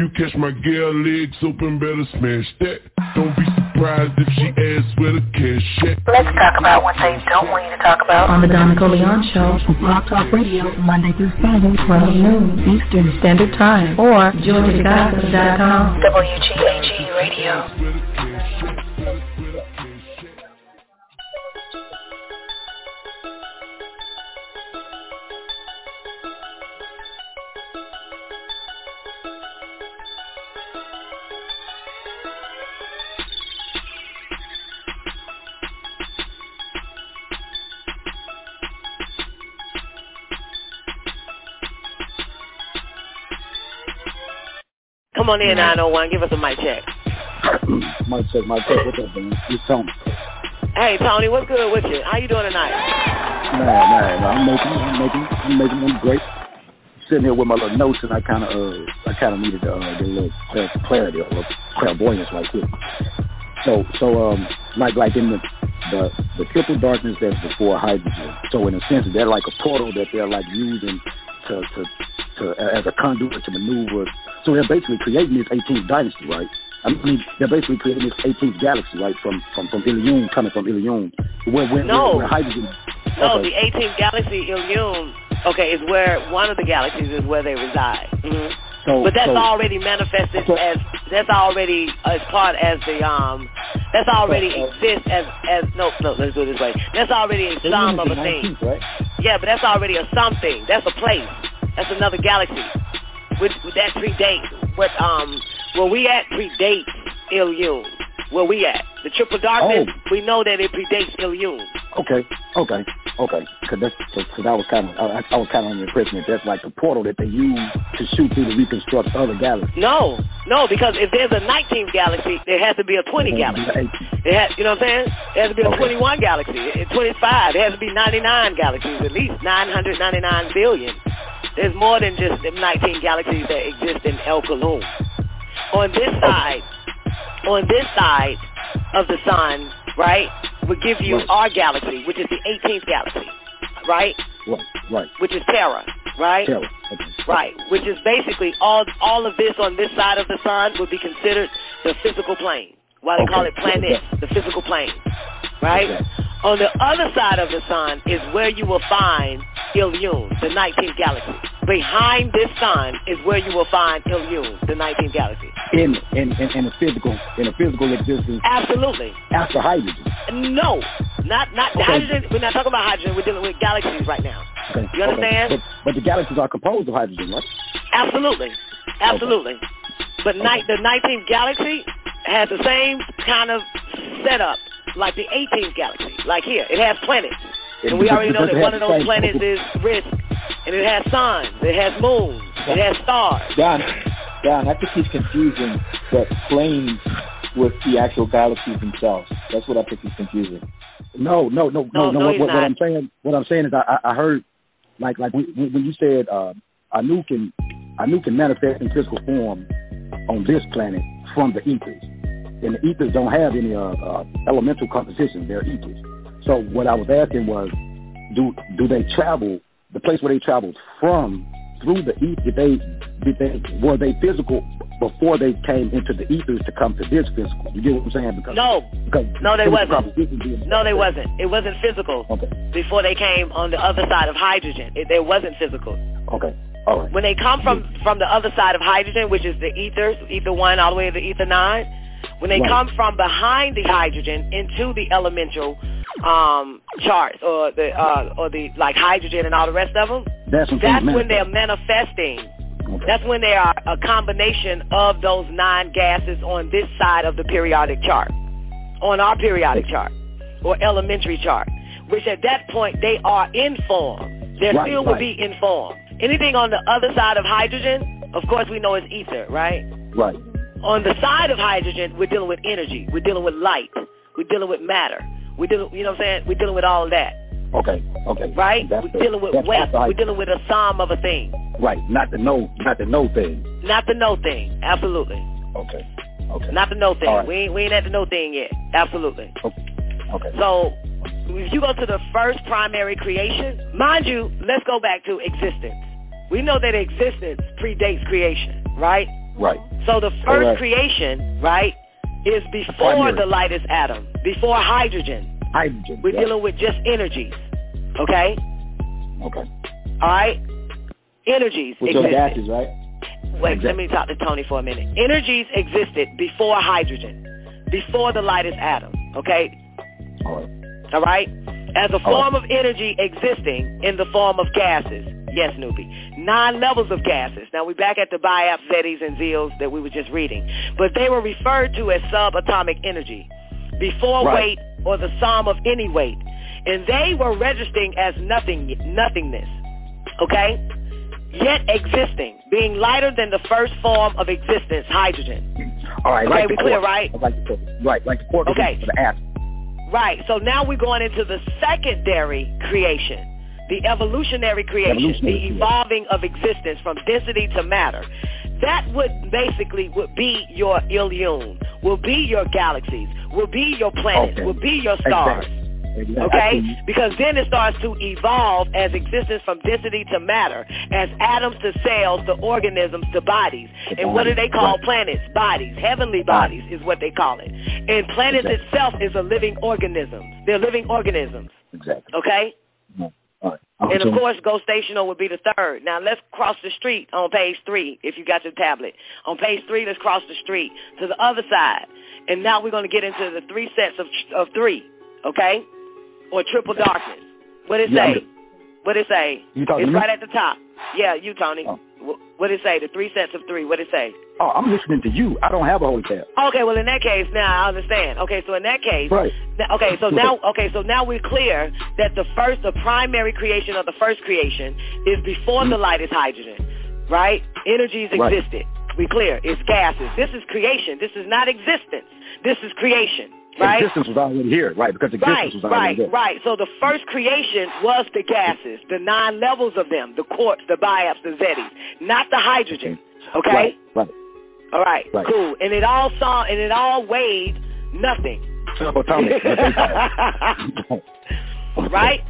You catch my girl legs open, better smash that. Don't be surprised if she asks where the cash at. Let's talk about what they don't want you to talk about. On the Don Nicoleon Show, Blog Talk Radio, Monday through Friday, 12 noon Eastern Standard Time, or GeorgiaGossip.com. WGAG Radio. On in, 901. Give us a mic check. mic check, mic check. What's up, man? It's Tony. Hey, Tony, what's good with you? How you doing tonight? Nah, nah, nah. I'm making, I'm making, I'm making them great. Sitting here with my little notes, and I kind of, uh, I kind of needed to uh, get a little clarity, or a little clairvoyance right quick. So, so, um, like, like in the, the, the triple darkness that's before hydrogen. So, in a sense, they're like a portal that they're like using to, to, to as a conduit to maneuver. So they're basically creating this 18th dynasty, right? I mean, they're basically creating this 18th galaxy, right? From from from Ilion, coming from Ilion, where where, no. where, where hydrogen. No, okay. the 18th galaxy, Ilion, okay, is where one of the galaxies is where they reside. Mm-hmm. So, but that's so, already manifested so, as that's already as part as the um that's already so, uh, exists as as no no let's do it this way that's already a sum of a thing. right? Yeah, but that's already a something. That's a place. That's another galaxy. With, with that predates what um where we at predates Ilion. Where we at? The triple darkness. Oh. We know that it predates Ilion. Okay, okay, okay. Because that's because I was kind of I, I was kind of under the impression that that's like the portal that they use to shoot through to reconstruct other galaxies. No, no, because if there's a 19th galaxy, there has to be a 20 galaxy. It has, you know what I'm saying? There has to be a Okay. 21 galaxy, a 25. There has to be 99 galaxies, at least 999 billion. There's more than just the 19 galaxies that exist in El Kaloon. On this oh. side, on this side of the sun, right, would give you Right. our galaxy, which is the 18th galaxy, right, Right, right. which is Terra, right? Us. Okay. Right, which is basically all all of this on this side of the sun would be considered the physical plane. Why they call Okay. it planets, the physical plane. Right? Okay. On the other side of the sun is where you will find Ilion, the 19th galaxy. Behind this sun is where you will find Ilion, the 19th galaxy. In in in, in a physical in a physical existence Absolutely. after hydrogen. No, not not Okay. hydrogen. We're not talking about hydrogen. We're dealing with galaxies right now. Okay. You understand? Okay. But, but the galaxies are composed of hydrogen, right? Absolutely, absolutely. But ni- the 19th galaxy has the same kind of setup like the 18th galaxy. Like here, it has planets, and we already know that one of those planets is Rizq, and it has suns, it has moons, it has stars. Don, Don, I think he's confusing the planes with the actual galaxies themselves. That's what I think he's confusing. No, no, no, No, no. no, what, what, what. I'm saying, what I'm saying is, I, I I heard, like, like when, when you said uh, Anu can, Anu can manifest in physical form on this planet from the ethers, and the ethers don't have any uh, uh, elemental composition; they're ethers. So what I was asking was, do do they travel the place where they traveled from through the ether? Did they did they were they physical before they came into the ethers to come to this physical? You get what I'm saying? Because No, because No, they wasn't. no, they wasn't. It wasn't physical Okay. before they came on the other side of hydrogen. It, it wasn't physical. Okay. All right. When they come from from the other side of hydrogen, which is the ethers, ether one all the way to the ether nine, when they Right. come from behind the hydrogen into the elemental um, charts or the uh, or the like hydrogen and all the rest of them, That's when, that's when they're manifesting. Okay. That's when they are a combination of those nine gases on this side of the periodic chart, on our periodic chart or elementary chart, which at that point they are in form. They Right, still will be in form. Anything on the other side of hydrogen, of course we know is ether, right? right. On the side of hydrogen, we're dealing with energy. We're dealing with light. We're dealing with matter. We're dealing, you know what I'm saying? We're dealing with all of that, Okay. Okay. right? That's we're dealing with that's weight. We're dealing with a sum of a thing, Right. Not the no. Not the no thing. not the no thing. Absolutely. Okay. Okay. Not the no thing. Right. We ain't we ain't at the no thing yet. Absolutely. Okay. Okay. So if you go to the first primary creation, mind you, let's go back to existence. We know that existence predates creation, right? Right. So the first Correct. creation, right, is before Primary. the lightest atom, before hydrogen. Hydrogen. We're dealing with just energies. Okay? Okay. All right? Energies your existed. gases, right? Wait, let me talk to Tony for a minute. Energies existed before hydrogen, before the lightest atom. Okay? All right. All right? As a form of energy existing in the form of gases. Yes, newbie. Nine levels of gases. Now we're back at the BIAP, ZETIs, and ZEALs that we were just reading. But they were referred to as subatomic energy. Before Right. weight or the sum of any weight. And they were registering as nothing, nothingness. Okay? Yet existing, being lighter than the first form of existence, hydrogen. All right. Okay, like we the clear, right? Like the quark. Right. Like the quark Okay. for the atom. Right. So now we're going into the secondary creation, the evolutionary creation, Evolutionary the evolving of existence from density to matter. That would basically would be your Ilion, will be your galaxies, will be your planets, Okay. will be your stars. Exactly. Okay? Because then it starts to evolve as existence from density to matter, as atoms to cells to organisms to bodies. And what do they call planets? Bodies. Heavenly bodies is what they call it. And planets Exactly. itself is a living organism. They're living organisms. Exactly. Okay? Right. And of course, Ghost Stational would be the third. Now let's cross the street on page three, if you got your tablet. On page three, let's cross the street to the other side. And now we're going to get into the three sets of of three, okay? Or triple darkness. What it say? What it say? You talking It's to me? right at the top. Yeah, you, Tony. Oh. Wh- What it say? The three sets of three. What it say? Oh, I'm listening to you. I don't have a holy tab. Okay, well in that case, now I understand. Okay, so in that case, Right. Now- Okay, so now okay, so now we're clear that the first the primary creation of the first creation is before the mm. light is hydrogen. Right? Energies Right. existed. We clear. It's gases. This is creation. This is not existence. This is creation. Right? Existence was already here, right? Because existence Right, was already right, there. right. So the first creation was the gases, the nine levels of them, the quarks, the biops, the zetis, not the hydrogen. Okay? Right. Right. All right, Right. cool. And it all saw and it all weighed nothing. Subatomic. right?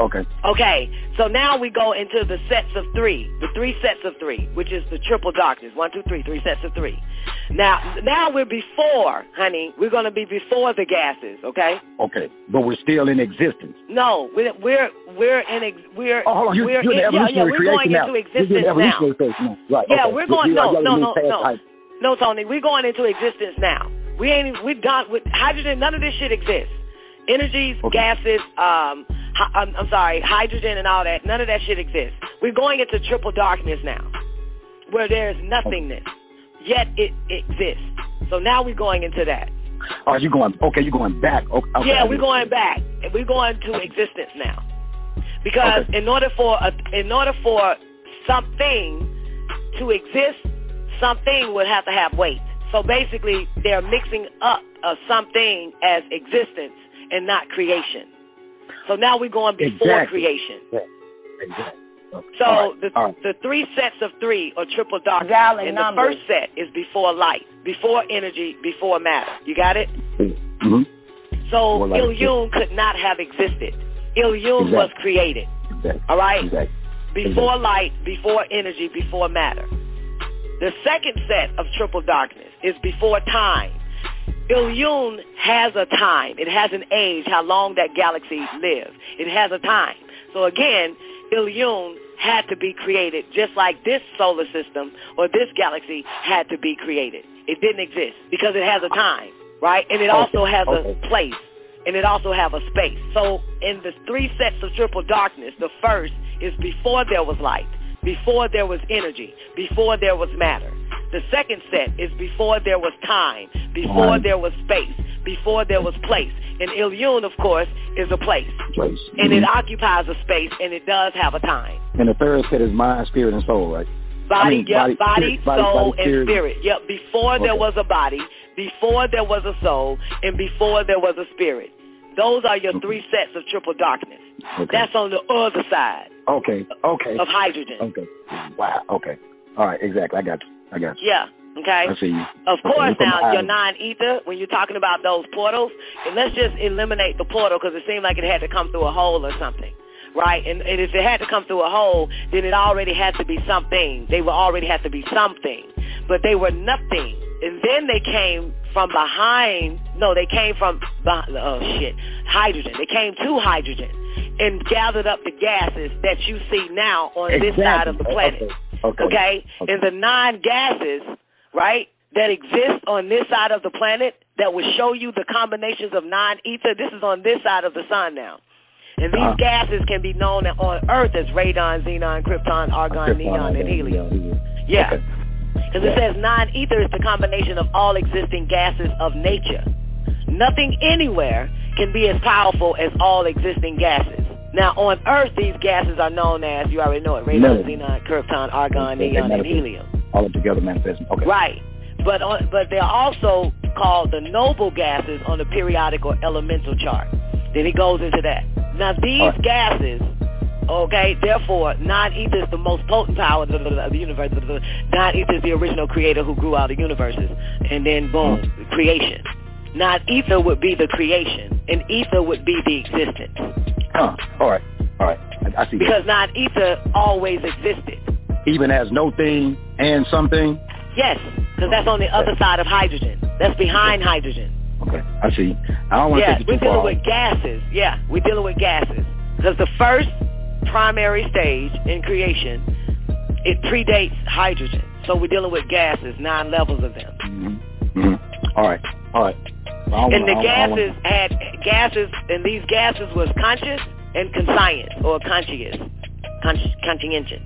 Okay. Okay, so now we go into the sets of three, the three sets of three, which is the triple darkness. One, two, three, three sets of three. Now, now we're before, honey. We're going to be before the gases. Okay? Okay. But we're still in existence. No, we're we're we're in ex, we're Oh, hold on. You're, we're you're in yeah, yeah, we're going now. into existence now. evolutionary creation now. Right. Yeah, okay. we're going. you- No, no, no, no, like- no, Tony. We're going into existence now. We ain't. We're done with hydrogen. None of this shit exists. Energies, Okay. gases. Um, hi, I'm, I'm sorry, hydrogen and all that. None of that shit exists. We're going into triple darkness now, where there's nothingness, yet it exists. So now we're going into that. Oh, you going? Okay, you're going back. Okay, okay, yeah, we're going back. We're going to existence now. Because Okay. in order for a, in order for something to exist, something would have to have weight. So basically, they're mixing up something as existence and not creation. So now we're going before Exactly. creation. Exactly. Okay. So All right. the All right. the three sets of three or triple darkness. Valid and numbers. the first set is before light, before energy, before matter. You got it? Mm-hmm. So More like Ilyun could not have existed. Ilyun was Exactly. created. Exactly. All right? Exactly. Before light, before energy, before matter. The second set of triple darkness is before time. Ilyun has a time. It has an age, how long that galaxy lives. It has a time. So again, Ilyun had to be created just like this solar system or this galaxy had to be created. It didn't exist because it has a time, right? And it also has a place and it also have a space. So in the three sets of triple darkness, the first is before there was light, before there was energy, before there was matter. The second set is before there was time, before there was space, before there was place. And Ilyun, of course, is a place. Place. And Mhm. it occupies a space and it does have a time. And the third set is mind, spirit, and soul, right? Body, I mean, yep, body, body, spirit, body, soul, body, and spirit. Yep, before there was a body, before there was a soul, and before there was a spirit. Those are your three sets of triple darkness. Okay. That's on the other side okay. Okay. of hydrogen. Okay. Wow. Okay. All right. Exactly. I got you. I got you. Yeah, okay? I see you. Of Okay, course, now your non-ether, when you're talking about those portals, and let's just eliminate the portal because it seemed like it had to come through a hole or something, right? And, and if it had to come through a hole, then it already had to be something. They would already have to be something. but they were nothing. And then they came from behind. No, they came from oh shit, hydrogen. They came to hydrogen and gathered up the gases that you see now on exactly. this side of the planet. Okay. Okay. okay? okay. And the nine gases, right, that exist on this side of the planet that will show you the combinations of non-ether. This is on this side of the sun now. And these Uh-huh. gases can be known on Earth as radon, xenon, krypton, argon, Krypton, neon, and helium. Yeah. Okay. Because it says non-ether is the combination of all existing gases of nature. Nothing anywhere can be as powerful as all existing gases. Now, on Earth, these gases are known as, you already know it, radon, xenon, krypton, argon, Okay, neon, and helium. All together manifesting. Okay. Right. But on, but they're also called the noble gases on the periodic or elemental chart. Then he goes into that. Now these right. gases, okay, therefore non-ether is the most potent power of the, of the universe. Non-ether is the original creator who grew out the universes. And then boom, mm. creation. Non-ether would be the creation, and ether would be the existence. Huh. All right. All right. I, I see. Because non-ether always existed. Even as no thing and something. Yes, because that's on the other side of hydrogen. That's behind hydrogen. Okay. I see. I don't want to Yeah, take we're too dealing far. with gases. Yeah, we're dealing with gases. Because the first primary stage in creation, it predates hydrogen. So we're dealing with gases, nine levels of them. Mm-hmm. Mm-hmm. All right. All right. Don't And the I gases don't had gases, and these gases was conscious and conscience, or conscious, Consci- conscientious.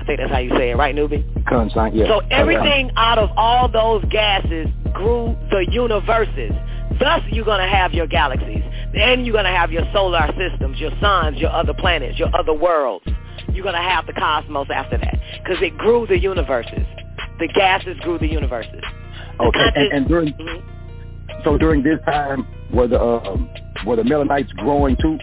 I think that's how you say it, right, newbie? wanna- yeah. So everything out of all those gases grew the universes. Thus, you're going to have your galaxies. Then you're going to have your solar systems, your suns, your other planets, your other worlds. You're going to have the cosmos after that because it grew the universes. The gases grew the universes. The Okay. And, and during Mhm. So during this time, were the um, were the Melanites growing too?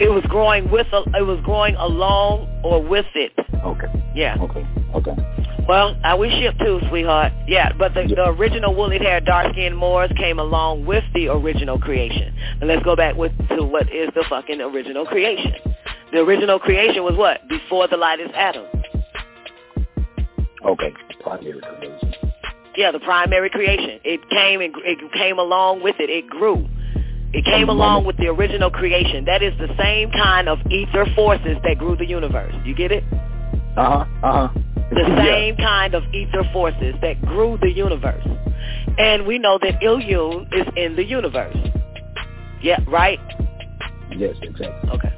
It was growing with, a, it was growing along or with it. Okay. Yeah. Okay. Okay. Well, I we ship too, sweetheart. Yeah, but the, Yeah. the original woolly-haired, dark skinned Moors came along with the original creation. And let's go back with to what is the fucking original creation. The original creation was what? Before the lightest atom. Okay. Primary creation. Yeah, the primary creation. It came and it came along with it. It grew. It came along with the original creation. That is the same kind of ether forces that grew the universe. You get it? Uh huh. Uh huh. the same kind of ether forces that grew the universe. And we know that Ilyun is in the universe. Yeah, right? Yes. Exactly. Okay.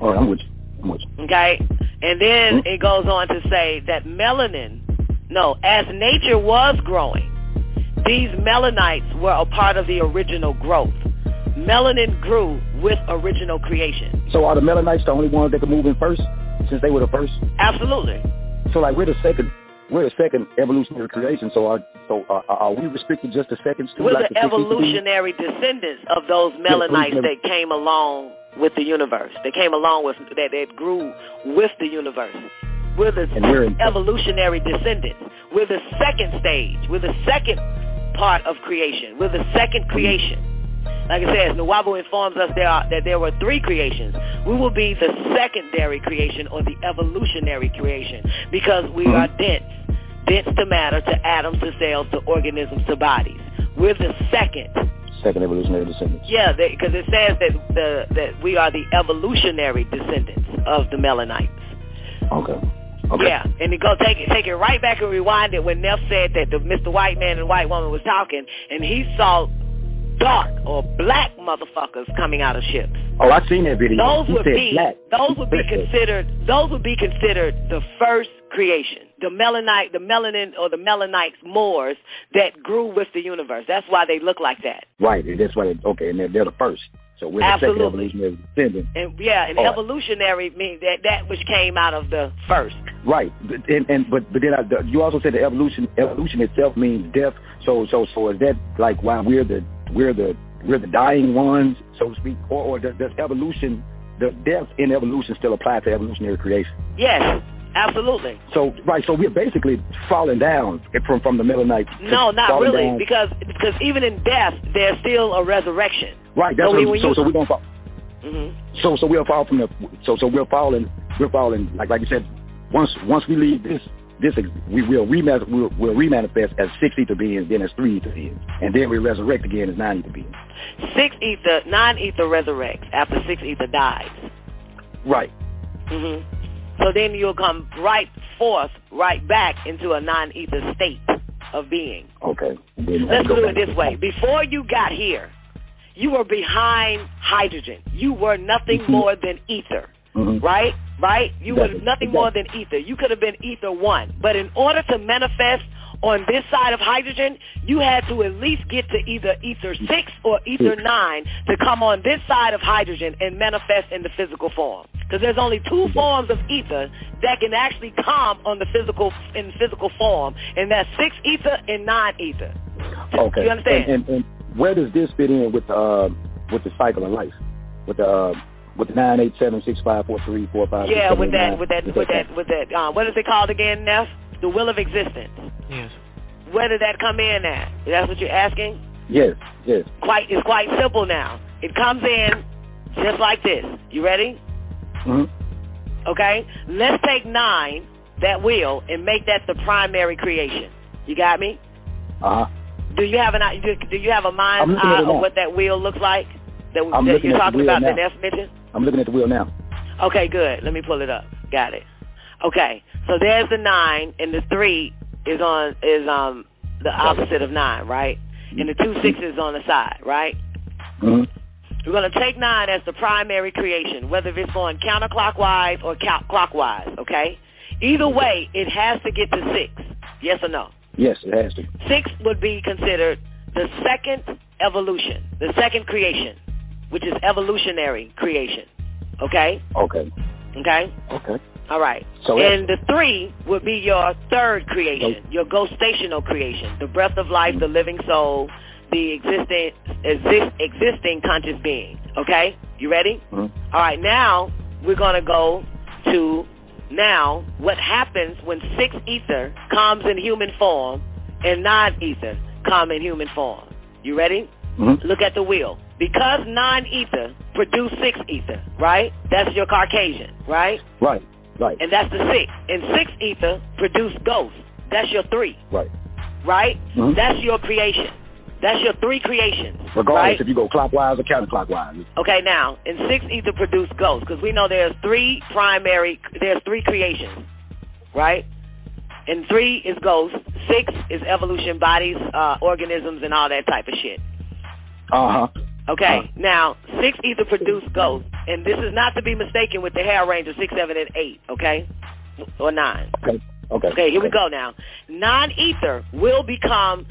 All right. I'm with you. I'm with you. Okay? And then Mhm. it goes on to say that melanin, no, as nature was growing, these melanites were a part of the original growth. Melanin grew with original creation. So are the Melanites the only ones that can move in first, since they were the first? Absolutely. So like we're the second, we're the second evolutionary creation. So are so are, are we restricted just to seconds too? We're like the the evolutionary descendants of those melanites evolutionary- that came along with the universe. They came along with that that grew with the universe. We're the we're evolutionary descendants. We're the second stage. We're the second part of creation. We're the second creation. Like I said, Nuwaubu informs us there are, that there were three creations. We will be the secondary creation or the evolutionary creation because we Mhm. are dense. Dense to matter, to atoms, to cells, to organisms, to bodies. We're the second. Second evolutionary descendants. Yeah, because it says that the that we are the evolutionary descendants of the Melanites. Okay. Okay. Yeah, and to go take it take it right back and rewind it when Neff said that the Mr. White Man and White Woman was talking, and he saw dark or black motherfuckers coming out of ships. Oh, I seen that video. Those he would said be black. those would be considered those would be considered the first creation. The melanite, the melanin or the melanites Moors that grew with the universe. That's why they look like that. Right. and That's why. They, okay, and they're, they're the first. So we're the Absolutely. second evolutionary descendant. And yeah, and evolutionary means that that which came out of the first. Right, but- and, and but but then I, the, you also said the evolution evolution itself means death. So so so is that like why we're the we're the we're the dying ones, so to speak, or, or does, does evolution the death in evolution still apply to evolutionary creation? Yes, absolutely. So right, so we're basically falling down from from the Melanites. No, not really, down. because because even in death, there's still a resurrection. Right. That's so what, so you- so we don't fall. hmm So so we'll fall from the so so we're falling we're falling like like you said once once we leave this this we will remanifest we'll, we'll remanifest as six ether beings, then as three ether beings, and then we resurrect again as nine ether beings. Six ether, nine ether resurrects after six ether dies. Right. Mhm. So then you'll come right forth, right back into a non-ether state of being. Okay. Let's do it this way. Before you got here, you were behind hydrogen. You were nothing mm-hmm. more than ether. Mm-hmm. Right? Right? You exactly. were nothing exactly. more than ether. You could have been ether one. But in order to manifest on this side of hydrogen, you had to at least get to either ether 6 or ether 9 to come on this side of hydrogen and manifest in the physical form. Because there's only two forms of ether that can actually come on the physical in physical form, and that's 6 ether and 9 ether. Okay. You understand? And, and, and where does this fit in with uh, with the cycle of life? With the uh, with the nine eight seven six five four three four five. Yeah, with that, with that, with that, with that. Uh, what is it called again, Neff? The will of existence. Yes. Where did that come in at? That's what you're asking? Yes, yes. Quite, it's quite simple now. It comes in just like this. You ready? Mm-hmm. Okay? Let's take nine, that will, and make that the primary creation. You got me? Uh-huh. Do you have an do you have a mind eye of what that wheel looks like that, I'm that you're talking about now. that Ness mentioned? I'm looking at the wheel now. Okay, good. Let me pull it up. Got it. Okay, so there's the nine, and the three is on is um the opposite of nine, right? And the two sixes on the side, right? Mm-hmm. We're going to take nine as the primary creation, whether it's going counterclockwise or clockwise, okay? Either way, it has to get to six. Yes or no? Yes, it has to. Six would be considered the second evolution, the second creation, which is evolutionary creation. Okay? Okay. Okay? Okay. All right. So and the three would be your third creation, your ghostational creation, the breath of life, the living soul, the existing exist, existing conscious being. Okay? You ready? Mm-hmm. All right. Now we're going to go to now what happens when six ether comes in human form and non-ether come in human form. You ready? Mm-hmm. Look at the wheel. Because non-ether produce six ether, right? That's your Caucasian, right? Right. Right. And that's the six. And six ether produce ghosts. That's your three. Right. Right? Mm-hmm. That's your creation. That's your three creations. Regardless right? if you go clockwise or counterclockwise. Okay, now, in six ether produce ghosts because we know there's three primary, there's three creations, right? And three is ghosts. Six is evolution, bodies, uh, organisms, and all that type of shit. Uh-huh. Okay, uh-huh. now, six ether produce ghosts. And this is not to be mistaken with the hair range of six, seven, and eight, okay? Or nine. Okay. Okay. Okay, here okay. we go now. Non-ether will become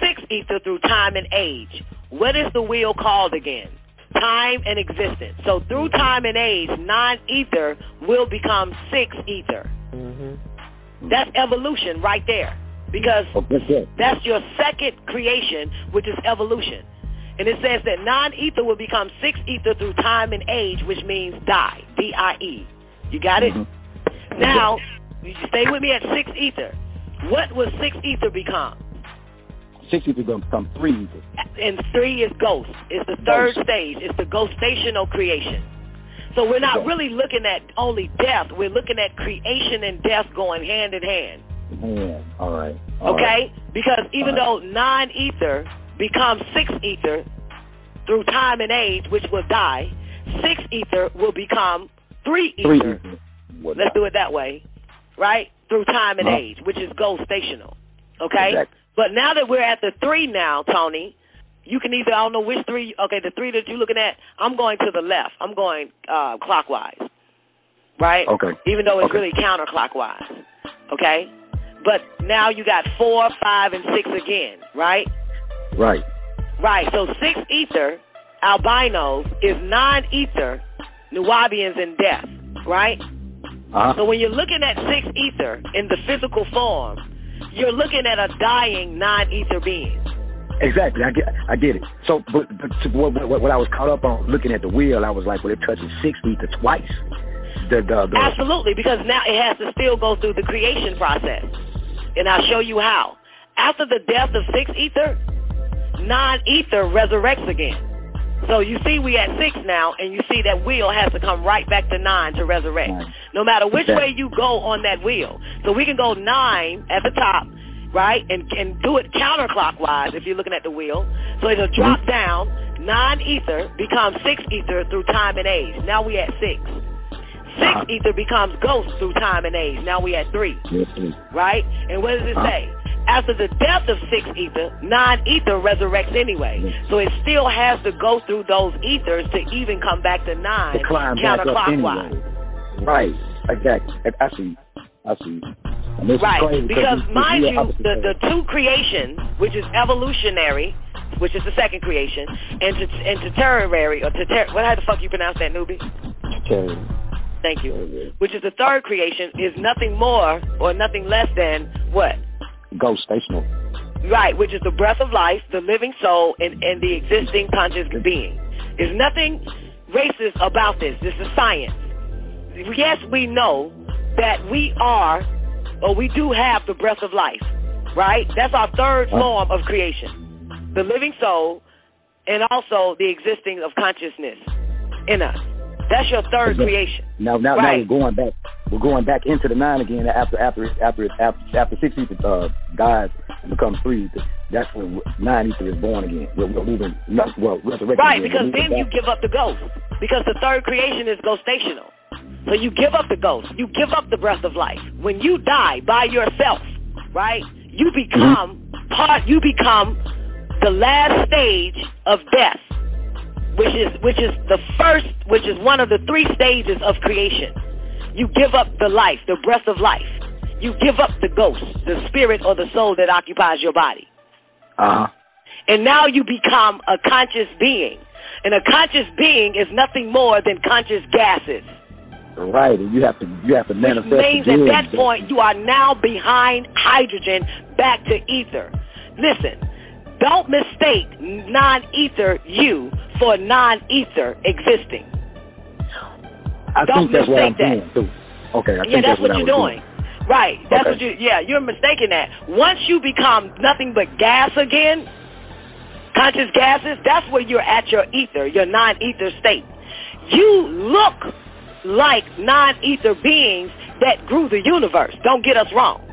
six ether through time and age. What is the wheel called again? Time and existence. So through time and age, non-ether will become six ether. Mm-hmm. That's evolution right there. Because okay. that's your second creation, which is evolution. And it says that non-ether will become six ether through time and age, which means die, D-I-E. You got it? Mm-hmm. Now, you stay with me at six ether. What will six ether become? Six ether going to become three ether. And three is ghost. It's the third Ghost. stage. It's the ghostational creation. So we're not Okay. really looking at only death. We're looking at creation and death going hand in hand. Yeah. All right. All okay? right. Because even All though non-ether becomes six ether through time and age, which will die, six ether will become three Three ether. ether. Let's not? do it that way, right? Through time and Uh-huh. age, which is ghostational. Okay? Exactly. But now that we're at the three now, Tony, you can either, I don't know which three, okay, the three that you're looking at, I'm going to the left. I'm going uh, clockwise, right? Okay. Even though it's Okay. really counterclockwise, okay? But now you got four, five, and six again, right? Right. Right. So six ether, albinos, is non-ether, Nuwaubians in death, right? Uh-huh. So when you're looking at six ether in the physical form, you're looking at a dying non-ether being. Exactly, I get, I get it. So, but, but to, what, what, what I was caught up on looking at the wheel, I was like, well, it touches six ether twice. The, the, the, Absolutely, because now it has to still go through the creation process. And I'll show you how. After the death of six ether, non-ether resurrects again. So you see we at six now, and you see that wheel has to come right back to nine to resurrect. No matter which way you go on that wheel. So we can go nine at the top, right, and, and do it counterclockwise if you're looking at the wheel. So it'll drop Mm-hmm. down. Nine ether becomes six ether through time and age. Now we at six. 6 Uh-huh. ether becomes ghost through time and age. Now we at three Yes, right? And what does it Huh? say? After the death of six ether, nine ether resurrects anyway. So it still has to go through those ethers to even come back to nine To climb back up counterclockwise. anyway. Right. Exactly. I see. I see. And this is Right, crazy because mind you, the, the two creations, which is evolutionary, which is the second creation, and, to, and tertiary, or ter- what how the fuck you pronounce that, newbie? Okay. Thank you. Which is the third creation, is nothing more or nothing less than what? Ghost stational. Right, which is the breath of life, the living soul, and, and the existing conscious being. There's nothing racist about this. This is science. Yes, we know that we are, or we do have the breath of life, right? That's our third form of creation. The living soul, and also the existing of consciousness in us. That's your third Okay. creation. Now, now, now we're going back. We're going back into the nine again after after after after after six ether uh, dies and becomes three. ether. That's when nine ether is born again. We're, we're moving. Well, resurrecting. Right, again. because then you give up the ghost. Because the third creation is ghostational. So you give up the ghost. You give up the breath of life. When you die by yourself, right, you become part, you become the last stage of death, which is, which is the first, which is one of the three stages of creation. You give up the life, the breath of life. You give up the ghost, the spirit or the soul that occupies your body Uh-huh. and now you become a conscious being. And a conscious being is nothing more than conscious gases. Right, and you have to you have to manifest. Which means at that point you are now behind hydrogen back to ether. Listen, don't mistake non-ether you for non-ether existing. I don't think that's what I'm mistake doing too. Okay, I yeah, think that's what, what you're was doing. Right. That's Okay. what you yeah, you're mistaken that. Once you become nothing but gas again, conscious gases, that's where you're at your ether, your non-ether state. You look like non-ether beings that grew the universe. Don't get us wrong.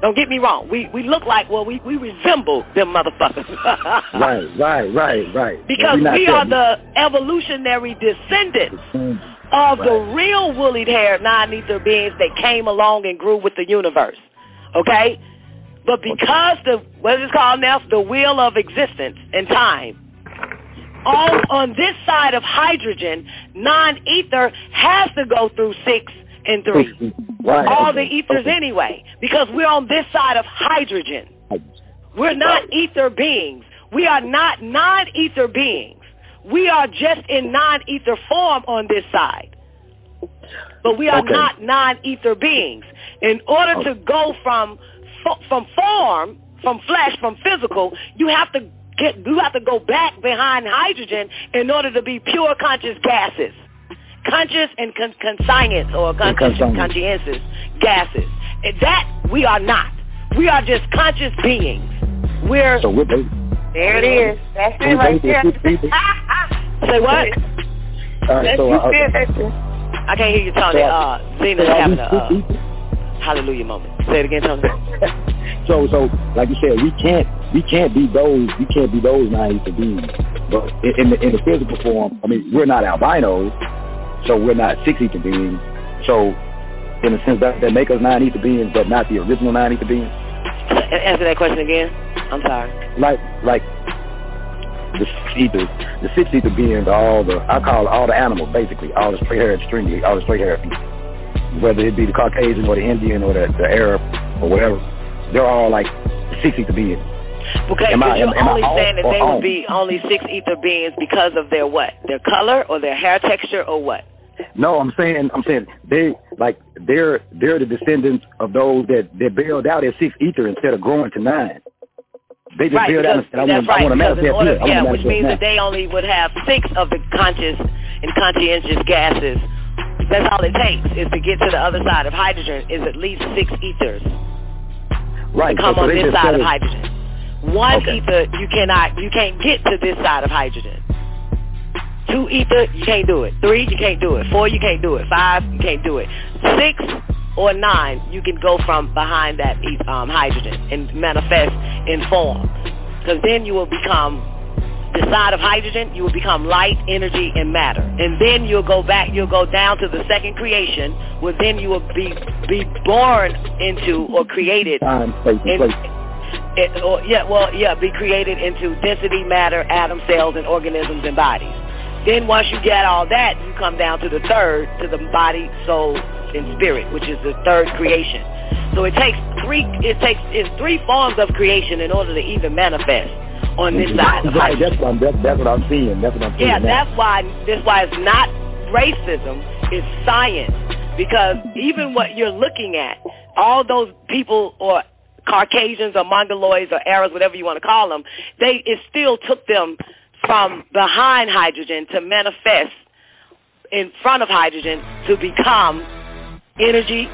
Don't get me wrong. We we look like well we we resemble them motherfuckers. Right, right, right, right. Because we are there. the evolutionary descendants of the real woolly haired non-ether beings that came along and grew with the universe. Okay? But because the, what is it called now? The wheel of existence and time. All on this side of hydrogen, non-ether has to go through six and three. Right. All the ethers okay. anyway. Because we're on this side of hydrogen. We're not ether beings. We are not non-ether beings. We are just in non-ether form on this side. But we are Okay. not non-ether beings. In order to go from from form, from flesh, from physical, you have to get you have to go back behind hydrogen in order to be pure conscious gases. Conscious and con- conscience or con- conscience. conscientious gases. And that we are not. We are just conscious beings. We're So we're basically, There it is. That's we're it right basically there. say what? All right, so, you uh. I can't hear you, Tony. So- Uh, Zena's so having a uh, hallelujah moment. Say it again, Tony. so so like you said, we can't we can't be those we can't be those naive beings. But in, in the in the physical form, I mean, we're not albinos, so we're not six ether beings. So in a sense, that that make us nine ether beings, but not the original nine ether beings. Answer that question again. I'm sorry. Like like the six ether, the six ether beings are all the I call all the animals basically, all the straight haired stringy, all the straight haired people. Whether it be the Caucasian or the Indian or the, the Arab or whatever, they're all like six ether beings. Okay, Am I- you're am- am I only saying that they on? would be only six ether beings because of their what? Their color or their hair texture or what? No, I'm saying I'm saying they like they're they're the descendants of those that that bailed out at six ether instead of growing to nine. They just Right, bailed out because, and said, I that's want, I right. want to manifest order. I yeah, which means that they only would have six of the conscious and conscientious gases. That's all it takes is to get to the other side of hydrogen is at least six ethers right. to come so, so on they this side of hydrogen. One Okay. ether you cannot you can't get to this side of hydrogen. Two ether, you can't do it. Three, you can't do it. Four, you can't do it. Five, you can't do it. Six or nine, you can go from behind that um, hydrogen and manifest in form. Because then you will become the side of hydrogen, you will become light, energy, and matter. And then you'll go back, you'll go down to the second creation, where then you will be be born into or created. Time, and place. It, or, yeah, well, yeah, be created into density, matter, atom, cells, and organisms and bodies. Then once you get all that, you come down to the third, to the body, soul, and spirit, which is the third creation. So it takes three, it takes it's three forms of creation in order to even manifest on this side. Right, that's what I'm, that's, that's what I'm seeing. That's what I'm seeing. Yeah, now. that's why that's why it's not racism, it's science. Because even what you're looking at, all those people or Caucasians or Mongoloids or Arabs, whatever you want to call them, they it still took them from behind hydrogen to manifest in front of hydrogen to become energy,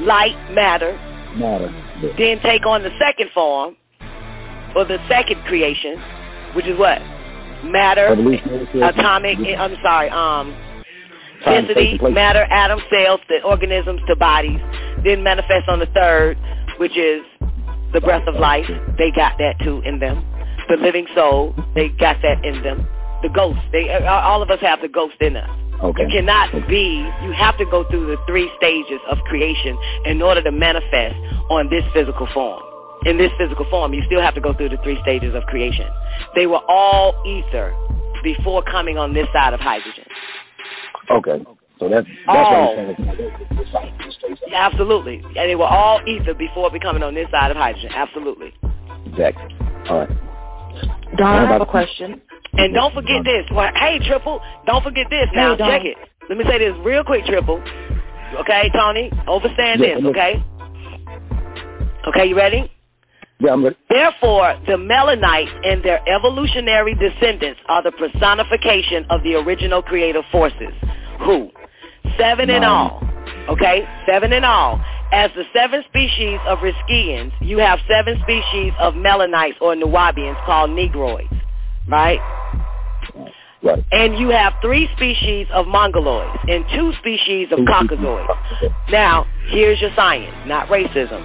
light, matter, matter. then take on the second form or the second creation, which is what? Matter, atomic, I'm sorry, um, density, matter, atom, cells, the organisms to bodies, then manifest on the third, which is the breath of life. They got that too in them. The living soul, they got that in them. The ghost, they all of us have the ghost in us. Okay. You cannot be, you have to go through the three stages of creation in order to manifest on this physical form. In this physical form, you still have to go through the three stages of creation. They were all ether before coming on this side of hydrogen. Okay. So that's, that's all. what I'm oh. saying. Absolutely. And they were all ether before becoming on this side of hydrogen. Absolutely. Exactly. All right. Don, I have a question. And don't forget this. Well, hey, Triple, don't forget this. Now, Hey, check it. Let me say this real quick, Triple. Okay, Tony? Overstand Yeah, this, okay? Okay, you ready? Yeah, I'm ready. Therefore, the Melanites and their evolutionary descendants are the personification of the original creative forces. Who? Seven in all. Okay? Seven in all. As the seven species of Rizqians, you have seven species of Melanites or Nuwaubians called Negroids. Right? Right. And you have three species of Mongoloids and two species of Caucasoids. Now, here's your science, not racism.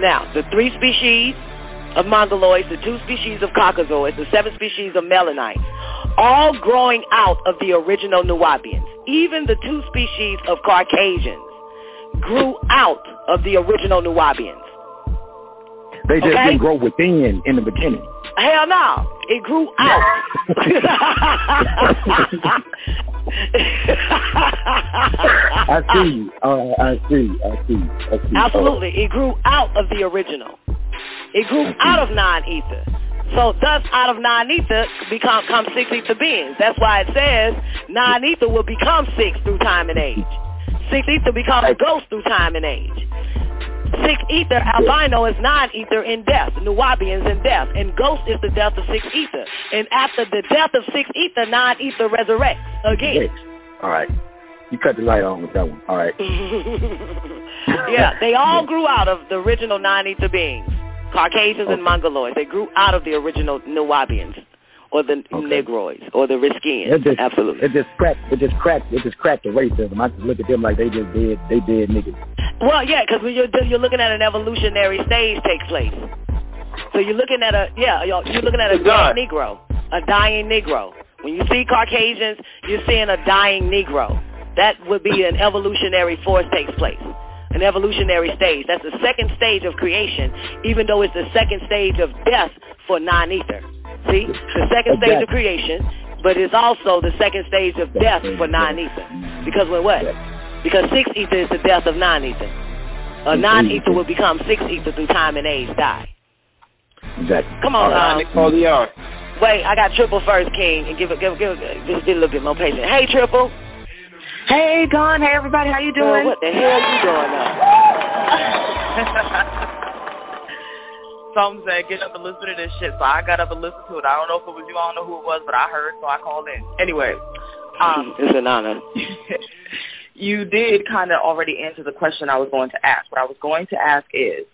Now, the three species of Mongoloids, the two species of Caucasoids, the seven species of Melanites, all growing out of the original Nuwaubians. Even the two species of Caucasians grew out of the original Nuwaubians. They just Okay. didn't grow within in the beginning. Hell no. It grew out. I see. Uh, I see. I see. I see. Absolutely. It grew out of the original. It grew out of non-ether. So thus out of non-ether become come six ether beings. That's why it says non-ether will become six through time and age. Six ether becomes ghost through time and age. Six ether albino is non-ether in death. Nuwaubians in death. And ghost is the death of six ether. And after the death of six ether, non-ether resurrects again. All right. You cut the light on with that one. All right. yeah, they all grew out of the original non-ether beings, Caucasians and Mongoloids. They grew out of the original Nuwaubians, or the Negroids, or the Rizqians. It just, Absolutely. It just cracked. It just cracked. It just cracked the racism. I just look at them like they just did. They did niggas. Well, yeah, because when you're you're looking at an evolutionary stage take place. So you're looking at a yeah, you're you're looking at a dead Negro, a dying Negro. When you see Caucasians, you're seeing a dying Negro. That would be an evolutionary force takes place. An evolutionary stage. That's the second stage of creation, even though it's the second stage of death for non-ether. See? The second stage of creation, but it's also the second stage of death for non-ether. Because when what? Because six ether is the death of non-ether. A non-ether will become six ether through time and age, die. Exactly. Come on, um, Napoleon. wait, I got triple first, King, and give it, give it, give it, just be a little bit more patient. Hey, triple. Hey, Don. Hey, everybody. How you Girl, doing? what the hell are you doing now? Some said get up and listen to this shit, so I got up and listened to it. I don't know if it was you, I don't know who it was, but I heard, so I called in. Anyway, um, it's an honor. you did kind of already answer the question I was going to ask. What I was going to ask is,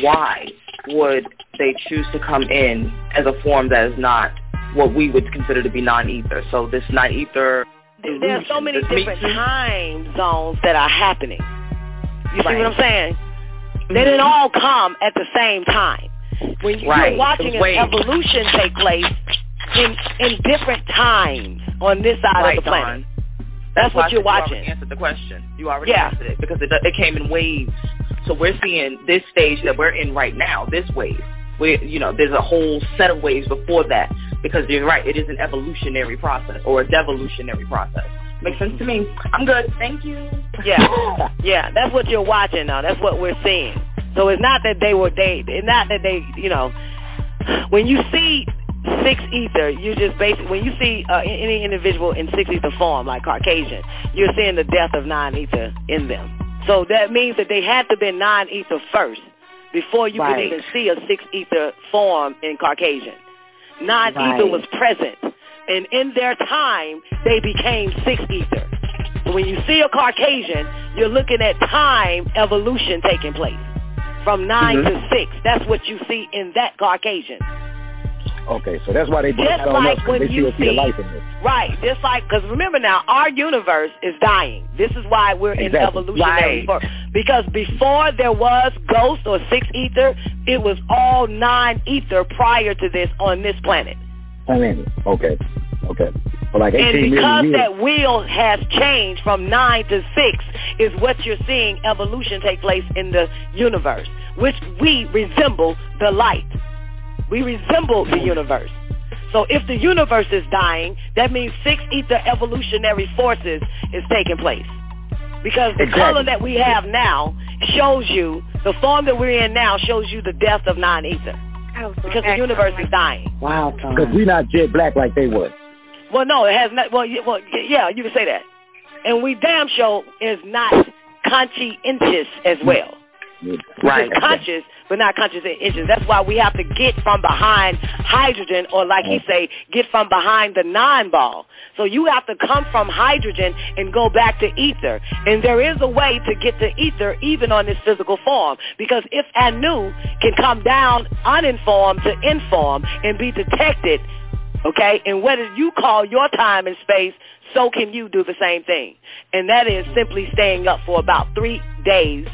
why would they choose to come in as a form that is not what we would consider to be non-ether. So this non-ether There are so many different time zones that are happening. You see what I'm saying? They didn't mm-hmm. all come at the same time. When you're Right. watching an Wait. evolution take place in in different times on this side right, of the planet. Dawn. That's I what you're said You watching. answered the question. You already Yeah. answered it because it, it came in waves. So we're seeing this stage that we're in right now, this wave. We, you know, there's a whole set of waves before that because you're right. It is an evolutionary process or a devolutionary process. Makes sense to me. I'm good. Thank you. Yeah, yeah, that's what you're watching now. That's what we're seeing. So it's not that they were they, it's not that they, you know, when you see six ether, you just basically when you see uh, any individual in six ether form, like Caucasian, you're seeing the death of nine ether in them. So that means that they had to be nine ether first before you Right. could even see a six ether form in Caucasian. Nine ether was present, and in their time, they became six ether. So when you see a Caucasian, you're looking at time evolution taking place from 9 Mhm. to six. That's what you see in that Caucasian. Okay, so that's why they brought Just that on like us 'cause when they you still see the see- life in this. Right, just like, because remember now, our universe is dying. This is why we're in Exactly. evolutionary Right. for Because before there was ghost or six ether, it was all nine ether prior to this on this planet. I mean, okay, okay. For like 18 And million because that wheel has changed from nine to six is what you're seeing evolution take place in the universe, which we resemble the light. We resemble the universe. So if the universe is dying, that means six ether evolutionary forces is taking place. Because the Exactly. color that we have now shows you, the form that we're in now shows you the death of nine ether. Oh, because the universe is dying. Wow, Because we're not jet black like they were. Well, no, it has not. Well, well, yeah, you can say that. And we damn sure is not conscientious as well. Right. It's conscious, but not conscious in inches. That's why we have to get from behind hydrogen, or like he say, get from behind the nine-ball. So you have to come from hydrogen and go back to ether. And there is a way to get to ether even on this physical form. Because if Anu can come down uninformed to inform and be detected, okay, and what you call your time and space, so can you do the same thing. And that is simply staying up for about three days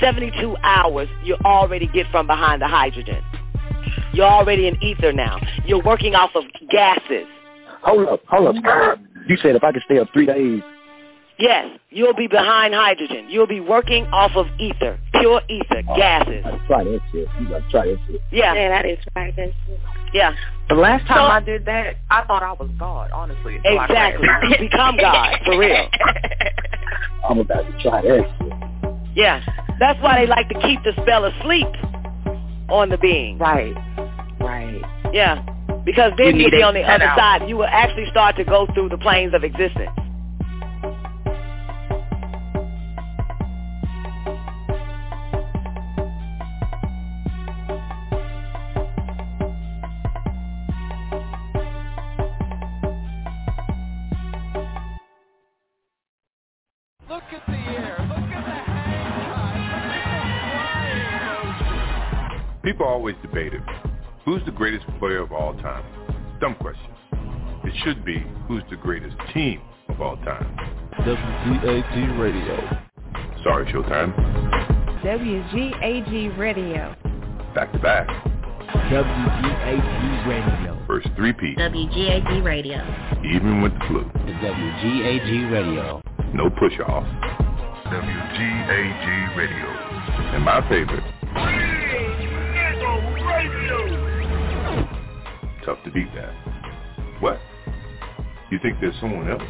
72 hours, you already get from behind the hydrogen. You're already in ether now. You're working off of gases. Hold up, hold up. You said if I could stay up three days, Yes, you'll be behind hydrogen. You'll be working off of ether, pure ether, oh, gases. I try that shit. You gotta try that shit. Yeah, Yeah, that is right. That's yeah, The last time So- I did that, I thought I was God, honestly. exactly. become God, for real. I'm about to try that shit. Yeah, that's why they like to keep the spell asleep on the being. Right. Right. Yeah, because then You you'll be on the other hours. side. You will actually start to go through the planes of existence. People always debate it. Who's the greatest player of all time? Dumb question. It should be who's the greatest team of all time. WGAG Radio. Sorry, Showtime. WGAG Radio. Back to back. WGAG Radio. First three-peat, WGAG Radio. even with the flu. The WGAG Radio. No push-off. WGAG Radio. And my favorite. Tough to beat that. What? You think there's someone else?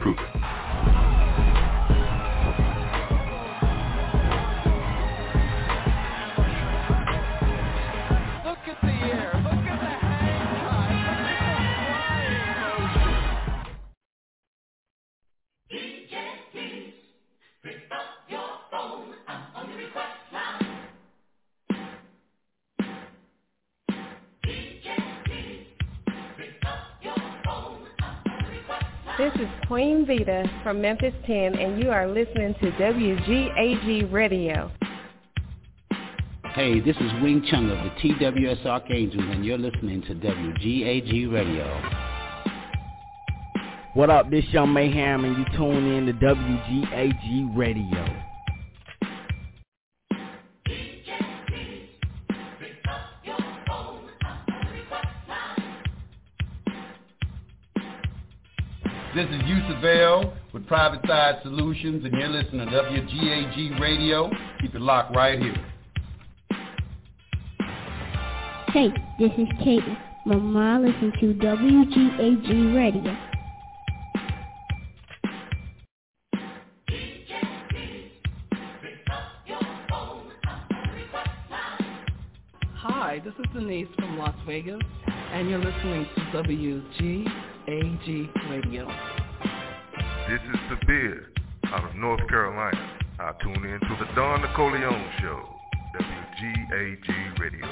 Prove it. Queen Vita from Memphis 10, and you are listening to WGAG Radio. Hey, this is Wing Chung of the TWS Archangels, and you're listening to WGAG Radio. What up, this Young Mayhem, and you tune in to WGAG Radio. This is Yusuf L with Private Side Solutions, and you're listening to WGAG Radio. Keep it locked right here. Hey, this is Katie. Mama listen to WGAG Radio. Hi, this is Denise from Las Vegas, and you're listening to WGAG Radio. This is Sabir out of North Carolina. I tune in to the Don Nicoleone Show, WGAG Radio.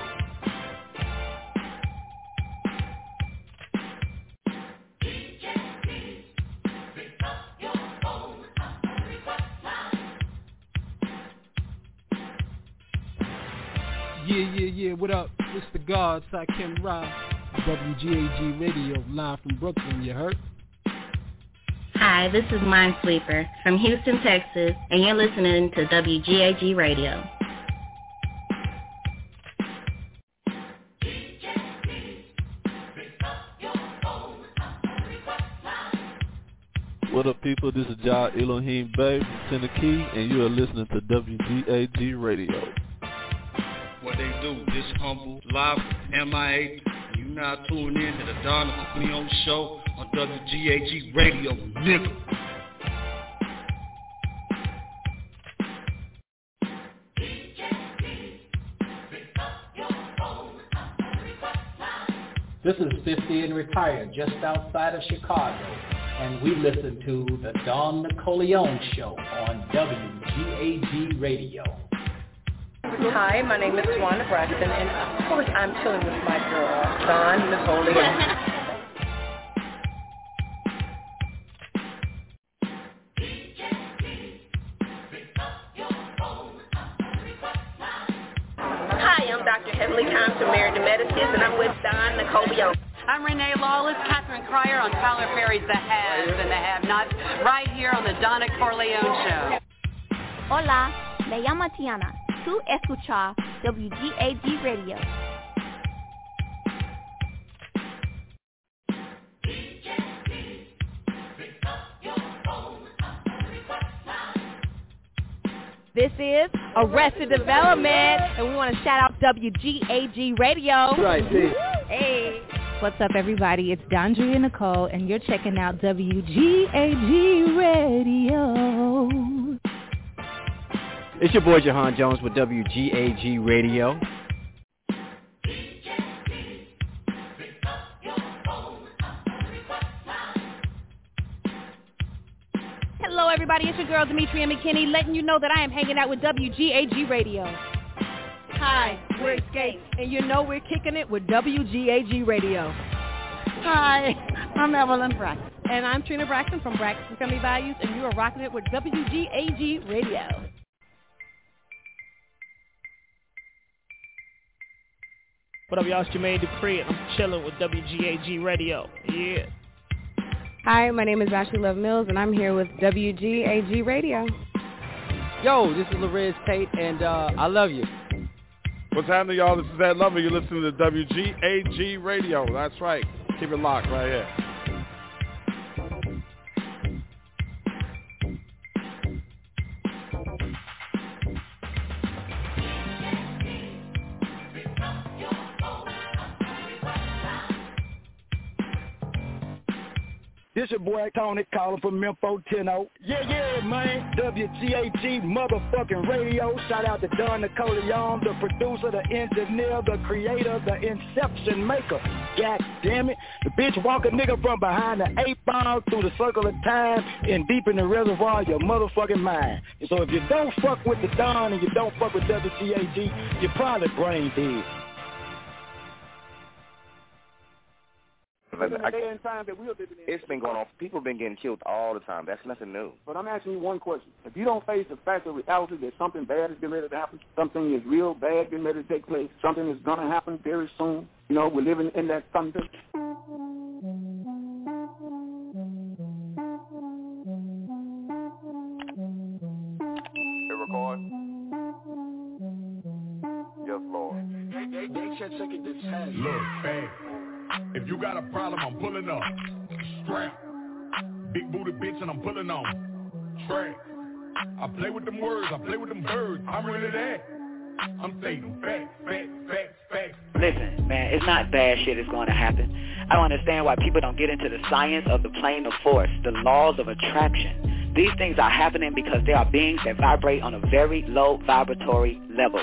Yeah, yeah, yeah, what up? It's the God, Kim Ra, WGAG Radio, live from Brooklyn, you heard? Hi, this is Minesweeper from Houston, Texas, and you're listening to WGAG Radio. What up, people? This is Jah Elohim Bay from Tennessee, and you are listening to WGAG Radio. What they do, this humble, live, MIA. Now tuning in to the Don Leon Show on WGAG Radio, nigga. This is 50 and retired, just outside of Chicago, and we listen to the Don Nicoleone Show on WGAG Radio. Hi, my name is Wanda Braxton, and of course I'm chilling with my girl, Don Napoleon. Hi, I'm Dr. Heavenly Thompson, married to Medicines, and I'm with Don Nicoleone. I'm Renee Lawless, Katheryn Cryer on Tyler Perry's The Haves and the Have-Nots, right here on the Donna Corleone Show. Hola, me llamo Tiana. Tú escuchas WGAG Radio. This is Arrested Development, and we want to shout out WGAG Radio. Right, see. Hey. What's up, everybody? It's Dondria Nicole, and you're checking out WGAG Radio. It's your boy Jahan Jones with WGAG Radio. Hello, everybody. It's your girl, Demetria McKinney, letting you know that I am hanging out with WGAG Radio. Hi, we're Escape, and you know we're kicking it with WGAG Radio. Hi, I'm Evelyn Braxton. And I'm Trina Braxton from Braxton Family Values, and you are rocking it with WGAG Radio. What up, y'all? It's Jermaine Dupri, and I'm chilling with WGAG Radio. Yeah. Hi, my name is Ashley Love Mills, and I'm here with WGAG Radio. Yo, this is Larenz Tate, and uh, I love you. What's happening, y'all? This is that Lover. You're listening to WGAG Radio. That's right. Keep it locked right here. This your boy Tony calling from Memphis, Tenno. Oh. Yeah, yeah, man. WGAG motherfucking radio. Shout out to Don Nicoleone, the producer, the engineer, the creator, the inception maker. God damn it. The bitch walk a nigga from behind the eight ball through the circle of time and deep in the reservoir of your motherfucking mind. And so if you don't fuck with the Don and you don't fuck with WGAG, you're probably brain dead. Nothing. in the day and time that we're living in. It's been going on. People have been getting killed all the time. That's nothing new. But I'm asking you one question. If you don't face the fact of reality that something bad is getting ready to happen, something is real bad getting ready to take place, something is going to happen very soon, you know, we're living in that thunder. It record. Yes, Lord. Look, hey, if you got a problem, I'm pulling up. Strap. Big booty bitch and I'm pulling on. Track. I play with them words, I play with them birds. I'm really that. I'm stating facts, facts, facts, facts. Listen, man, it's not bad shit is going to happen. I don't understand why people don't get into the science of the plane of force, the laws of attraction. These things are happening because there are beings that vibrate on a very low vibratory level,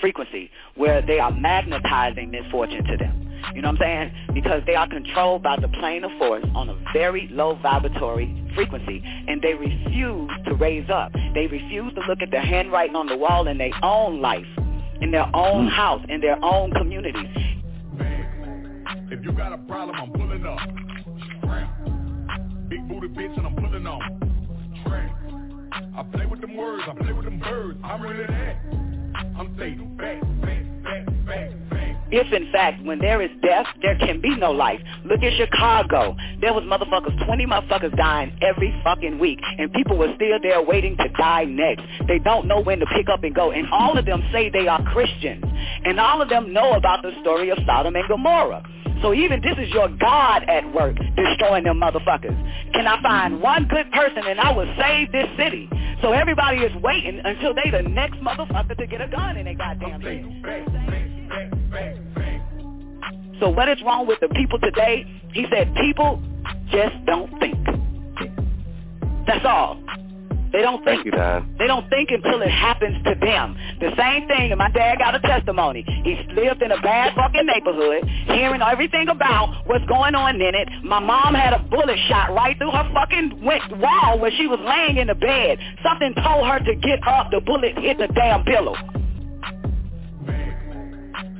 frequency, where they are magnetizing misfortune to them. You know what I'm saying? Because they are controlled by the plane of force on a very low vibratory frequency, and they refuse to raise up. They refuse to look at the handwriting on the wall in their own life, in their own hmm. house, in their own communities. If you got a problem, I'm pulling up. Big booty bitch and I'm pulling on. I play with them words, I play with them birds. I'm really that. I'm stating facts. If in fact, when there is death, there can be no life. Look at Chicago. There was motherfuckers, 20 motherfuckers dying every fucking week, and people were still there waiting to die next. They don't know when to pick up and go, and all of them say they are Christians, and all of them know about the story of Sodom and Gomorrah. So even this is your God at work destroying them motherfuckers. Can I find one good person and I will save this city? So everybody is waiting until they the next motherfucker to get a gun in their goddamn head. So what is wrong with the people today? He said people just don't think. That's all. They don't think. Thank you, They don't think until it happens to them. The same thing, and my dad got a testimony. He lived in a bad fucking neighborhood, hearing everything about what's going on in it. My mom had a bullet shot right through her fucking wall where she was laying in the bed. Something told her to get up. The bullet hit the damn pillow.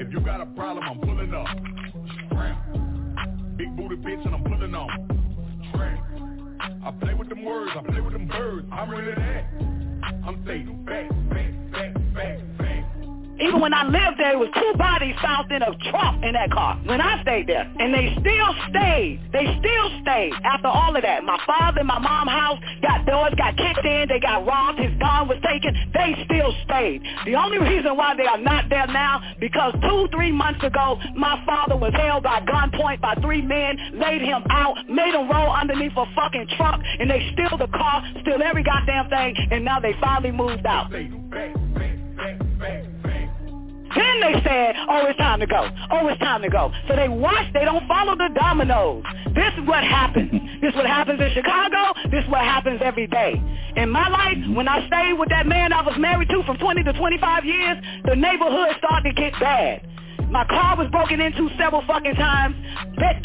If you got a problem, I'm pulling up. Strap. Big booty bitch and I'm pulling on. Track. I play with them words, I play with them birds. I'm really that. I'm facts, facts. Even when I lived there, it was two bodies found in a trunk in that car when I stayed there. And they still stayed. They still stayed after all of that. My father and my mom's house got doors, got kicked in, they got robbed, his gun was taken. They still stayed. The only reason why they are not there now, because two, three months ago, my father was held by gunpoint by three men, laid him out, made him roll underneath a fucking truck, and they steal the car, steal every goddamn thing, and now they finally moved out. Then they said, oh, it's time to go. Oh, it's time to go. So they watch, they don't follow the dominoes. This is what happens. this is what happens in Chicago. This is what happens every day. In my life, when I stayed with that man I was married to from 20 to 25 years, the neighborhood started to get bad. My car was broken into several fucking times.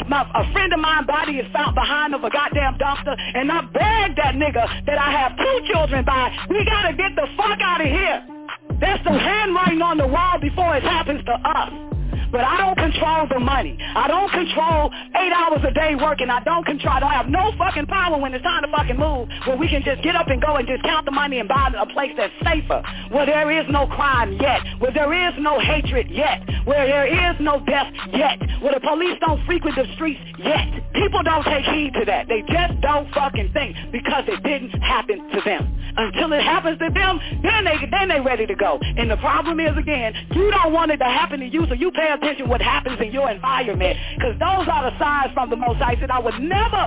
My, a friend of mine body is found behind of a goddamn dumpster. And I begged that nigga that I have two children by, we gotta get the fuck out of here. There's some handwriting on the wall before it happens to us. But I don't control the money. I don't control eight hours a day working. I don't control. I don't have no fucking power when it's time to fucking move. Where we can just get up and go and just count the money and buy a place that's safer. Where there is no crime yet. Where there is no hatred yet. Where there is no death yet. Where the police don't frequent the streets yet. People don't take heed to that. They just don't fucking think because it didn't happen to them. Until it happens to them, then they then they ready to go. And the problem is again, you don't want it to happen to you, so you pay attention what happens in your environment because those are the signs from the Most High. Said I would never,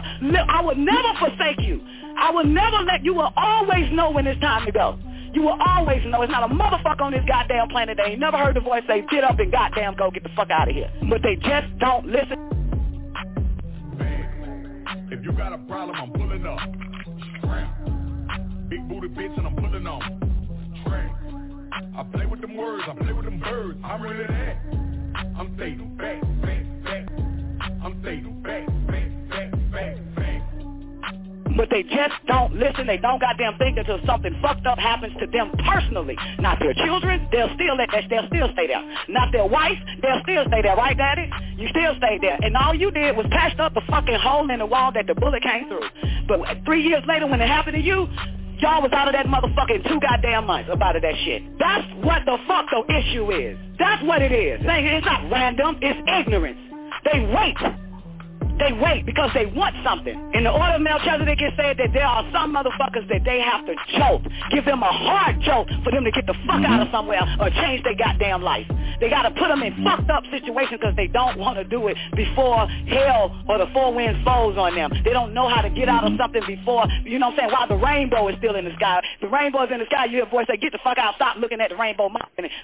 I would never forsake you. I will never let you. Will always know when it's time to go. You will always know it's not a motherfucker on this goddamn planet that ain't never heard the voice say, get up and goddamn go get the fuck out of here. But they just don't listen. If you got a problem, I'm pulling up. Strap. Big booty bitch and I'm pulling on. Track. I play with them words, I play with them birds. I'm really that. But they just don't listen. They don't goddamn think until something fucked up happens to them personally. Not their children, they'll still they'll still stay there. Not their wife, they'll still stay there, right, Daddy? You still stay there. And all you did was patch up the fucking hole in the wall that the bullet came through. But three years later, when it happened to you, y'all was out of that motherfucker in two goddamn months about that shit. That's what the fuck the issue is. That's what it is. It's not random. It's ignorance. They wait they wait because they want something. In the order of Melchizedek, it said that there are some motherfuckers that they have to jolt, give them a hard jolt for them to get the fuck out of somewhere or change their goddamn life. They got to put them in fucked up situations because they don't want to do it before hell or the four winds falls on them. They don't know how to get out of something before, you know what I'm saying, while the rainbow is still in the sky. The rainbow is in the sky, you hear a voice say, get the fuck out, stop looking at the rainbow.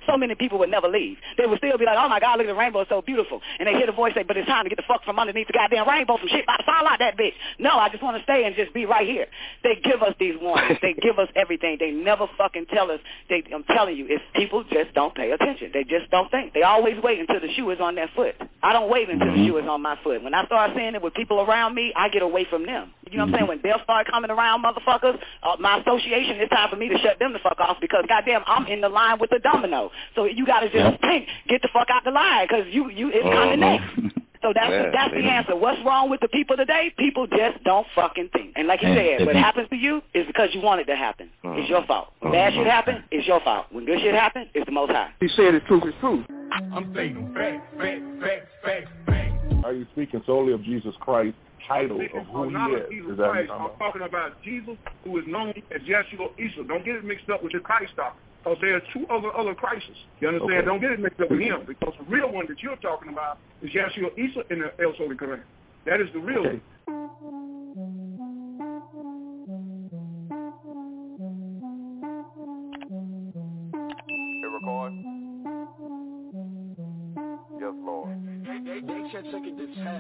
So many people would never leave. They would still be like, oh my God, look at the rainbow, it's so beautiful. And they hear the voice say, but it's time to get the fuck from underneath the goddamn rainbow, some shit about to fall out that bitch. No, I just want to stay and just be right here. They give us these warnings. they give us everything. They never fucking tell us. They, I'm telling you, if people just don't pay attention. They just don't think. They always wait until the shoe is on their foot. I don't wait until the shoe is on my foot. When I start seeing it with people around me, I get away from them. You know what I'm saying? When they'll start coming around motherfuckers, uh, my association, it's time for me to shut them the fuck off because goddamn, I'm in the line with the domino. So you got to just think, get the fuck out the line because you, you, it's coming uh-huh. next. So that's yeah, the, that's the answer. What's wrong with the people today? People just don't fucking think. And like you said, what happens to you is because you want it to happen. Uh, it's your fault. When bad shit happen, it's your fault. When good shit happen, it's the most high. He said it's truth is truth. I'm saying facts, facts, facts, facts, facts. Are you speaking solely of Jesus Christ? title of who he is. Jesus is Christ. I'm talking about Jesus, who is known as Yeshua Isa. Don't get it mixed up with your Christ doctrine. Because there are two other other crises. You understand? Okay. Don't get it mixed up with him because the real one that you're talking about is Yeshua Isa in the El Soli Quran. That is the real okay. record. Yes, Lord.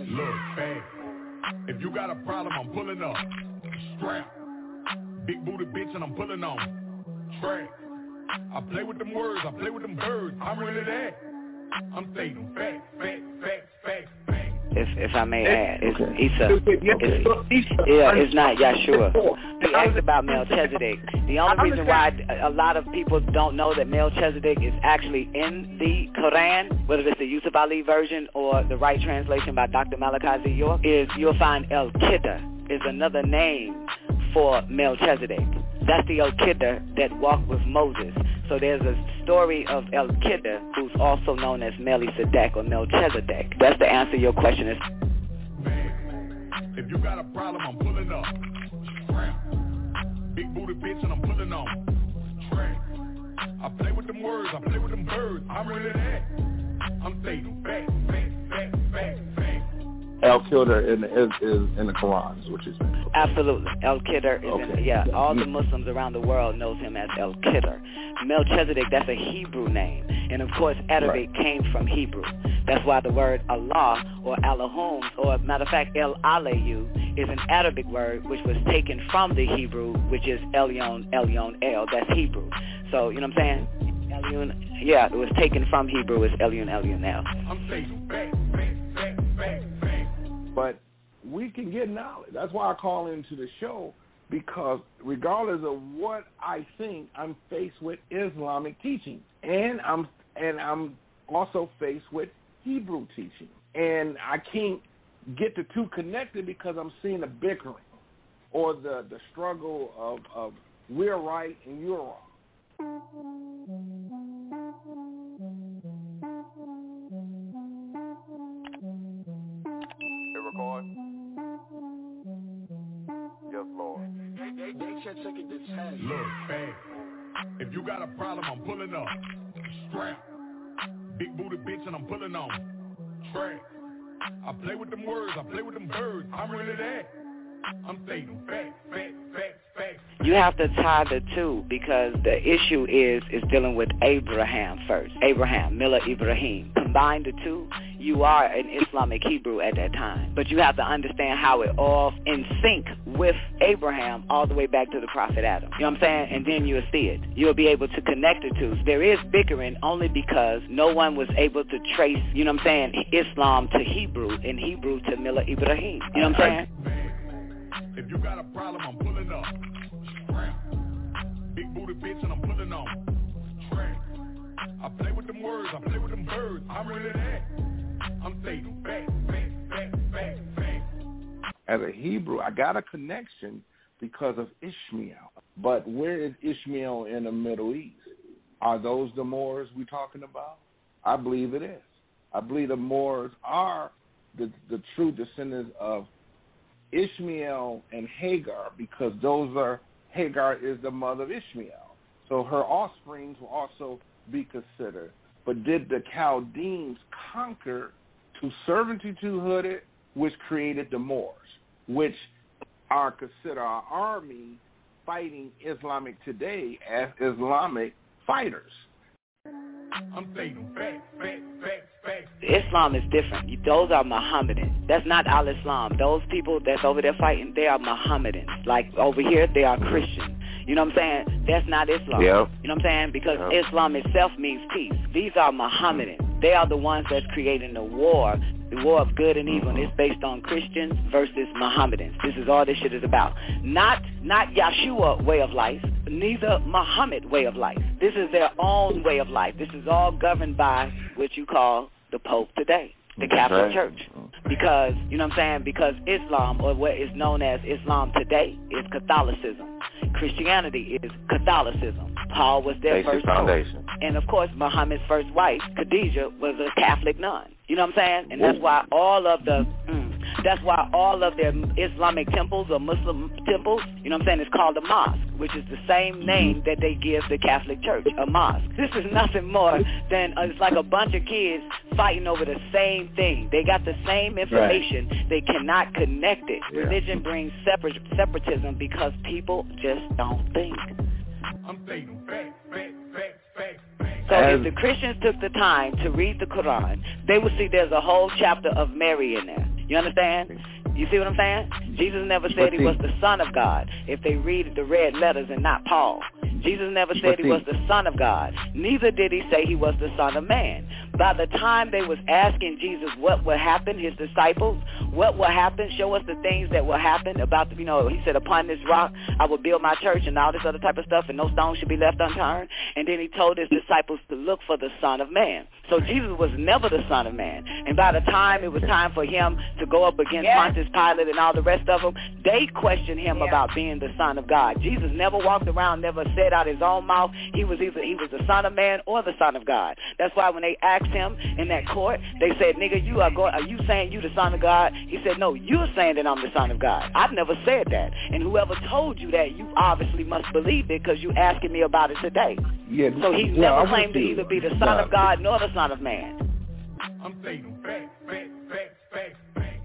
Look, man. If you got a problem, I'm pulling up. Strap. Big booty bitch and I'm pulling on. Track. I play with them words, I play with them birds. I'm really that. I'm stating facts, facts, facts, facts, facts. If if I may add, it's Isa. It's, yeah, it's not Yeshua. He asked about Melchizedek. The only reason why a lot of people don't know that Melchizedek is actually in the Quran, whether it's the Yusuf Ali version or the right translation by Dr. Malachi Z. York, is you'll find El Kidda is another name for Melchizedek. That's the El Kidda that walked with Moses. So there's a story of El Kidda, who's also known as Melchizedek or Melchizedek. That's the answer to your question. Is if you got a problem, I'm pulling up. Big booty bitch and I'm pulling on. I play with them words, I play with them birds. I'm really that. I'm facts. El Kidder in the, is, is in the Quran, is what you're saying. Absolutely. El Kidder is okay. in, yeah, all the mm. Muslims around the world knows him as El Kidder. Melchizedek, that's a Hebrew name. And of course, Arabic right. came from Hebrew. That's why the word Allah or Allahum, or matter of fact, El Alayu, is an Arabic word which was taken from the Hebrew, which is Elyon, Elyon, El. That's Hebrew. So, you know what I'm saying? Elyon, yeah, it was taken from Hebrew it's Elyon, Elyon, El. I'm saying back, back, back, back but we can get knowledge. That's why I call into the show because regardless of what I think, I'm faced with Islamic teaching, and I'm and I'm also faced with Hebrew teaching, and I can't get the two connected because I'm seeing the bickering or the the struggle of of we're right and you're wrong. Look, man. If you got a problem, I'm pulling up. Strap. Big booty bitch and I'm pulling on. Track. I play with them words, I play with them birds. I'm really that. I'm stating facts, facts, facts, facts. You have to tie the two because the issue is is dealing with Abraham first. Abraham, Millat Ibrahim. Combine the two, you are an Islamic Hebrew at that time. But you have to understand how it all in sync with Abraham all the way back to the prophet Adam. You know what I'm saying? And then you'll see it. You'll be able to connect the two. There is bickering only because no one was able to trace, you know what I'm saying, Islam to Hebrew and Hebrew to Millat Ibrahim. You know what I'm saying? If you got a problem, I'm pulling up. Big booty bitch and I'm pulling on. I play with them words, I play with I'm really that. I'm stating facts, facts, facts, facts, facts. As a Hebrew, I got a connection because of Ishmael. But where is Ishmael in the Middle East? Are those the Moors we're talking about? I believe it is. I believe the Moors are the, the true descendants of Ishmael and Hagar because those are Hagar is the mother of Ishmael. So her offsprings will also be considered. But did the Chaldeans conquer to servitude it, which created the Moors, which are considered our army fighting Islamic today as Islamic fighters. I'm stating facts, facts, facts, facts. Islam is different. Those are Mohammedans. That's not Al-Islam. Those people that's over there fighting, they are Mohammedans. Like over here, they are Christians. You know what I'm saying? That's not Islam. Yep. You know what I'm saying? Because Yep. Islam itself means peace. These are Mohammedans. They are the ones that's creating the war. The war of good and evil. And it's based on Christians versus Mohammedans. This is all this shit is about. Not not Yeshua way of life, neither Muhammad way of life. This is their own way of life. This is all governed by what you call the Pope today, the Catholic Right. Church. Mm-hmm. Because, you know what I'm saying? Because Islam, or what is known as Islam today, is Catholicism. Christianity is Catholicism. Paul was their Basic first foundation. And of course, Muhammad's first wife, Khadijah, was a Catholic nun. You know what I'm saying? And that's why all of the, mm, that's why all of their Islamic temples or Muslim temples, you know what I'm saying, is called a mosque, which is the same name that they give the Catholic Church, a mosque. This is nothing more than, uh, it's like a bunch of kids fighting over the same thing. They got the same information. They cannot connect it. Yeah. Religion brings separate, separatism because people just don't think. I'm stating facts, facts, facts, facts, facts. So if the Christians took the time to read the Quran, they would see there's a whole chapter of Mary in there. You understand? You see what I'm saying? Jesus never said he was the son of God if they read the red letters and not Paul. Jesus never said he was the son of God. Neither did he say he was the son of man. By the time they was asking Jesus what would happen, his disciples, what will happen, show us the things that will happen about, the, you know, he said, upon this rock I will build my church and all this other type of stuff and no stone should be left unturned. And then he told his disciples to look for the son of man. So Jesus was never the son of man. And by the time it was time for him to go up against Yeah. Pontius Pilate and all the rest of them, they questioned him about being the son of God. Jesus never walked around, never said out his own mouth he was either he was the son of man or the son of God. That's why when they asked him in that court, they said, "Nigga, you are going? Are you saying you the son of God?" He said, "No, you're saying that I'm the son of God. I've never said that. And whoever told you that, you obviously must believe it because you asking me about it today." Yeah, So he well, never I'm claimed to either be the son of God nor the son of man. I'm stating facts, facts, facts, facts, facts.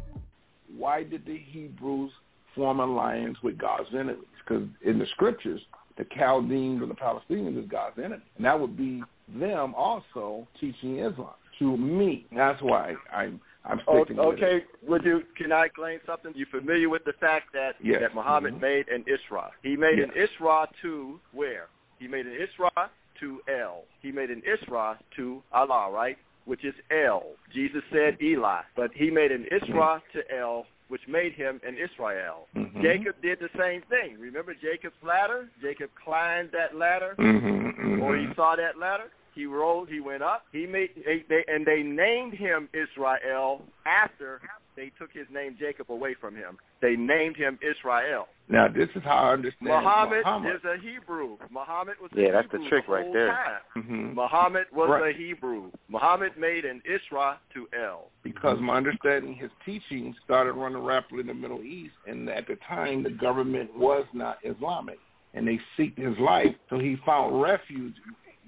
Why did the Hebrews form alliance with God's enemies? Because in the scriptures, the Chaldeans or the Palestinians is God's enemy. And that would be them also teaching Islam to me. That's why I'm I'm sticking with it. Okay, would you? Can I claim something? You familiar with the fact that Yes. that Muhammad Mhm. made an Isra? He made an Isra to where? He made an Isra to El. He made an Isra to Allah, right? Which is El. Jesus said Eli, but he made an Isra to El, which made him an Israel. Mhm. Jacob did the same thing. Remember Jacob's ladder? Jacob climbed that ladder, Mhm, mhm. or he saw that ladder. He rolled. He went up. He made. They, they, and they named him Israel after they took his name Jacob away from him. They named him Israel. Now this is how I understand Muhammad, Muhammad. is a Hebrew. Muhammad was Yeah, a that's the trick the right there. time. Mhm. Muhammad was Right. a Hebrew. Muhammad made an Isra to El. because my understanding his teachings started running rapidly in the Middle East, and at the time the government was not Islamic, and they seeked his life, so he found refuge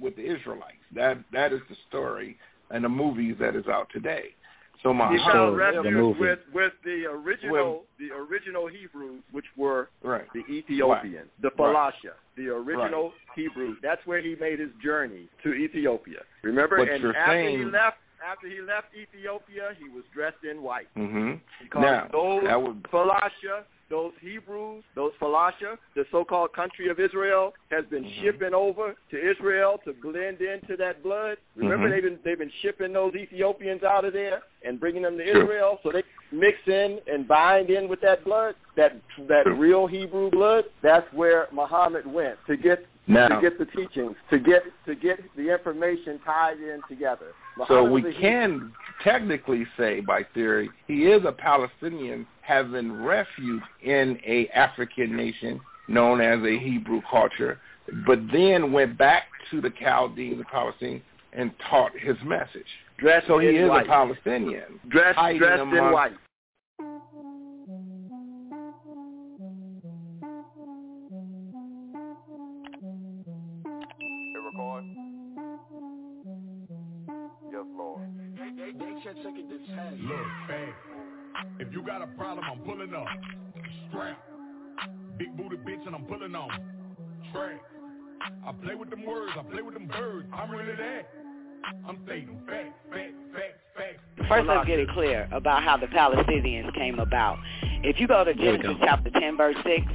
with the Israelites. That that is the story and the movies that is out today. So my He found refuge with with the original the original Hebrews, which were right. the Ethiopians, the Right. The original Hebrews. That's where he made his journey to Ethiopia. Remember, But and after he left, after he left Ethiopia, he was dressed in white hmm because Now those that would Falasha those Hebrews, those Falasha, the so-called country of Israel, has been mm-hmm. shipping over to Israel to blend into that blood. Remember, mm-hmm. they've been they've been shipping those Ethiopians out of there and bringing them to sure. Israel, so they mix in and bind in with that blood, that that real Hebrew blood. That's where Muhammad went to get now, to get the teachings, to get to get the information tied in together. Muhammad so we can technically say, by theory, he is a Palestinian having refuge in a African nation known as a Hebrew culture, but then went back to the Chaldeans, the Palestinians, and taught his message. Dressed so he is white. a Palestinian. Dressed, dressed in white. You got a problem, I'm pulling up. Strap. Big booty bitch and I'm pulling on. Track. I play with them words, I play with them birds. I'm really that. I'm stating facts, facts, facts, facts. First, let's get it clear about how the Palestinians came about. If you go to Genesis chapter 10, verse 6,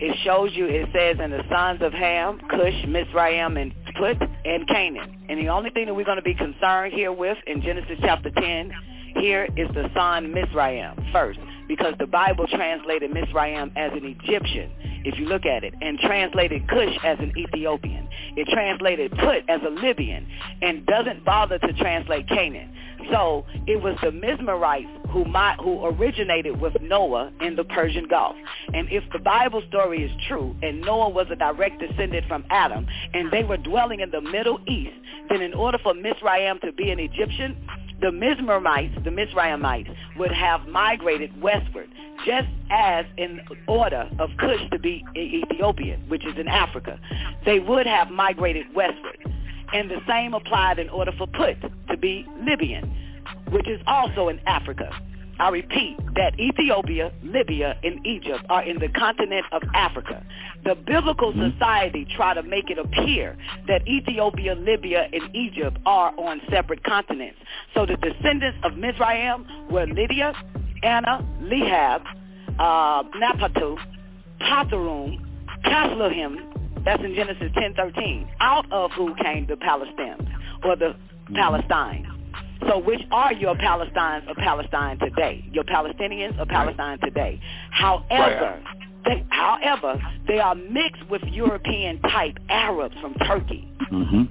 it shows you, it says, in the sons of Ham, Cush, Mizraim, and Put, and Canaan. And the only thing that we're going to be concerned here with in Genesis chapter 10 here is the son Mizraim first because the Bible translated Mizraim as an Egyptian, if you look at it, and translated Cush as an Ethiopian. It translated Put as a Libyan and doesn't bother to translate Canaan. So it was the Mizraimites who who originated with Noah in the Persian Gulf. And if the Bible story is true, and Noah was a direct descendant from Adam, and they were dwelling in the Middle East, then in order for Mizraim to be an Egyptian, the Mizraimites, the Mizraimites would have migrated westward, just as in order of Cush to be Ethiopian, which is in Africa. They would have migrated westward. And the same applied in order for Put to be Libyan, which is also in Africa. I repeat that Ethiopia, Libya, and Egypt are in the continent of Africa. The biblical mm-hmm. society try to make it appear that Ethiopia, Libya, and Egypt are on separate continents. So the descendants of Mizraim were Lydia, Anna, Lehab, uh, Napatu, Patharum, Casluhim, that's in Genesis 10:13, out of who came the Palestinians or the mm-hmm. Palestine. So which are your Palestinians of Palestine today? Your Palestinians of Palestine today. However, they, however, they are mixed with European type Arabs from Turkey. Mm-hmm.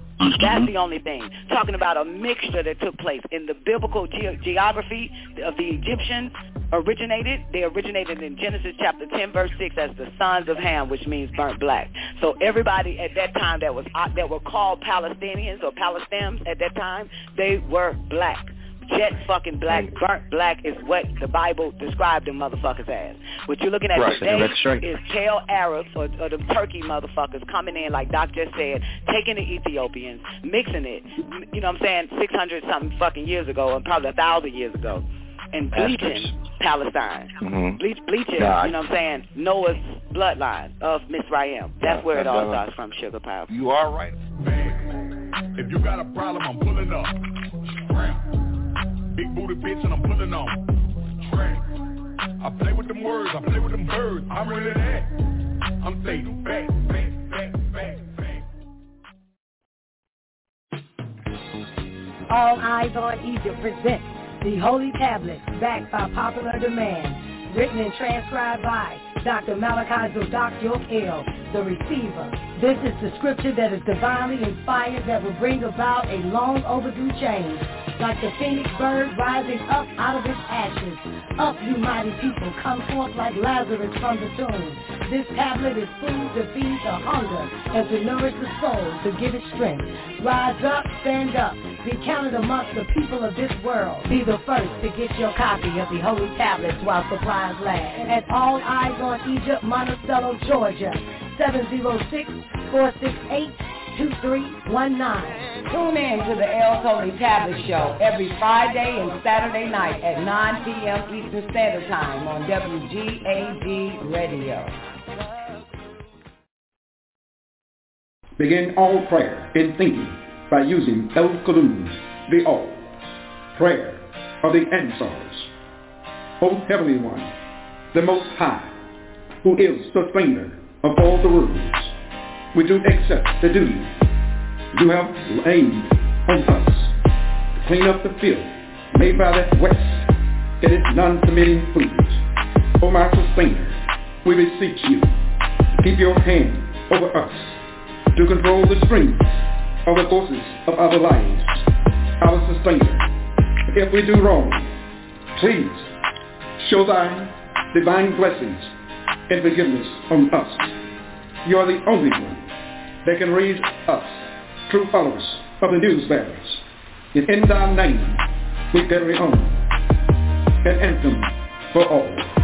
That's the only thing. Talking about a mixture that took place in the biblical ge- geography of the Egyptians originated. They originated in Genesis chapter 10 verse 6 as the sons of Ham, which means burnt black. So everybody at that time that was uh, that were called Palestinians or Palestinians at that time, they were black jet fucking black, burnt black is what the Bible described them motherfuckers as. What you're looking at right. today right. is pale Arabs or, or the Turkey motherfuckers coming in, like Doc just said, taking the Ethiopians, mixing it, you know what I'm saying, 600 something fucking years ago, and probably a thousand years ago, and bleaching Palestine. Mm-hmm. Bleach, bleaching, God. you know what I'm saying, Noah's bloodline of Mizraim. That's where it all starts from, Sugar Power. You are right. Man, if you got a problem, I'm pulling up. Big booty bitch and I'm pulling on track. I play with them words, I play with them birds. I'm really that. I'm stating facts, facts, facts, facts. All Eyes on Egypt presents the Holy Tablets, backed by popular demand, written and transcribed by Dr. Malachi Zodak El, the receiver. This is the scripture that is divinely inspired that will bring about a long overdue change like the phoenix bird rising up out of its ashes. Up, you mighty people, come forth like Lazarus from the tomb. This tablet is food to feed the hunger and to nourish the soul, to give it strength. Rise up, stand up, be counted amongst the people of this world. Be the first to get your copy of the Holy Tablets while supplies At All Eyes on Egypt, Monticello, Georgia, 706 468 2319. Tune in to the El Holy Tablet Show every Friday and Saturday night at 9 p.m. Eastern Standard Time on WGAG Radio. Begin all prayer in thinking by using El Kaduz, the All. Prayer of the Ansars. O Heavenly One, the Most High, who is sustainer of all the worlds. We do accept the duty you have laid on us to clean up the filth made by that West and its non-committing fools. O my sustainer, we beseech you to keep your hand over us, to control the strings of the forces of our lives, our sustainer. If we do wrong, please show thy divine blessings and forgiveness on us. You are the only one that can raise us, true followers of the news bearers. And in thy name, we carry on an anthem for all.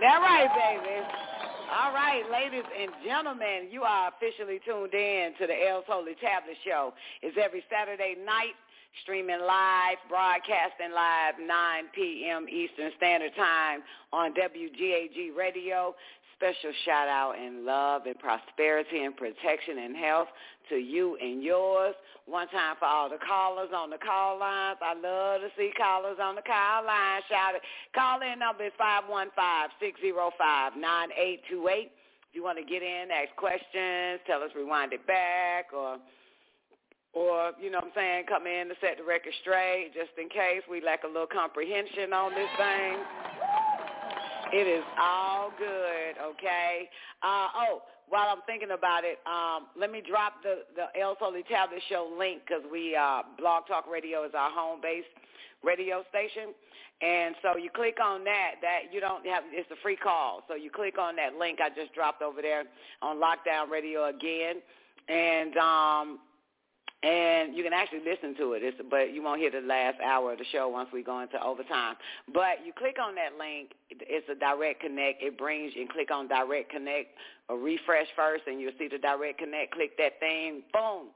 That right, baby. All right, ladies and gentlemen, you are officially tuned in to the El's Holy Tablet Show. It's every Saturday night, streaming live, broadcasting live, 9 p.m. Eastern Standard Time on WGAG Radio. Special shout out and love and prosperity and protection and health to you and yours. One time for all the callers on the call lines. I love to see callers on the call line. Shout it. Call in number is 515-605-9828. If you want to get in, ask questions, tell us rewind it back or or, you know what I'm saying, come in to set the record straight just in case we lack a little comprehension on this thing. It is all good, okay? Uh, oh, while I'm thinking about it, um, let me drop the, the El's Holy Tablet Show link because we, uh, Blog Talk Radio is our home-based radio station. And so you click on that, that you don't have, it's a free call. So you click on that link I just dropped over there on Lockdown Radio again. And um, and you can actually listen to it. It's, but you won't hear the last hour of the show once we go into overtime. But you click on that link. It's a direct connect. It brings you and click on direct connect or refresh first, and you'll see the direct connect. Click that thing. Boom.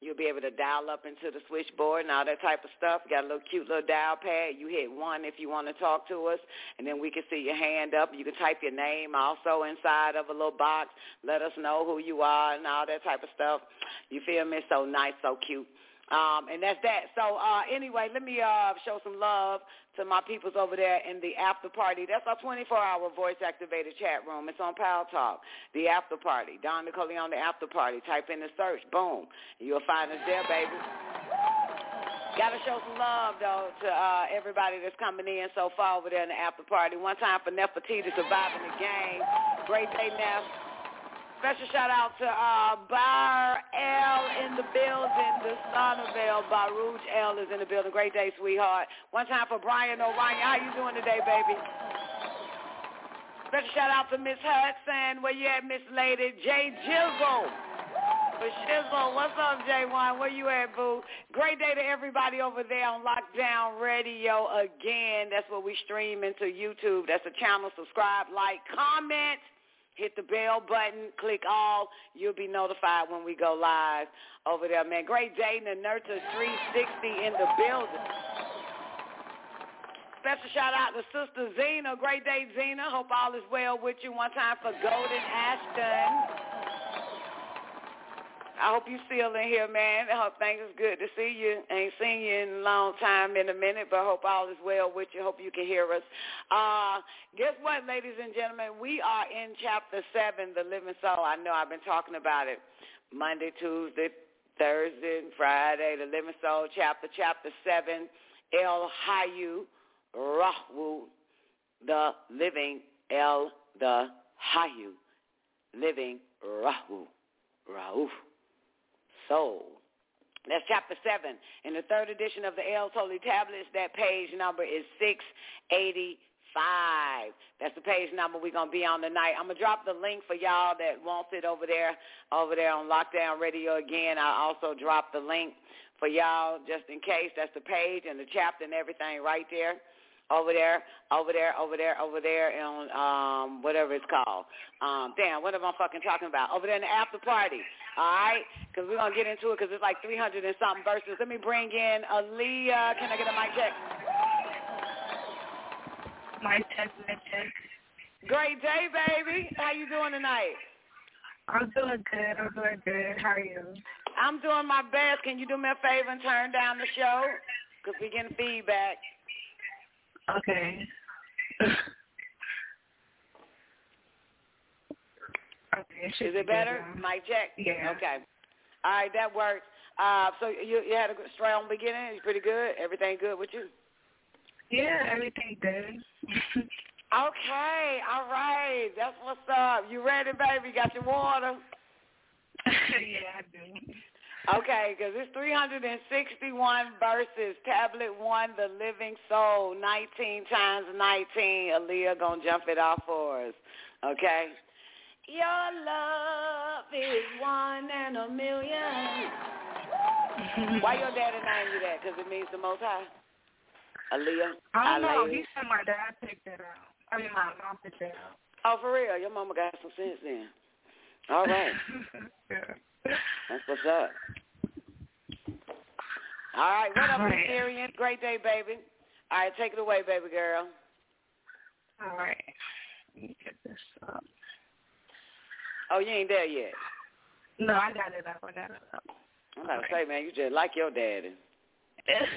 You'll be able to dial up into the switchboard and all that type of stuff. Got a little cute little dial pad. You hit one if you want to talk to us, and then we can see your hand up. You can type your name also inside of a little box. Let us know who you are and all that type of stuff. You feel me? So nice, so cute. Um, and that's that. So uh, anyway, let me uh, show some love to my peoples over there in the after party. That's our 24-hour voice-activated chat room. It's on Paltalk. The after party. Don Nicole on the after party. Type in the search. Boom. You'll find us there, baby. Got to show some love, though, to uh, everybody that's coming in so far over there in the after party. One time for Nefertiti surviving the game. Great day, Neff. Special shout out to uh, Bar L in the building, the son of L. Baruch L is in the building. Great day, sweetheart. One time for Brian O'Ryan. How you doing today, baby? Special shout out to Miss Hudson. Where you at, Miss Lady? Jay Jizzle. For Shizzle. What's up, J1? Where you at, boo? Great day to everybody over there on Lockdown Radio again. That's what we stream into YouTube. That's the channel. Subscribe, like, comment hit the bell button, click all. You'll be notified when we go live over there, man. Great day, the Nurture 360 in the building. Special shout out to Sister Zena. Great day, Zena. Hope all is well with you. One time for Golden Ashton. I hope you're still in here, man. I hope things is good to see you. Ain't seen you in a long time in a minute, but hope all is well with you. Hope you can hear us. Uh, guess what, ladies and gentlemen? We are in chapter 7, The Living Soul. I know I've been talking about it Monday, Tuesday, Thursday, Friday, The Living Soul chapter, chapter 7, El Haayuh Rawuh, the living El, the Haayuh, living Rawuh, Rawuh soul. That's chapter 7. In the third edition of the El Holy Tablets, that page number is 685. That's the page number we're going to be on tonight. I'm going to drop the link for y'all that wants it over there, over there on Lockdown Radio again. I'll also drop the link for y'all just in case. That's the page and the chapter and everything right there over there, over there, over there, over there on um whatever it's called. Um, damn, what am I fucking talking about? Over there in the after party. All right, because we're gonna get into it because it's like 300 and something verses. Let me bring in Aaliyah. Can I get a mic check? Mic check, mic check. Great day, baby. How you doing tonight? I'm doing good. I'm doing good. How are you? I'm doing my best. Can you do me a favor and turn down the show? Because we're getting feedback. Okay. okay. Is it better? Mic check? Yeah. Okay. All right, that works. Uh, so you you had a good, strong beginning. You pretty good. Everything good with you? Yeah, everything good. Okay, all right. That's what's up. You ready, baby? Got your water? yeah, I do. Okay, because it's 361 verses. Tablet 1, The Living Soul, 19 times 19. Aaliyah going to jump it off for us. Okay? Your love is one in a million. Why your daddy named you that? Because it means the Most High? Aaliyah? I don't know. He said my dad picked it out. I mean, my mom picked it out. Oh, for real? Your mama got some sense then. All right. yeah. That's what's up. All right. What up, All right. Syrian? Great day, baby. All right, take it away, baby girl. All right. Let me get this up. Oh, you ain't there yet. No, I got it up. I got it up. I'm about to say, man, you just like your daddy.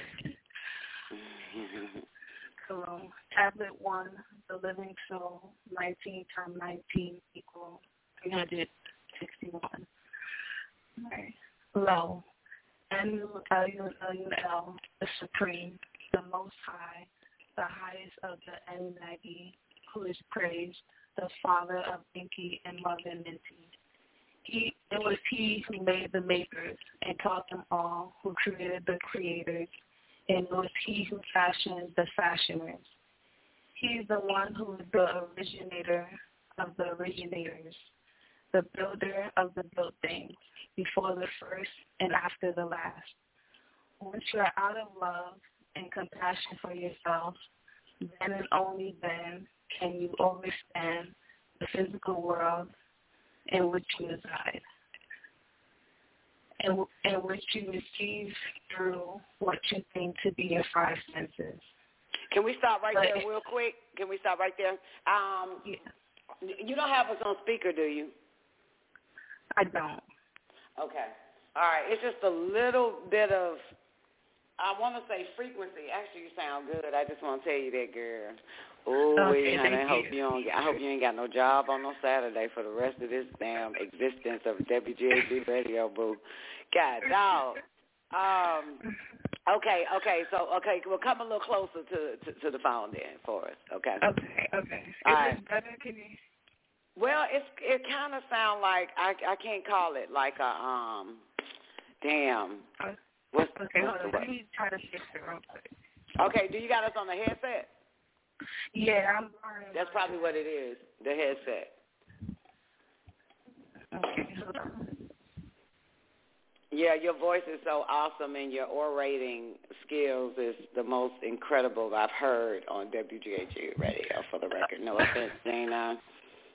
Hello. Tablet 1, The Living Soul, 19 times 19 equal 361. Right. Low. N-U-L-U-L, the Supreme, the Most High, the highest of the Anunnaki, who is praised, the Father of Inky and Mother Minty. He, it was he who made the makers and taught them all, who created the creators, and it was he who fashioned the fashioners. He is the one who is the originator of the originators, the builder of the built things, before the first and after the last. Once you are out of love and compassion for yourself, then and only then can you overstand the physical world in which you reside, and in which you receive through what you think to be your five senses. Can we stop right But- there real quick? Can we stop right there? Um, You don't have us on speaker, do you? I don't. Okay. All right. It's just a little bit of, I want to say frequency. Actually, you sound good. I just want to tell you that, girl. Oh, Okay, honey, I hope you. you don't. I hope you ain't got no job on no Saturday for the rest of this damn existence of WGAG Radio, boo. God, dog. Um. Okay, okay. So, okay, well, come a little closer to to, to the phone then for us. Okay. Okay, okay. All right. better? Can you? Well, it's it kind of sound like I I can't call it like a um, damn. What's, Okay, what's hold on. Let me try to fix it real quick. Okay, do you got us on the headset? Yeah, I'm borrowing That's probably what it is, the headset. Okay, hold on. Yeah, your voice is so awesome and your orating skills is the most incredible I've heard on WGAG radio for the record. No offense, Dana,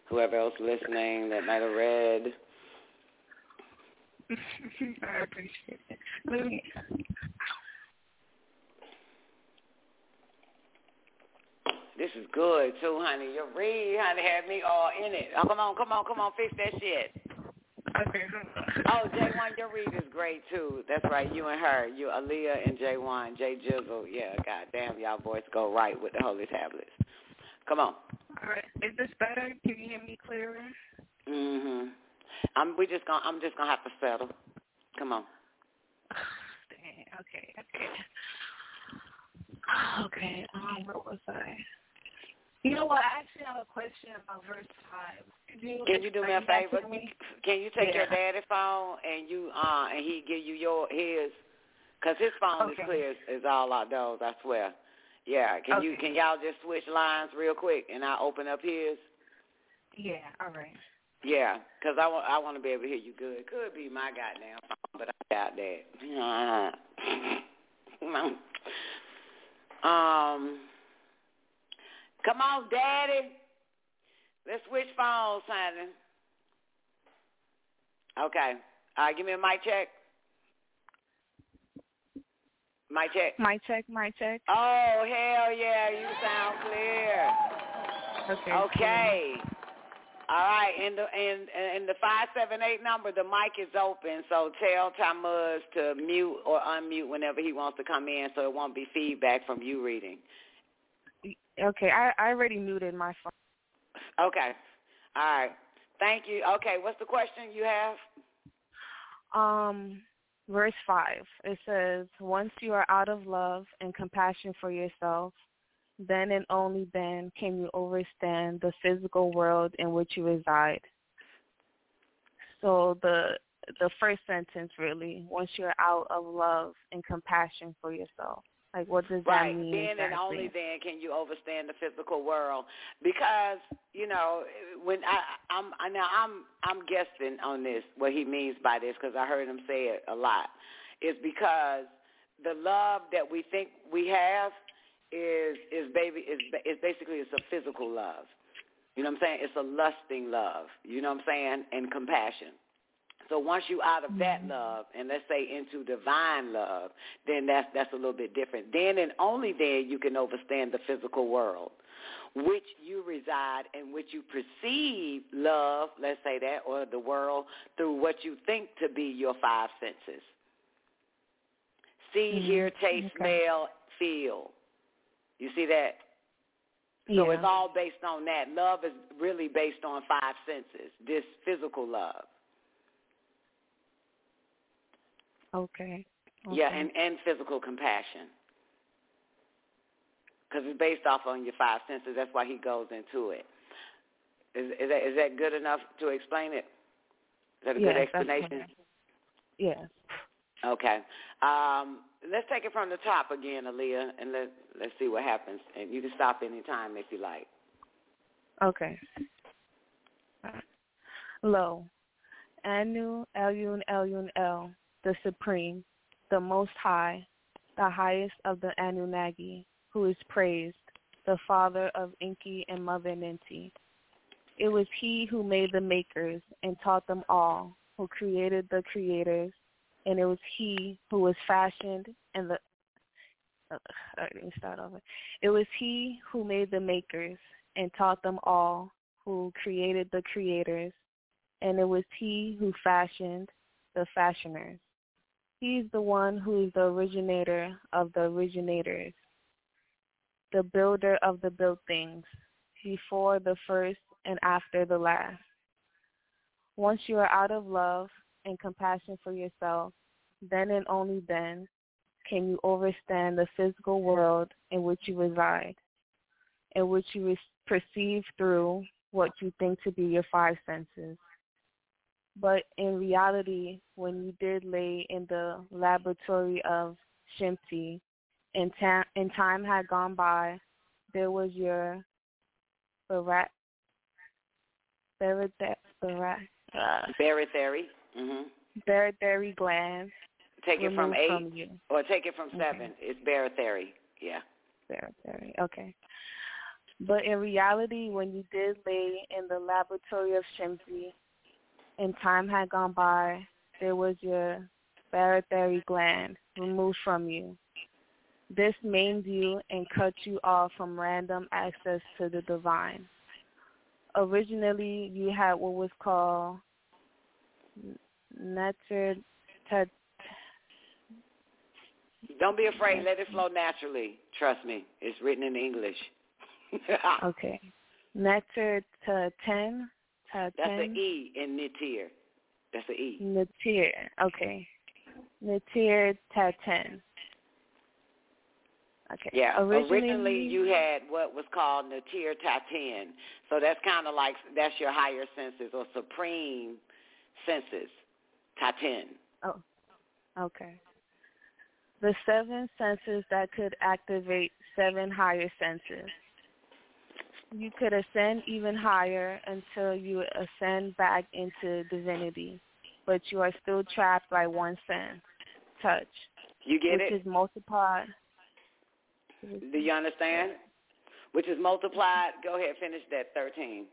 whoever else listening that might have read. I appreciate it. Let me. This is good too, honey. Your read, honey, had me all in it. Oh, come on, come on, come on, fix that shit. Okay, Oh, J1, your read is great too. That's right, you and her, you Aaliyah and J1, J Jizzle. Yeah, goddamn, y'all boys go right with the holy tablets. Come on. All right. Is this better? Can you hear me clearer? Mhm. I'm we just gonna I'm just gonna have to settle. Come on. Okay, okay. Okay, um, where was I? You know what? I actually have a question about verse 5. Could you, Can you do me a favor? Can you take your Yeah. daddy phone and you uh and he give you your his cuz his phone Okay. is clear as, as all outdoors, I swear. Yeah, can you can y'all just switch lines real quick and I'll open up his? Yeah, All right. Yeah, cause I want I want to be able to hear you good. Could be my goddamn phone, but I doubt that. um, come on, Daddy. Let's switch phones, honey. Okay. All right, give me a mic check. Mic check. Mic check, mic check. Oh hell yeah, you sound clear. Okay. Okay. All right, and the and and the five seven eight number, the mic is open. So tell Tamuz to mute or unmute whenever he wants to come in, so it won't be feedback from you reading. Okay, I I already muted my phone. Okay, all right. Thank you. Okay, what's the question you have? Um, verse five. It says, "Once you are out of love and compassion for yourself, then and only then can you overstand the physical world in which you reside. So the the first sentence really, once you're out of love and compassion for yourself. Like what does right. that mean? Then exactly? and only then can you understand the physical world. Because, you know, when I I'm I now I'm I'm guessing on this what he means by this because I heard him say it a lot. Is because the love that we think we have is is baby is is basically it's a physical love. You know what I'm saying? It's a lusting love. You know what I'm saying? And compassion. So once you out of that love and let's say into divine love, then that's that's a little bit different. Then and only then you can understand the physical world, which you reside and which you perceive love, let's say that, or the world through what you think to be your five senses. See, Mhm. hear, taste, Okay. smell, feel. You see that? So Yeah. it's all based on that. Love is really based on five senses, this physical love. Okay. Yeah, and, and physical compassion. Because it's based off on your five senses. That's why he goes into it. Is, is, that, is that good enough to explain it? Is that a Yes, good explanation? Yes. Okay. Um, let's take it from the top again, Aaliyah, and let, let's see what happens. And you can stop any time if you like. Okay. Lo, Anu Elyon Elyon El, the Supreme, the Most High, the highest of the Anunnaki, who is praised, the father of Inki and mother Ninti. It was he who made the makers and taught them all, who created the creators, and it was he who was fashioned and the uh, let me start over. It was he who made the makers and taught them all, who created the creators, and it was he who fashioned the fashioners. He's the one who is the originator of the originators, the builder of the built things, before the first and after the last. Once you are out of love and compassion for yourself, then and only then can you overstand the physical world in which you reside, in which you perceive through what you think to be your five senses. But in reality, when you did lay in the laboratory of Shimti, and, ta- and time had gone by, there was your barat, barat, barat, uh, Barythary. hmm barythary gland Take it from eight from you. or take it from Okay. seven. It's barythary. Yeah. Barythary. Okay. But in reality, when you did lay in the laboratory of Shimzi and time had gone by, there was your barythary gland removed from you. This maimed you and cut you off from random access to the divine. Originally, you had what was called natural. Don't be afraid. Let it flow naturally. Trust me. It's written in English. okay. Nectar to 10 that's an E in Nitir. That's an E. Natir. Okay. Natir to. Okay. Yeah. Originally, Originally, you had what was called Natir Tatin. So that's kind of like that's your higher senses or supreme senses. Tatin. Oh. Okay. The seven senses that could activate seven higher senses. You could ascend even higher until you ascend back into divinity, but you are still trapped by one sin, touch, You get it? which it? is multiplied. Do you understand? Which is multiplied. Go ahead. Finish that. Thirteen.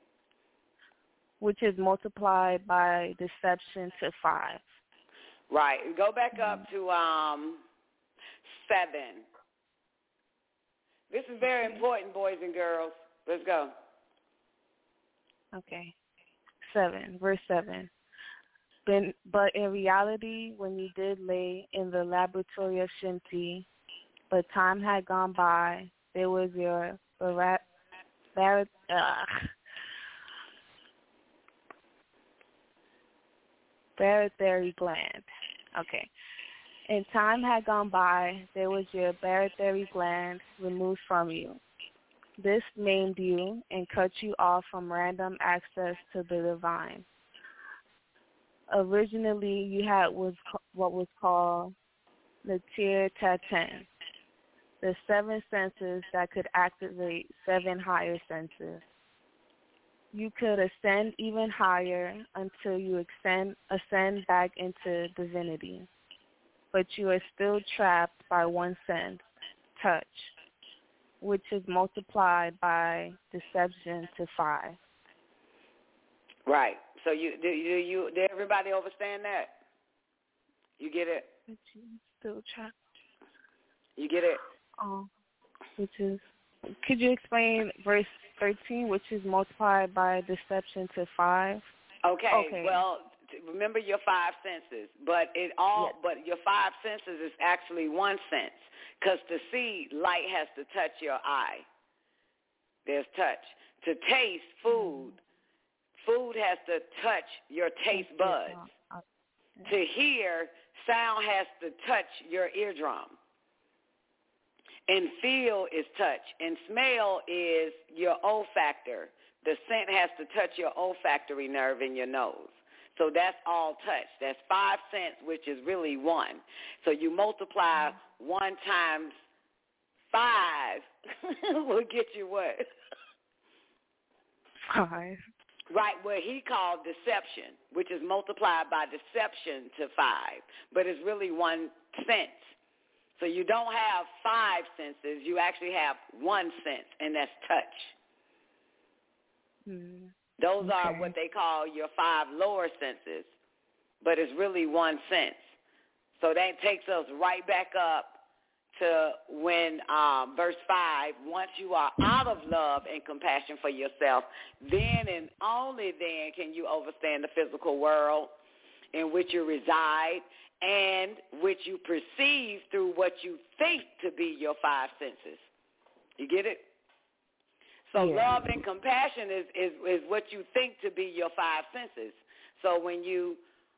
which is multiplied by deception to five. Right. Go back up to um seven. This is very important, boys and girls. Let's go. Okay. 7, verse 7. But, but in reality, when you did lay in the laboratory of Shinti, but time had gone by, there was your barat, barat, uh, barytheric gland. Okay. And time had gone by, there was your barytheric gland removed from you. This maimed you and cut you off from random access to the divine. Originally, you had was what was called the Tir Taten, the seven senses that could activate seven higher senses. You could ascend even higher until you ascend, ascend back into divinity but you are still trapped by one sense, touch, which is multiplied by deception to five. Right. So you do you, you did everybody understand that? You get it? But you still trapped. You get it? Oh, which is. Could you explain verse thirteen, which is multiplied by deception to five? Okay. Okay. Well, remember your five senses, but it all Yes. but your five senses is actually one sense because to see light has to touch your eye. There's touch. To taste food, food has to touch your taste buds. To hear, sound has to touch your eardrum. And feel is touch. And smell is your olfactor. The scent has to touch your olfactory nerve in your nose. So that's all touch. That's five cents, which is really one. So you multiply one times five will get you what? Five. Right, what he called deception, which is multiplied by deception to five, but it's really one sense. So you don't have five senses, you actually have one sense, and that's touch. Hmm. Those are what they call your five lower senses, but it's really one sense. So that takes us right back up to when um, verse 5, once you are out of love and compassion for yourself, then and only then can you understand the physical world in which you reside and which you perceive through what you think to be your five senses. You get it? So Yeah. love and compassion is, is, is what you think to be your five senses. So when you,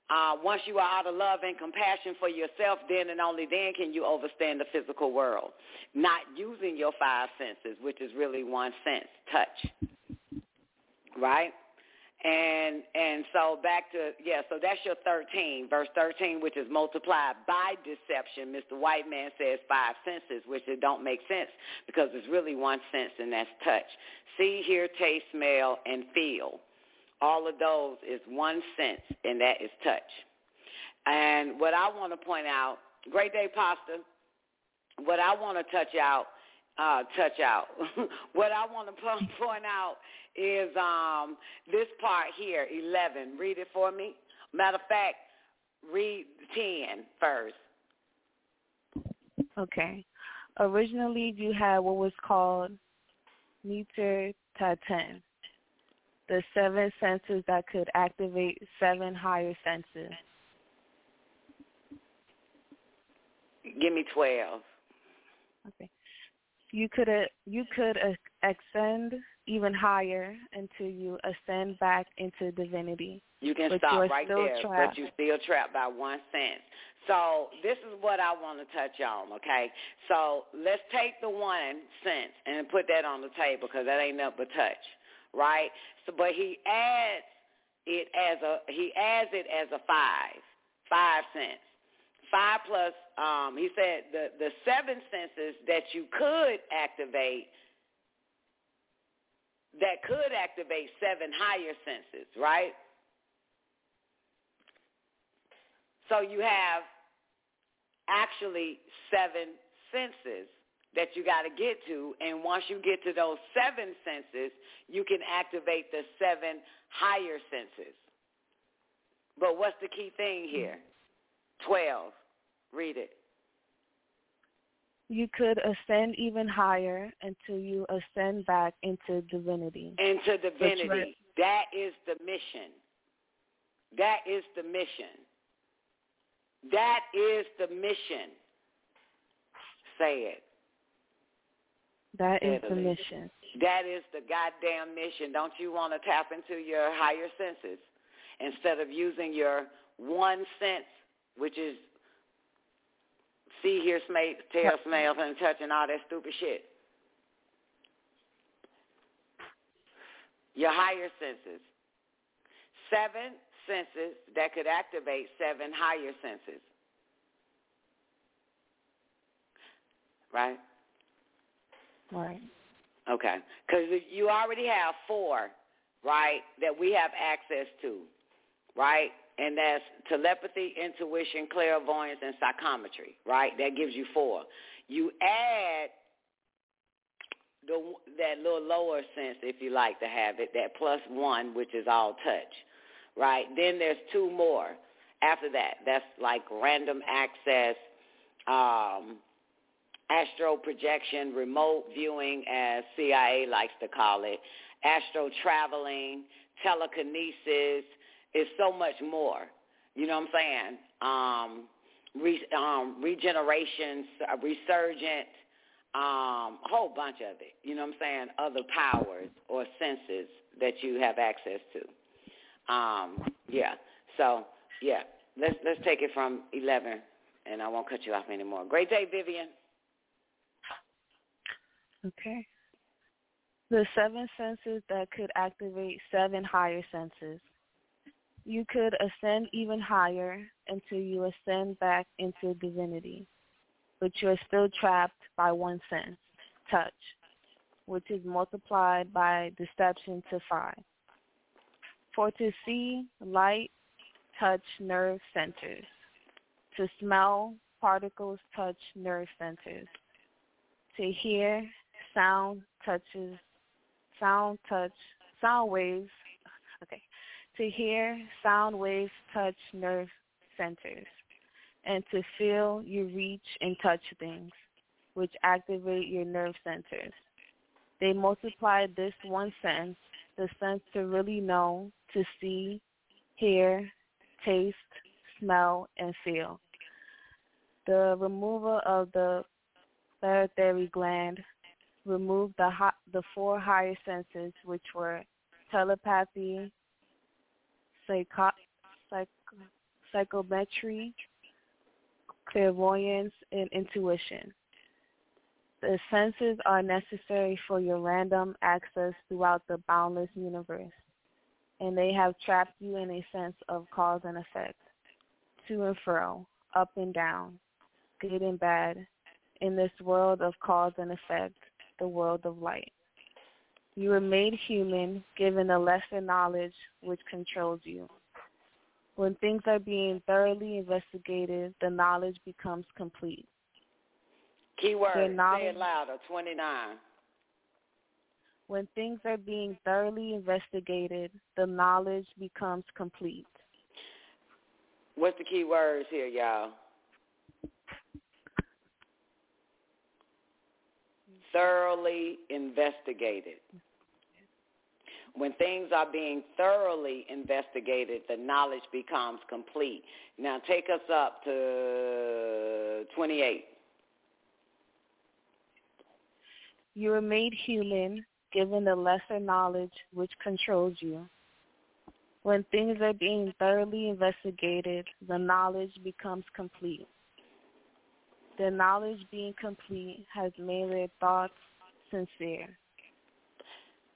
uh, once you are out of love and compassion for yourself, then and only then can you understand the physical world. Not using your five senses, which is really one sense, touch. Right? And and so back to yeah, so that's your thirteen, verse thirteen, which is multiplied by deception. Mr. White Man says five senses, which it don't make sense because it's really one sense, and that's touch. See, hear, taste, smell, and feel. All of those is one sense, and that is touch. And what I want to point out, great day, pasta. What I want to touch out, uh, touch out. what I want to point out is um, this part here, 11. Read it for me. Matter of fact, read 10 first. Okay. Originally, you had what was called meter taten, the seven senses that could activate seven higher senses. Give me 12. Okay. You could uh, you could uh, ascend even higher until you ascend back into divinity. You can But stop right there, trapped. but you're still trapped by one sense. So this is what I want to touch on, okay? So let's take the one sense and put that on the table because that ain't nothing but touch, right? So, but he adds it as a he adds it as a five, five cents. Five plus, um, he said the the seven senses that you could activate that could activate seven higher senses, right? So you have actually seven senses that you got to get to, and once you get to those seven senses, you can activate the seven higher senses. But what's the key thing here? Twelve. Read it. You could ascend even higher until you ascend back into divinity. Into That's divinity. right. That is the mission. That is the mission. That is the mission. Say it. That is Italy. the mission. That is the goddamn mission. Don't you want to tap into your higher senses instead of using your one sense, which is see, hear, smell, tail, smell, and touch, and all that stupid shit. Your higher senses. Seven senses that could activate seven higher senses. Right? Right. Okay. Because you already have four, right, that we have access to, right? And that's telepathy, intuition, clairvoyance, and psychometry, right? That gives you four. You add the that little lower sense, if you like to have it, that plus one, which is all touch, right? Then there's two more after that. That's like random access, um, astro projection, remote viewing, as CIA likes to call it, astro traveling, telekinesis. Is so much more. You know what I'm saying? Um, re, um, regeneration, uh, resurgent, um, a whole bunch of it. You know what I'm saying? Other powers or senses that you have access to. Um, yeah. So yeah, let's let's take it from eleven, and I won't cut you off anymore. Great day, Vivian. Okay. The seven senses that could activate seven higher senses. You could ascend even higher until you ascend back into divinity, but you're still trapped by one sense, touch, which is multiplied by deception to five. For to see, light, touch nerve centers. To smell, particles touch nerve centers. To hear, sound touches, sound touch, sound waves, okay. To hear, sound waves touch nerve centers. And to feel, you reach and touch things, which activate your nerve centers. They multiply this one sense, the sense to really know, to see, hear, taste, smell, and feel. The removal of the pituitary gland removed the the four higher senses, which were telepathy, psycho- psych- psychometry, clairvoyance, and intuition. The senses are necessary for your random access throughout the boundless universe, and they have trapped you in a sense of cause and effect, to and fro, up and down, good and bad, in this world of cause and effect, the world of light. You were made human, given a lesser knowledge which controls you. When things are being thoroughly investigated, the knowledge becomes complete. Keyword, say it louder, 29. When things are being thoroughly investigated, the knowledge becomes complete. What's the key words here, y'all? Thoroughly investigated. When things are being thoroughly investigated, the knowledge becomes complete. Now take us up to 28. You were made human, given the lesser knowledge which controls you. When things are being thoroughly investigated, the knowledge becomes complete. The knowledge being complete has made their thoughts sincere.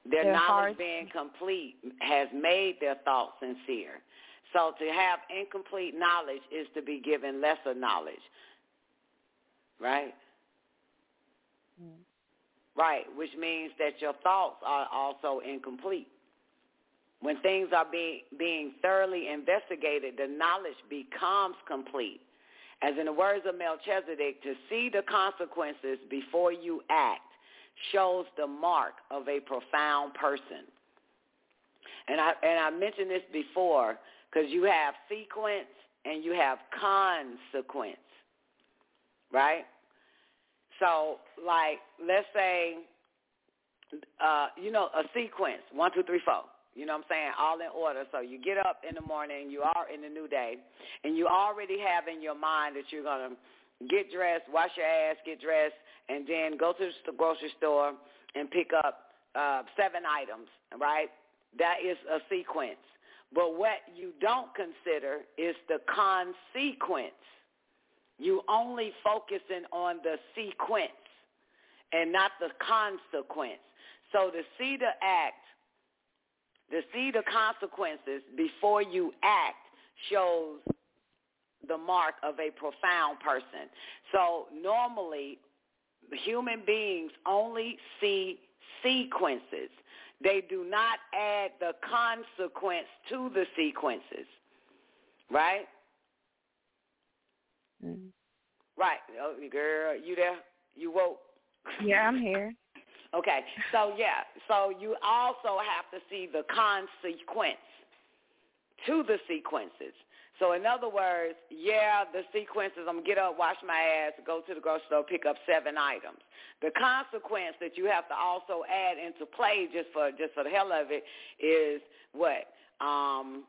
Their, Their knowledge hearts- being complete has made their thoughts sincere. So to have incomplete knowledge is to be given lesser knowledge. Right? Mm-hmm. Right, which means that your thoughts are also incomplete. When things are being being thoroughly investigated, the knowledge becomes complete. As in the words of Melchizedek, to see the consequences before you act shows the mark of a profound person. And I and I mentioned this before because you have sequence and you have consequence, right? So, like, let's say, uh, you know, a sequence one, two, three, four, You know what I'm saying? All in order. So you get up in the morning, you are in the new day, and you already have in your mind that you're going to get dressed, wash your ass, get dressed, and then go to the grocery store and pick up uh, seven items, right? That is a sequence. But what you don't consider is the consequence. You only focusing on the sequence and not the consequence. So to see the act, to see the consequences before you act shows the mark of a profound person. So normally human beings only see sequences. They do not add the consequence to the sequences. Right? Mm-hmm. Right. Oh, girl, you there? You woke? Yeah, I'm here. Okay. So yeah. So you also have to see the consequence to the sequences. So in other words, yeah, the sequences, I'm going to get up, wash my ass, go to the grocery store, pick up seven items. The consequence that you have to also add into play just for just for the hell of it is what? Um,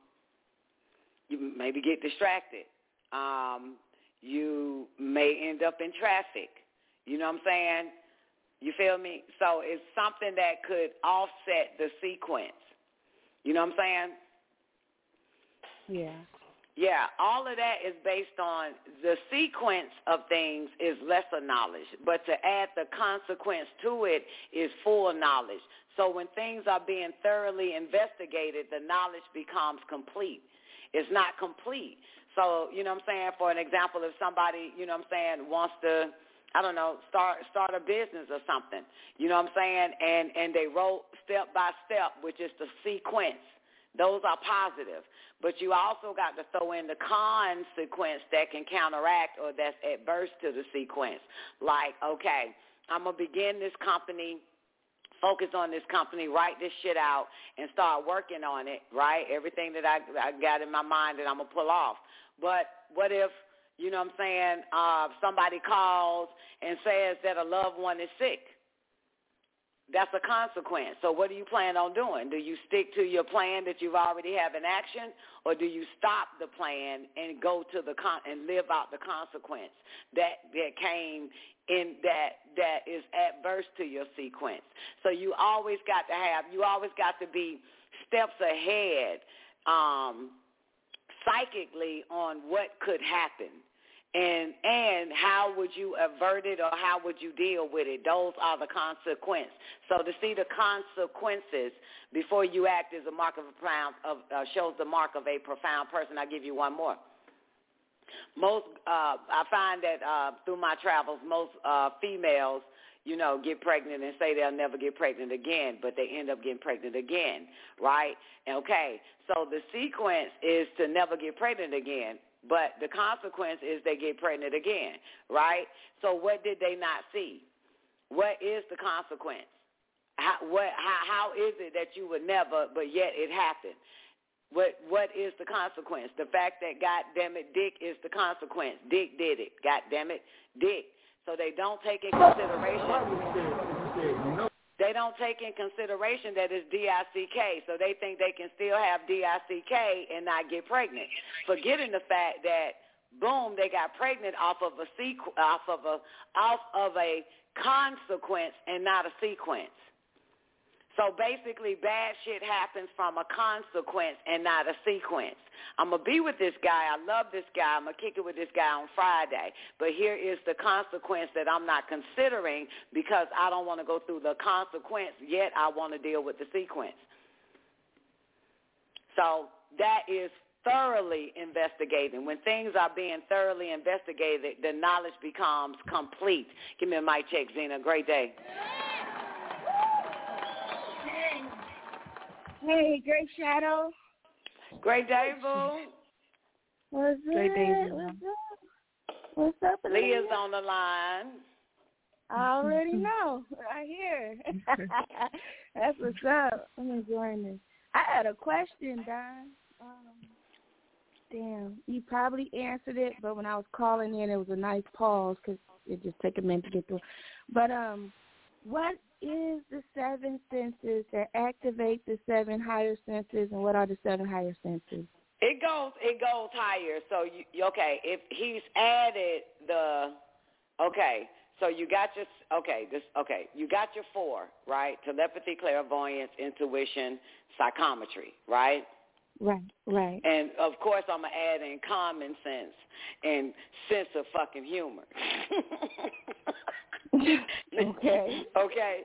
you maybe get distracted. Um, you may end up in traffic. You know what I'm saying? You feel me? So it's something that could offset the sequence. You know what I'm saying? Yeah. Yeah, all of that is based on the sequence of things is lesser knowledge, but to add the consequence to it is full knowledge. So when things are being thoroughly investigated, the knowledge becomes complete. It's not complete. So, you know what I'm saying? For an example, if somebody, you know what I'm saying, wants to I don't know, start start a business or something. You know what I'm saying? And and they wrote step by step, which is the sequence. Those are positive. But you also got to throw in the consequence that can counteract or that's adverse to the sequence. Like, okay, I'm going to begin this company, focus on this company, write this shit out, and start working on it, right? Everything that I, I got in my mind that I'm going to pull off. But what if, you know what I'm saying, uh, somebody calls and says that a loved one is sick? That's a consequence. So what do you plan on doing? Do you stick to your plan that you've already have in action, or do you stop the plan and go to the con- and live out the consequence that that came in that that is adverse to your sequence? So you always got to have you always got to be steps ahead um, psychically on what could happen and and how would you avert it or how would you deal with it those are the consequences so to see the consequences before you act is a mark of a profound of uh, shows the mark of a profound person i'll give you one more most uh i find that uh through my travels most uh females you know, get pregnant and say they'll never get pregnant again, but they end up getting pregnant again, right? Okay, so the sequence is to never get pregnant again. But the consequence is they get pregnant again, right? So what did they not see? What is the consequence? How, what, how, how is it that you would never, but yet it happened? What what is the consequence? The fact that God damn it, Dick is the consequence. Dick did it. God damn it, Dick. So they don't take in consideration. They don't take in consideration that it's D-I-C-K, so they think they can still have D-I-C-K and not get pregnant, forgetting the fact that boom, they got pregnant off of a sequ- off of a off of a consequence and not a sequence. So basically, bad shit happens from a consequence and not a sequence. I'm going to be with this guy. I love this guy. I'm going to kick it with this guy on Friday. But here is the consequence that I'm not considering because I don't want to go through the consequence, yet I want to deal with the sequence. So that is thoroughly investigating. When things are being thoroughly investigated, the knowledge becomes complete. Give me a mic check, Zena. Great day. Hey, Great Shadow. Great day, boo. What's Great up? day, What's up? What's up, Leah's on the line. I already know. Right here. That's what's up. I'm enjoying this. I had a question, Don. Um, damn, you probably answered it, but when I was calling in, it was a nice pause because it just took a minute to get through. But um, what is the seven senses that activate the seven higher senses, and what are the seven higher senses? It goes it goes higher. So you okay? If he's added the okay, so you got your okay this okay you got your four right? Telepathy, clairvoyance, intuition, psychometry, right? Right, right. And of course, I'm gonna add in common sense and sense of fucking humor. okay. Okay.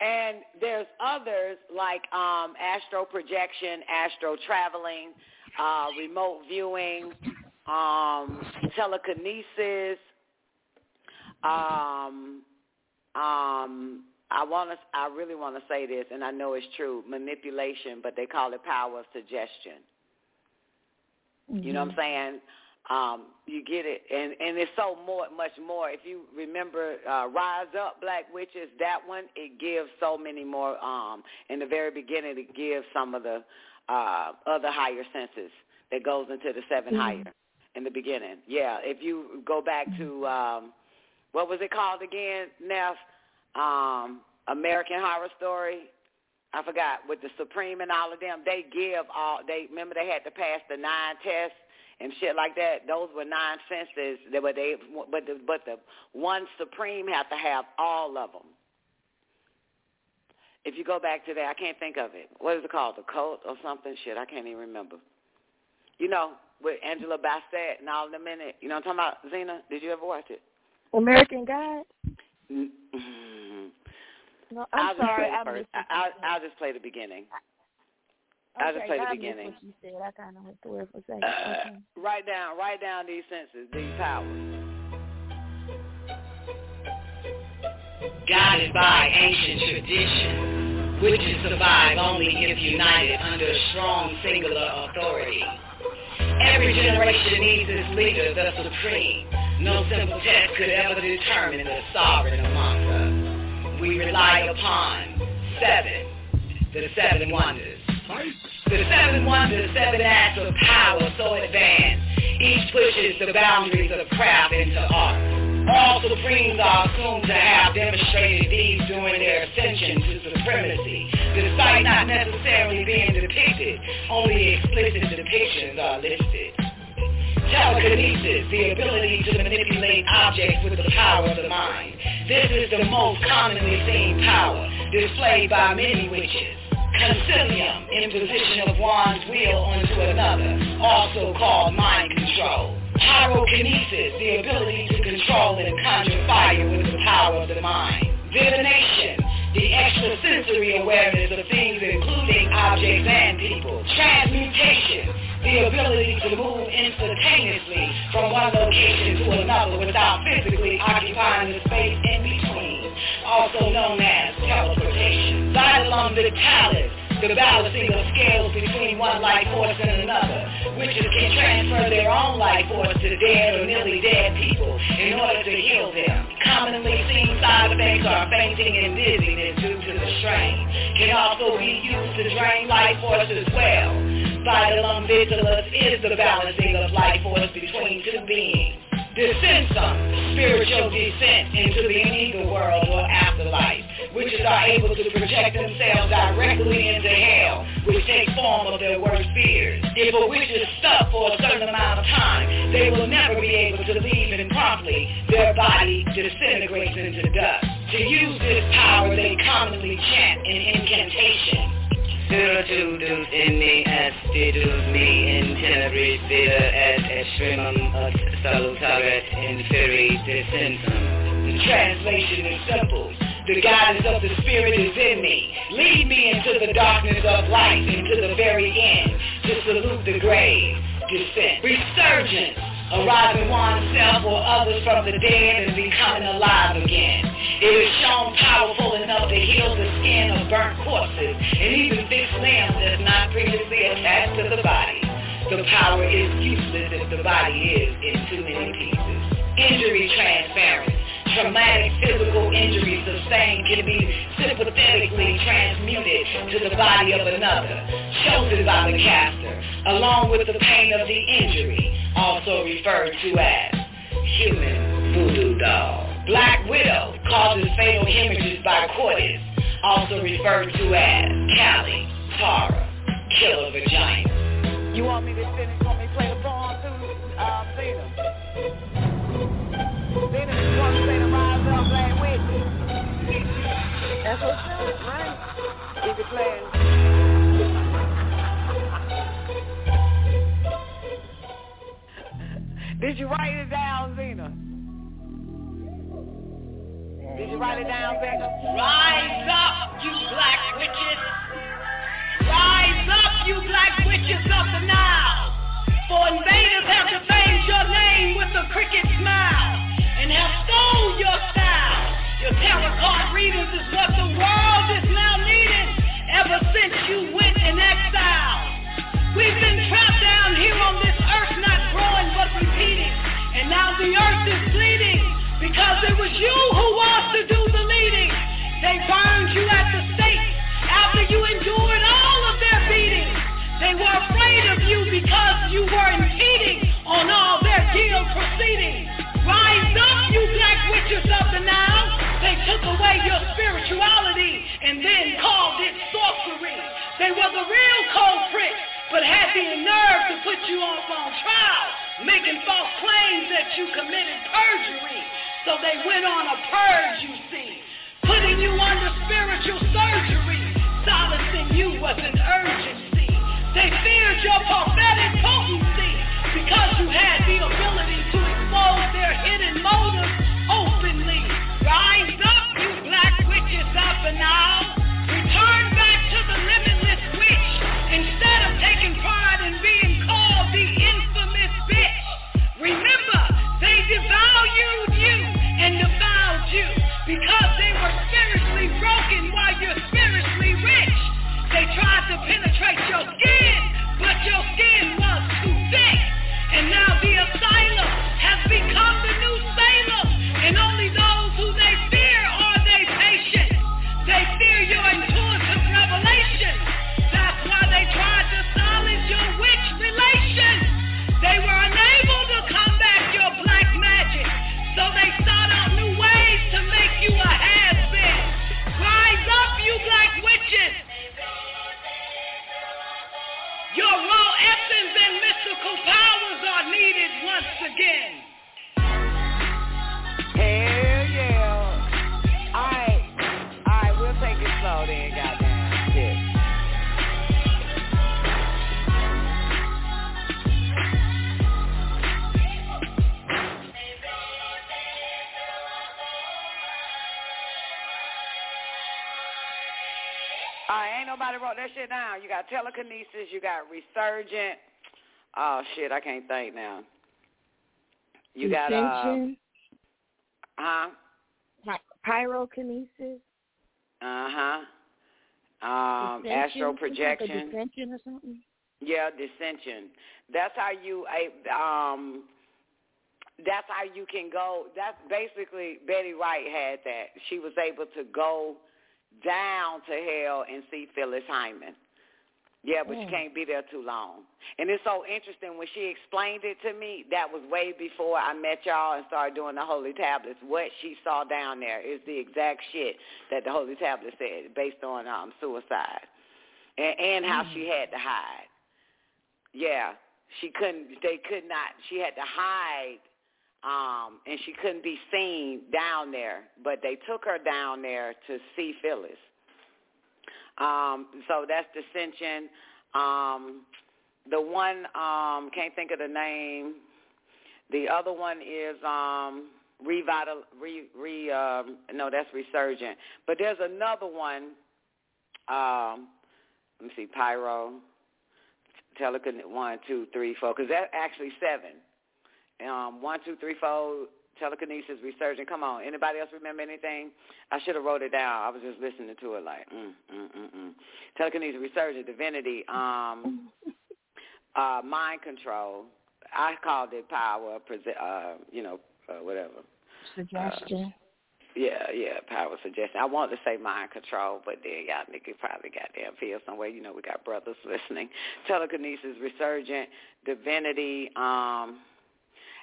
And there's others like um, astro projection, astro traveling, uh, remote viewing, um, telekinesis. Um, um, I want to. I really want to say this, and I know it's true. Manipulation, but they call it power of suggestion. Mm-hmm. You know what I'm saying? Um, you get it, and and it's so more, much more. If you remember, uh, Rise Up, Black Witches, that one it gives so many more. Um, in the very beginning, it gives some of the uh, other higher senses that goes into the 7 mm-hmm. higher in the beginning. Yeah, if you go back to um, what was it called again, Neff? Um, American Horror Story. I forgot with the Supreme and all of them. They give all. They remember they had to pass the nine tests and shit like that. Those were nine senses. They were they, but the but the one Supreme have to have all of them. If you go back to that, I can't think of it. What is it called? The cult or something? Shit, I can't even remember. You know, with Angela Bassett and all in it. You know what I'm talking about, Zena? Did you ever watch it? American God. Mm-hmm. No, I'm I'll sorry. Just I play the missed. I'll, I'll just play the beginning. I'll just okay, play the I missed beginning. What you said, I kind of went through it for a second. Uh, okay. write down, write down these senses, these powers. Guided by ancient tradition, witches survive only if united under a strong singular authority. Every generation needs its leader, the supreme. No simple test could ever determine the sovereign among us. We rely upon seven, the seven wonders. The seven wonders, seven acts of power so advanced. Each pushes the boundaries of craft into art. All supremes are assumed to have demonstrated these during their ascension to supremacy, despite not necessarily being depicted. Only explicit depictions are listed. Telekinesis, the ability to manipulate objects with the power of the mind. This is the most commonly seen power, displayed by many witches. Concilium, imposition of one's will onto another, also called mind control. Pyrokinesis, the ability to control and conjure fire with the power of the mind. Divination, the extrasensory awareness of things including objects and people. Transmutation, the ability to move instantaneously from one location to another without physically occupying the space in between, also known as teleportation. Xylem vitalis, the balancing of scales between one life force and another. Witches can transfer their own life force to dead or nearly dead people in order to heal them. Commonly seen side effects are fainting and dizziness due to the strain. Can also be used to drain life force as well. Vitalum vitalis is the balancing of life force between two beings. Descensum, spiritual descent into the ego world or afterlife. Witches are able to project themselves directly into hell, which takes form of their worst fears. If a witch is stuck for a certain amount of time, they will never be able to leave and promptly their body disintegrates into dust. To use this power, they commonly chant an incantation. Spiritus in me astidus me in tenebris vita et extremum ut salutaret inferi descensum. The translation is simple. The guidance of the Spirit is in me. Lead me into the darkness of life, into the very end, to salute the grave. Descent. Resurgence. Arising oneself or others from the dead and becoming alive again. It is shown powerful enough to heal the skin of burnt corpses and even fix limbs that's not previously attached to the body. The power is useless if the body is in too many pieces. Injury transference. Traumatic physical injury sustained can be sympathetically transmuted to the body of another, chosen by the caster, along with the pain of the injury, also referred to as human voodoo doll. Black widow causes fatal hemorrhages by coitus. also referred to as Kali, Tara, Killer Vagina. You want me to finish? Want me to play the poem too, um, Did you write it down, Zena? Did you write it down, Becca? Rise up, you black witches. Rise up, you black witches of the Nile. For invaders have defaced your name with a cricket smile and have stole your style. Your tarot card readers is what the world is now needing ever since you went in exile. We've been trapped down here on this earth, not growing but repeating. And now the earth is bleeding because it was you who was to do the leading. They burned you at Were the real culprits, but had the nerve to put you off on trial, making false claims that you committed perjury. So they went on a purge, you see, putting you under spiritual surgery. Solacing you was an urgency. They feared your prophetic wrote that shit down. You got telekinesis, you got resurgent. Oh shit, I can't think now. You got uh huh? pyrokinesis, Uh-huh. Um, dissension, astral some type of projection. dissension or something. Yeah, dissension. That's how you um that's how you can go that's basically Betty Wright had that. She was able to go down to hell and see Phyllis Hyman. Yeah, but you Mm. can't be there too long. And it's so interesting when she explained it to me, that was way before I met y'all and started doing the Holy Tablets. What she saw down there is the exact shit that the Holy Tablet said based on um suicide. And and how she had to hide. Yeah. She couldn't they could not she had to hide um and she couldn't be seen down there. But they took her down there to see Phyllis. Um, so that's dissension. Um, the one um, can't think of the name. The other one is um, revital. Re, re um, no, that's resurgent. But there's another one. Um, let me see, pyro, telecon one, two, three, four. Because that's actually seven. Um, one, two, three, four. Telekinesis, resurgent. Come on. Anybody else remember anything? I should have wrote it down. I was just listening to it like, mm, mm, mm, mm. Telekinesis, resurgent, divinity, um, uh, mind control. I called it power, uh, you know, uh, whatever. Suggestion. Yeah, yeah, power suggestion. I wanted to say mind control, but then y'all niggas probably goddamn feel somewhere. You know, we got brothers listening. Telekinesis, resurgent, divinity, um,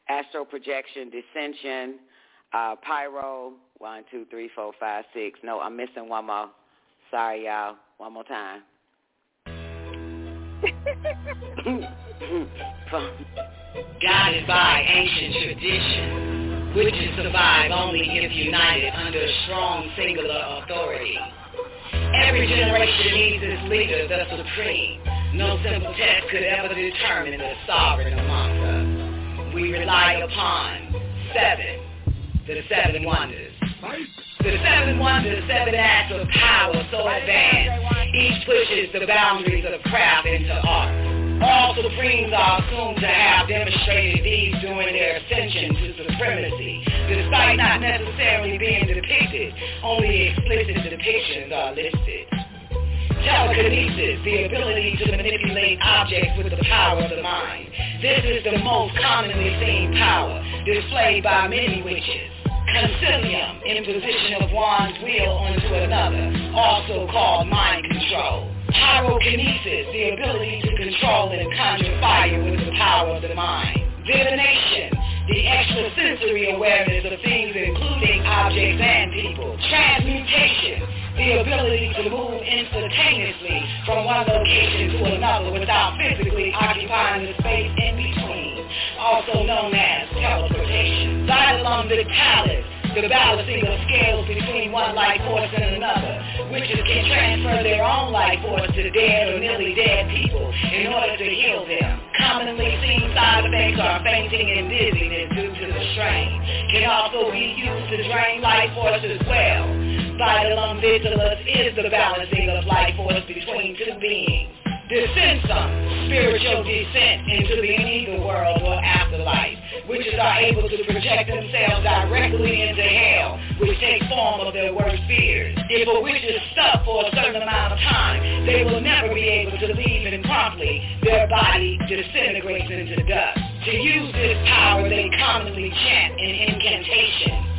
astral projection, dissension, uh, pyro, one, two, three, four, five, six. No, I'm missing one more. Sorry, y'all. One more time. Guided by ancient tradition, witches survive only if united under a strong singular authority. Every generation needs its leader, the supreme. No simple test could ever determine the sovereign amongst us. We rely upon seven, the seven wonders. The seven wonders, seven acts of power so advanced. Each pushes the boundaries of craft into art. All supremes are assumed to have demonstrated these during their ascension to supremacy, despite not necessarily being depicted. Only explicit depictions are listed. Telekinesis, the ability to manipulate objects with the power of the mind. This is the most commonly seen power, displayed by many witches. Concilium, imposition of one's will onto another, also called mind control. Pyrokinesis, the ability to control and conjure fire with the power of the mind. Divination, the extrasensory awareness of things including objects and people. Transmutation, the ability to move instantaneously from one location to another without physically occupying the space in between, also known as teleportation. Xylem vitalis, the balancing of scales between one life force and another. Witches can transfer their own life force to dead or nearly dead people in order to heal them. Commonly seen side effects are fainting and dizziness due to the strain. Can also be used to drain life force as well. Vitalum vitalis is the balancing of life force between two beings. Descensum, spiritual descent into the either world or afterlife. Witches are able to project themselves directly into hell, which takes form of their worst fears. If a witch is stuck for a certain amount of time, they will never be able to leave it and promptly their body disintegrates into dust. To use this power, they commonly chant an incantation.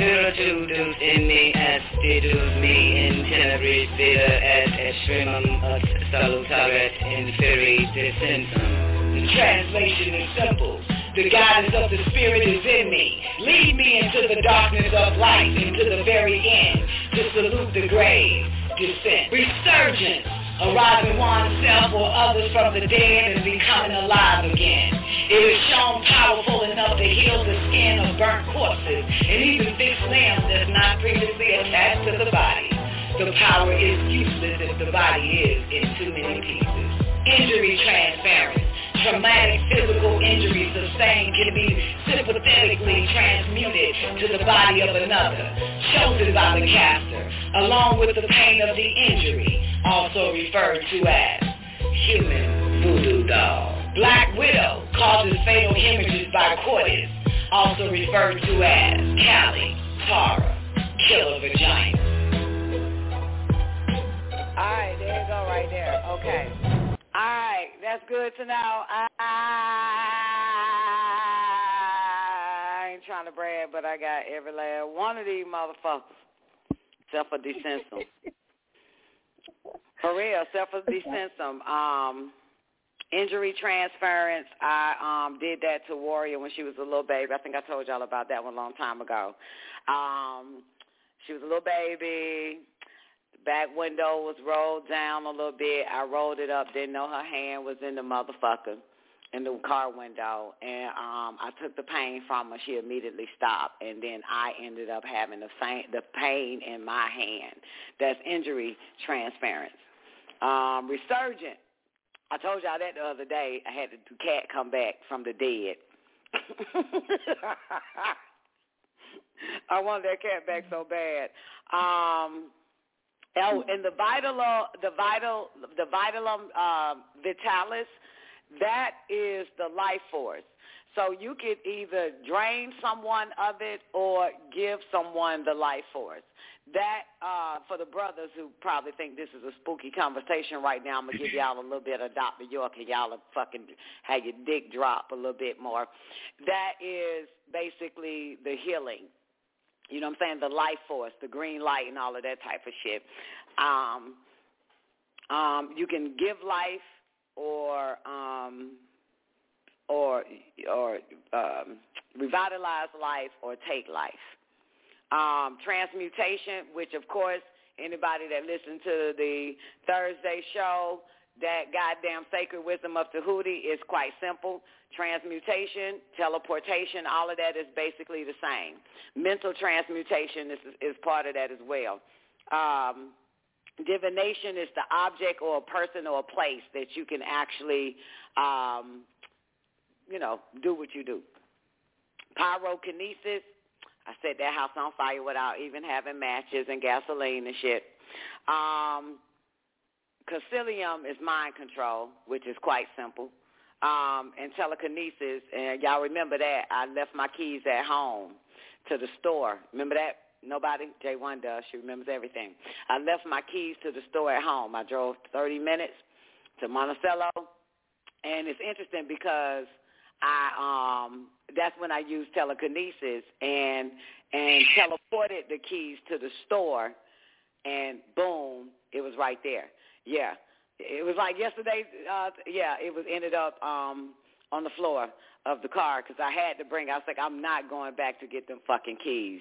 Spiritus in me astidus me in tenebris vita et extremum ut salutaret inferi descentum. The translation is simple. The guidance of the Spirit is in me. Lead me into the darkness of life, into the very end, to salute the grave, descent. Resurgence, arising oneself or others from the dead and becoming alive again. It is shown powerful enough to heal the skin of burnt corpses and even fix limbs that's not previously attached to the body. The power is useless if the body is in too many pieces. Injury transference. Traumatic physical injury sustained can be sympathetically transmuted to the body of another, chosen by the caster, along with the pain of the injury, also referred to as human voodoo doll. Black widow causes fatal hemorrhages by Coitus, also referred to as Kali, Tara, killer vagina. All right, there you go right there. Okay. All right, that's good to know. I, I ain't trying to brag, but I got every last one of these motherfuckers, except for Descensum. for real, except for Descensum. Um, injury transference, I um, did that to Warrior when she was a little baby. I think I told y'all about that one a long time ago. Um, she was a little baby back window was rolled down a little bit. I rolled it up, didn't know her hand was in the motherfucker in the car window and um I took the pain from her. She immediately stopped and then I ended up having the same the pain in my hand. That's injury transference. Um resurgent. I told y'all that the other day. I had the cat come back from the dead. I wanted that cat back so bad. Um Oh, and the vital, the vital, the vitalum uh, vitalis, that is the life force. So you could either drain someone of it or give someone the life force. That uh, for the brothers who probably think this is a spooky conversation right now, I'm gonna give y'all a little bit of Dr. York and y'all fucking have your dick drop a little bit more. That is basically the healing you know what I'm saying? The life force, the green light and all of that type of shit. Um, um, you can give life or um, or or um, revitalize life or take life. Um, transmutation, which of course Anybody that listened to the Thursday show, that goddamn sacred wisdom of Tahuti is quite simple. Transmutation, teleportation, all of that is basically the same. Mental transmutation is, is part of that as well. Um, divination is the object or a person or a place that you can actually, um, you know, do what you do. Pyrokinesis, I set that house on fire without even having matches and gasoline and shit. Um, Concilium is mind control, which is quite simple. Um, and telekinesis, and y'all remember that. I left my keys at home to the store. Remember that? Nobody? J1 does. She remembers everything. I left my keys to the store at home. I drove 30 minutes to Monticello. And it's interesting because I um that's when I used telekinesis and and teleported the keys to the store and boom, it was right there. Yeah. It was like yesterday uh yeah, it was ended up um on the floor of the car cuz I had to bring I was like I'm not going back to get them fucking keys.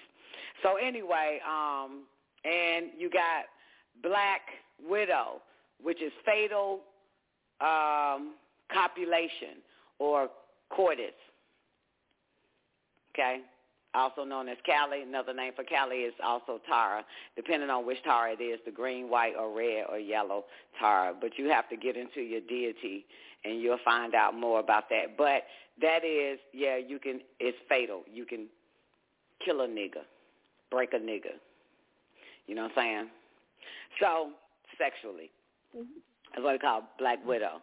So anyway, um and you got Black Widow, which is fatal um copulation or coitus. Okay? Also known as Kali. Another name for Kali is also Tara, depending on which Tara it is, the green, white, or red, or yellow Tara. But you have to get into your deity, and you'll find out more about that. But that is, yeah, you can, it's fatal. You can kill a nigga, break a nigga. You know what I'm saying? So, sexually. Mm-hmm. That's what they call Black Widow.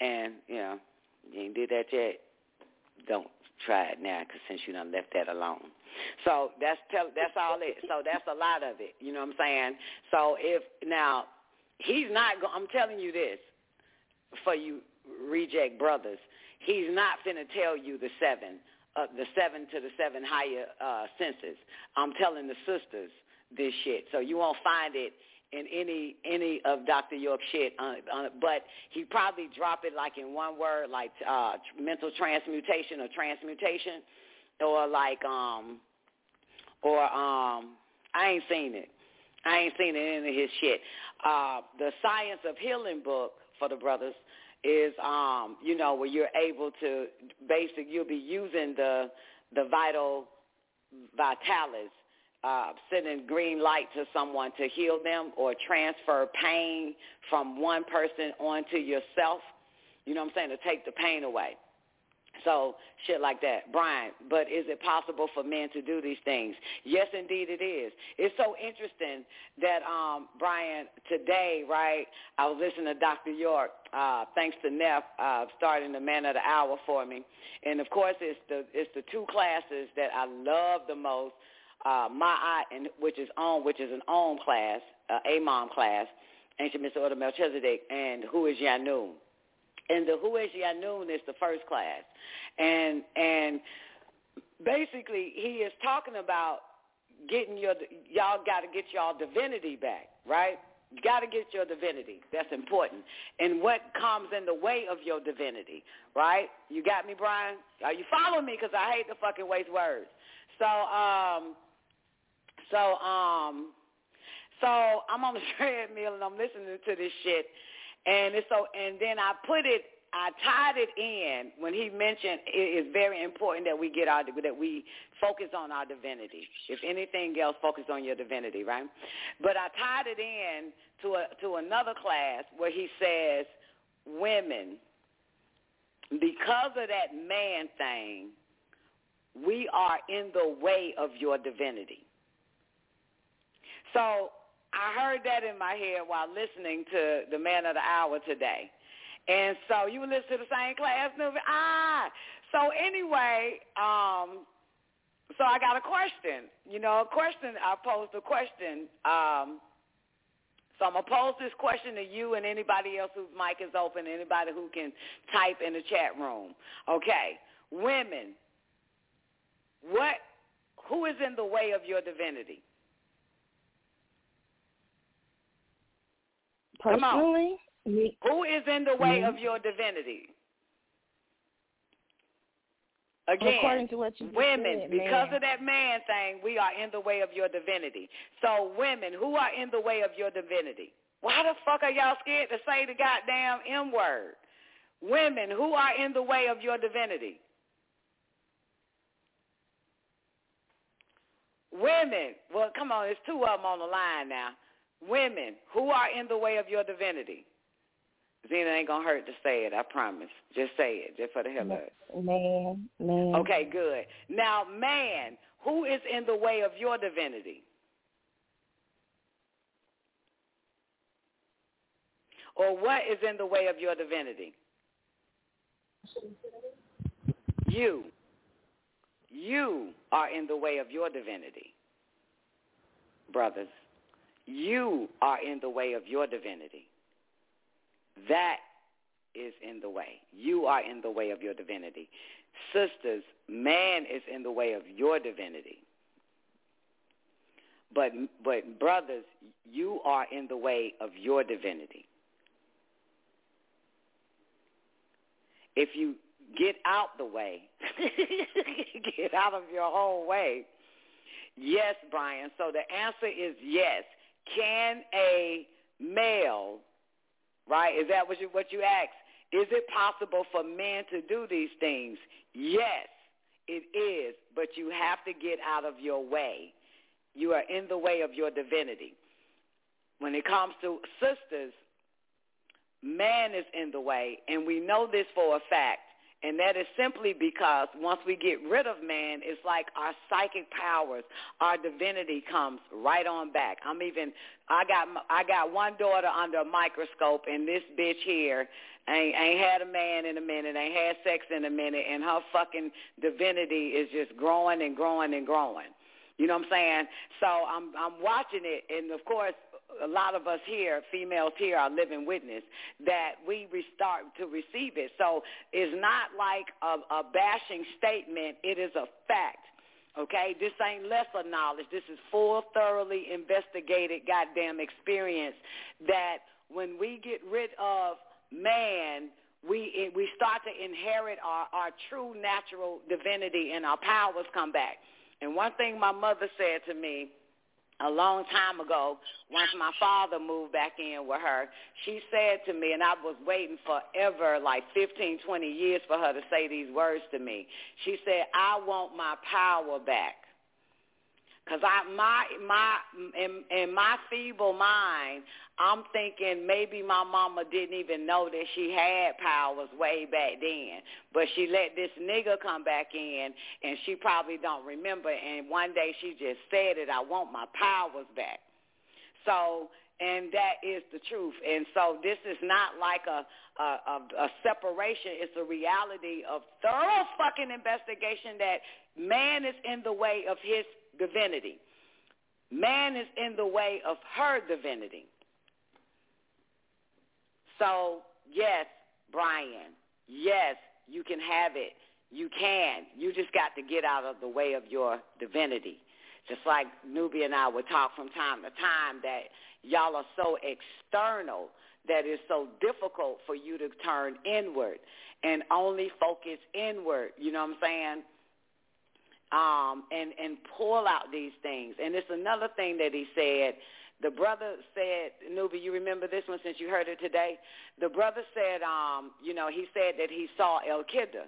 And, you know, you ain't did that yet, don't try it now because since you done left that alone. So that's tell, that's all it. So that's a lot of it. You know what I'm saying? So if now he's not. Go, I'm telling you this for you reject brothers. He's not finna tell you the seven, uh, the seven to the seven higher uh, senses. I'm telling the sisters this shit. So you won't find it in any any of Dr. York's shit, uh, uh, but he probably drop it like in one word, like uh, mental transmutation or transmutation, or like um, or um, I ain't seen it. I ain't seen it in any of his shit. Uh, the Science of Healing book for the brothers is um, you know where you're able to basic you'll be using the the vital vitalis uh, sending green light to someone to heal them or transfer pain from one person onto yourself. You know what I'm saying? To take the pain away. So shit like that. Brian, but is it possible for men to do these things? Yes, indeed it is. It's so interesting that, um, Brian, today, right, I was listening to Dr. York, uh, thanks to Neff, uh, starting the Man of the Hour for me. And of course it's the, it's the two classes that I love the most uh, Ma'at, and which is on, which is an own class, uh, AMOM class, Ancient Mystic Order Melchizedek, and Who is Yanun. And the Who is Yanun is the first class, and and basically he is talking about getting your y'all got to get y'all divinity back, right? You got to get your divinity. That's important. And what comes in the way of your divinity, right? You got me, Brian? Are you following me? Because I hate to fucking waste words. So, um, so, um, so I'm on the treadmill and I'm listening to this shit, and it's so, and then I put it, I tied it in when he mentioned it is very important that we get our that we focus on our divinity. If anything else, focus on your divinity, right? But I tied it in to a to another class where he says, women, because of that man thing, we are in the way of your divinity. So I heard that in my head while listening to the Man of the Hour today. And so you listen to the same class movie. Ah, so anyway, um, so I got a question. You know, a question. I posed a question. Um, so I'm gonna pose this question to you and anybody else whose mic is open, anybody who can type in the chat room. Okay, women, what? Who is in the way of your divinity? Personally, Who is in the way of your divinity? Again, According to what you women, said, because of that man thing, we are in the way of your divinity. So women, who are in the way of your divinity? Why the fuck are y'all scared to say the goddamn M word? Women, who are in the way of your divinity? Women, well, come on, there's two of them on the line now. Women, who are in the way of your divinity? Zena ain't gonna hurt to say it, I promise. Just say it, just for the hell of it. Man, man. Okay, good. Now, man, who is in the way of your divinity? Or what is in the way of your divinity? You. You are in the way of your divinity. Brothers, you are in the way of your divinity. That is in the way. You are in the way of your divinity. Sisters, man is in the way of your divinity. But but brothers, you are in the way of your divinity. If you get out the way, get out of your own way. Yes, Brian. So the answer is yes. Can a male right? Is that what you what you asked? Is it possible for men to do these things? Yes, it is, but you have to get out of your way. You are in the way of your divinity. When it comes to sisters, man is in the way, and we know this for a fact. And that is simply because once we get rid of man, it's like our psychic powers, our divinity comes right on back. I'm even, I got, I got one daughter under a microscope, and this bitch here ain't, ain't had a man in a minute, ain't had sex in a minute, and her fucking divinity is just growing and growing and growing. You know what I'm saying? So I'm, I'm watching it, and of course, a lot of us here, females here, are living witness that we start to receive it. So it's not like a, a bashing statement. It is a fact. Okay, this ain't lesser knowledge. This is full, thoroughly investigated, goddamn experience. That when we get rid of man, we we start to inherit our our true natural divinity, and our powers come back. And one thing my mother said to me a long time ago, once my father moved back in with her, she said to me, and I was waiting forever, like 15, 20 years for her to say these words to me. She said, I want my power back. Cause I my my in, in my feeble mind, I'm thinking maybe my mama didn't even know that she had powers way back then, but she let this nigga come back in, and she probably don't remember. And one day she just said it, I want my powers back. So and that is the truth. And so this is not like a, a, a, a separation. It's a reality of thorough fucking investigation that man is in the way of his divinity. Man is in the way of her divinity. So, yes, Brian, yes, you can have it. You can. You just got to get out of the way of your divinity. Just like Nubia and I would talk from time to time that y'all are so external that it's so difficult for you to turn inward and only focus inward. You know what I'm saying? Um, and and pull out these things. And it's another thing that he said. The brother said, Nubi, you remember this one since you heard it today? The brother said, um, you know, he said that he saw El Kidda.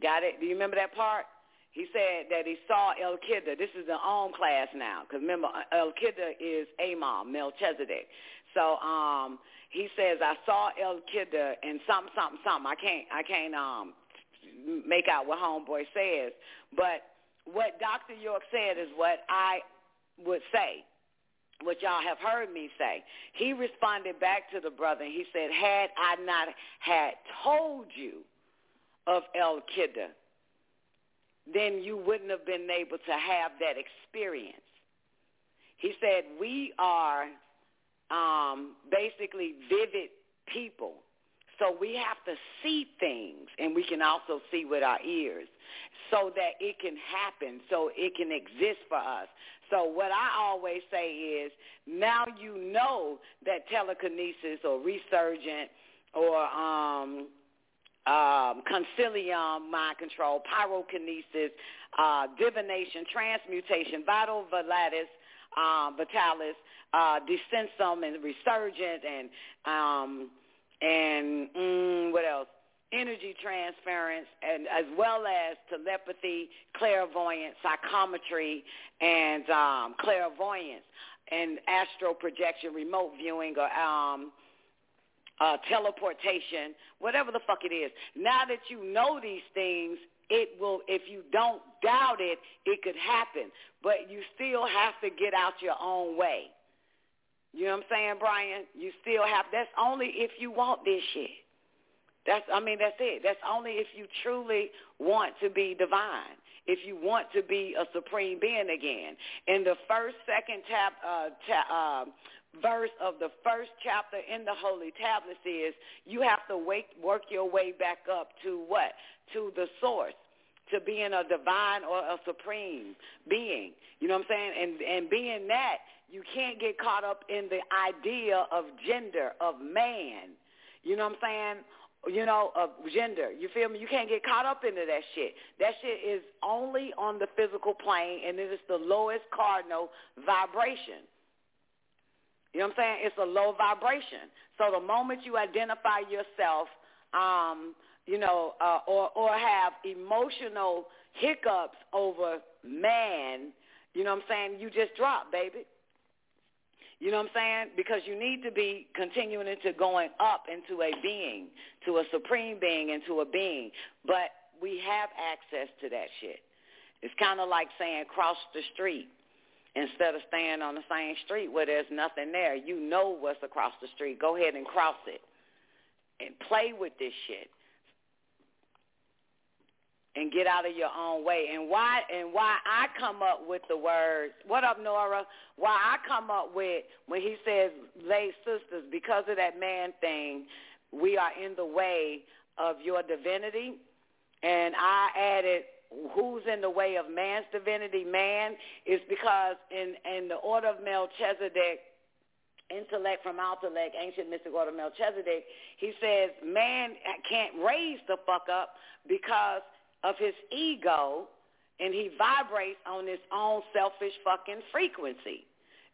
Got it? Do you remember that part? He said that he saw El Kidda. This is the own class now, because remember, El Kidda is Amon, Melchizedek. So um, he says, I saw El Kidda and something, something, something. I can't, I can't um, make out what homeboy says. But what Dr. York said is what I would say, what y'all have heard me say. He responded back to the brother. He said, had I not had told you of El Kidda, then you wouldn't have been able to have that experience. He said, we are um, basically vivid people. So we have to see things, and we can also see with our ears so that it can happen, so it can exist for us. So what I always say is, now you know that telekinesis or resurgent or um, um, concilium, mind control, pyrokinesis, uh, divination, transmutation, vital vitalis, um, vitalis, uh, descensum, and resurgent, and um, and mm, what else? Energy transference, and as well as telepathy, clairvoyance, psychometry, and um, clairvoyance, and astral projection, remote viewing, or um, uh, teleportation, whatever the fuck it is. Now that you know these things, it will, if you don't doubt it, it could happen. But you still have to get out your own way. You know what I'm saying, Brian? You still have, that's only if you want this shit. That's, I mean, that's it. That's only if you truly want to be divine. If you want to be a supreme being again. In the first, second tap, uh, ta- uh, verse of the first chapter in the Holy Tablets is you have to wake, work your way back up to what? To the source, to being a divine or a supreme being. You know what I'm saying? And and being that, you can't get caught up in the idea of gender, of man. You know what I'm saying? You know, of gender. You feel me? You can't get caught up into that shit. That shit is only on the physical plane, and it is the lowest cardinal vibration. You know what I'm saying? It's a low vibration. So the moment you identify yourself, um, you know, uh, or or have emotional hiccups over man, you know what I'm saying? You just drop, baby. You know what I'm saying? Because you need to be continuing into going up into a being, to a supreme being, into a being. But we have access to that shit. It's kind of like saying cross the street instead of staying on the same street where there's nothing there. You know what's across the street. Go ahead and cross it and play with this shit and get out of your own way. And why and why I come up with the words, what up Nora? Why I come up with when he says lay sisters, because of that man thing, we are in the way of your divinity. And I added who's in the way of man's divinity, man, is because in, in the order of Melchizedek, intellect from intellect, ancient mystic order Melchizedek, he says man can't raise the fuck up because of his ego and he vibrates on his own selfish fucking frequency.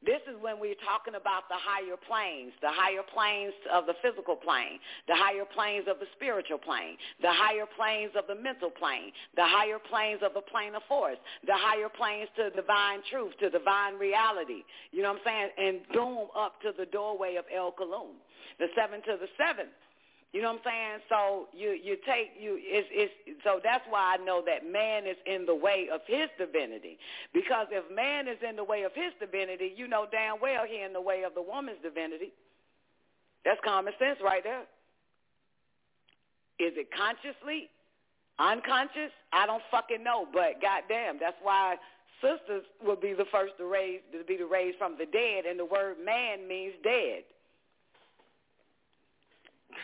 This is when we're talking about the higher planes, the higher planes of the physical plane, the higher planes of the spiritual plane, the higher planes of the mental plane, the higher planes of the plane of force, the higher planes to divine truth, to divine reality. You know what I'm saying? And boom, up to the doorway of El Kalum, the seven to the seven you know what I'm saying? So you you take you it's it's so that's why I know that man is in the way of his divinity. Because if man is in the way of his divinity, you know damn well he in the way of the woman's divinity. That's common sense right there. Is it consciously? Unconscious? I don't fucking know, but goddamn, that's why sisters will be the first to raise to be the raised from the dead, and the word man means dead.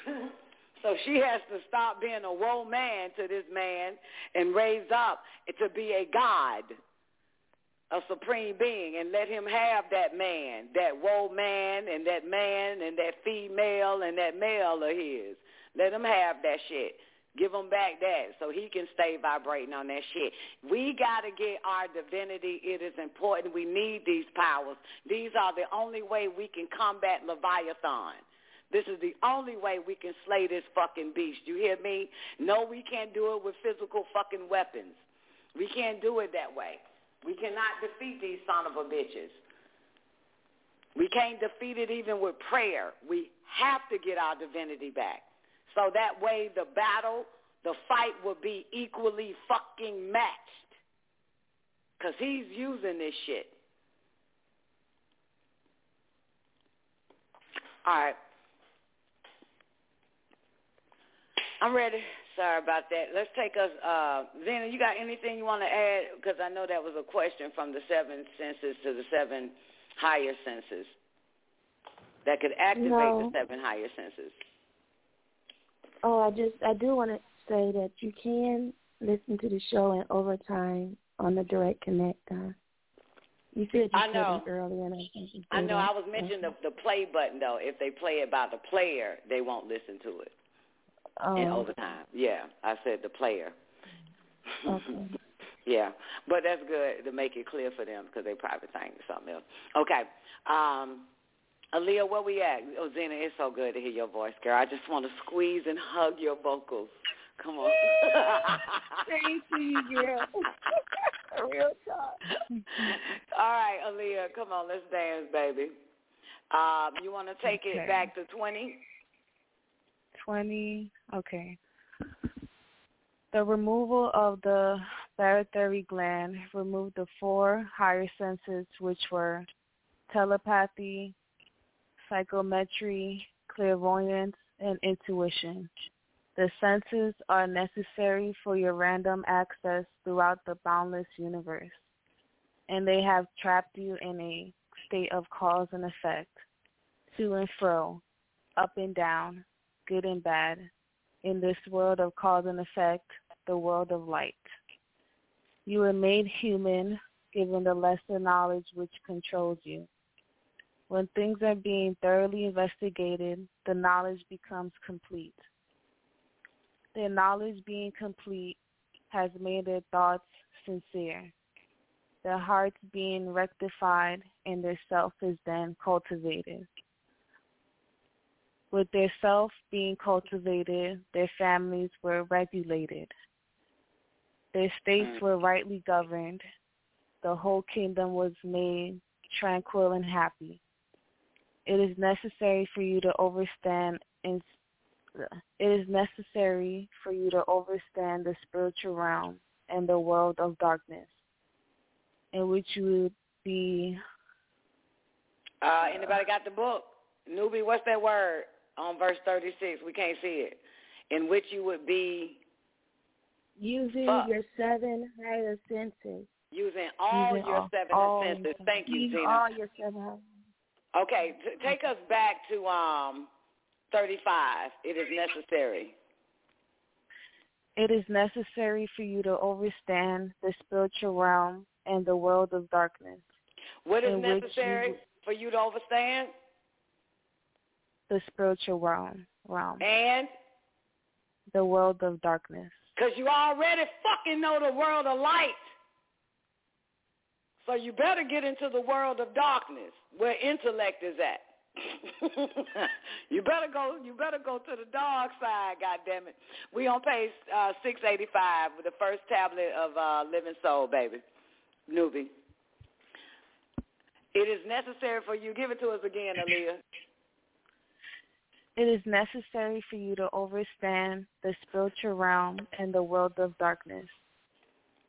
so she has to stop being a woe man to this man and raise up to be a God, a supreme being, and let him have that man, that woe man and that man and that female and that male of his. Let him have that shit. Give him back that so he can stay vibrating on that shit. We got to get our divinity. It is important. We need these powers. These are the only way we can combat Leviathan. This is the only way we can slay this fucking beast. You hear me? No, we can't do it with physical fucking weapons. We can't do it that way. We cannot defeat these son of a bitches. We can't defeat it even with prayer. We have to get our divinity back. So that way the battle, the fight will be equally fucking matched. Because he's using this shit. All right. I'm ready. Sorry about that. Let's take us, uh, Zena, you got anything you want to add? Because I know that was a question from the seven senses to the seven higher senses that could activate no. the seven higher senses. Oh, I just, I do want to say that you can listen to the show in overtime on the Direct Connect. Uh, you said you I know. earlier. And I, I know. I was mentioning the, the play button, though. If they play it by the player, they won't listen to it. Oh. in overtime. Yeah, I said the player. Okay. yeah, but that's good to make it clear for them because they probably think something else. Okay. Um, Aaliyah, where we at? Oh, Zena, it's so good to hear your voice, girl. I just want to squeeze and hug your vocals. Come on. Thank you, girl. Real talk. All right, Aaliyah, come on, let's dance, baby. Um, you want to take Okay. it back to 20? 20. Okay. The removal of the barytheric gland removed the four higher senses, which were telepathy, psychometry, clairvoyance, and intuition. The senses are necessary for your random access throughout the boundless universe, and they have trapped you in a state of cause and effect, to and fro, up and down, good and bad, in this world of cause and effect, the world of light. You were made human, given the lesser knowledge which controls you. When things are being thoroughly investigated, the knowledge becomes complete. Their knowledge being complete has made their thoughts sincere. Their hearts being rectified and their self is then cultivated. With their self being cultivated, their families were regulated. Their states were rightly governed. The whole kingdom was made tranquil and happy. It is necessary for you to overstand and it is necessary for you to overstand the spiritual realm and the world of darkness in which you would be Uh, anybody got the book? Newbie, what's that word on verse 36? We can't see it. In which you would be Using Fuck. your seven higher senses. using all Using your all- seven all senses. your- Thank you, Zena. all your seven Okay, t- take us back to um 35. It is necessary. It is necessary for you to understand the spiritual realm and the world of darkness, What is necessary you- for you to understand? The spiritual realm, realm, And the world of darkness. because you already fucking know the world of light. So you better get into the world of darkness where intellect is at. you better go you better go to the dark side, God damn it. We on page uh six eighty five with the first tablet of uh Living Soul, baby. Newbie. It is necessary for you give it to us again, Aaliyah. It is necessary for you to overstand the spiritual realm and the world of darkness,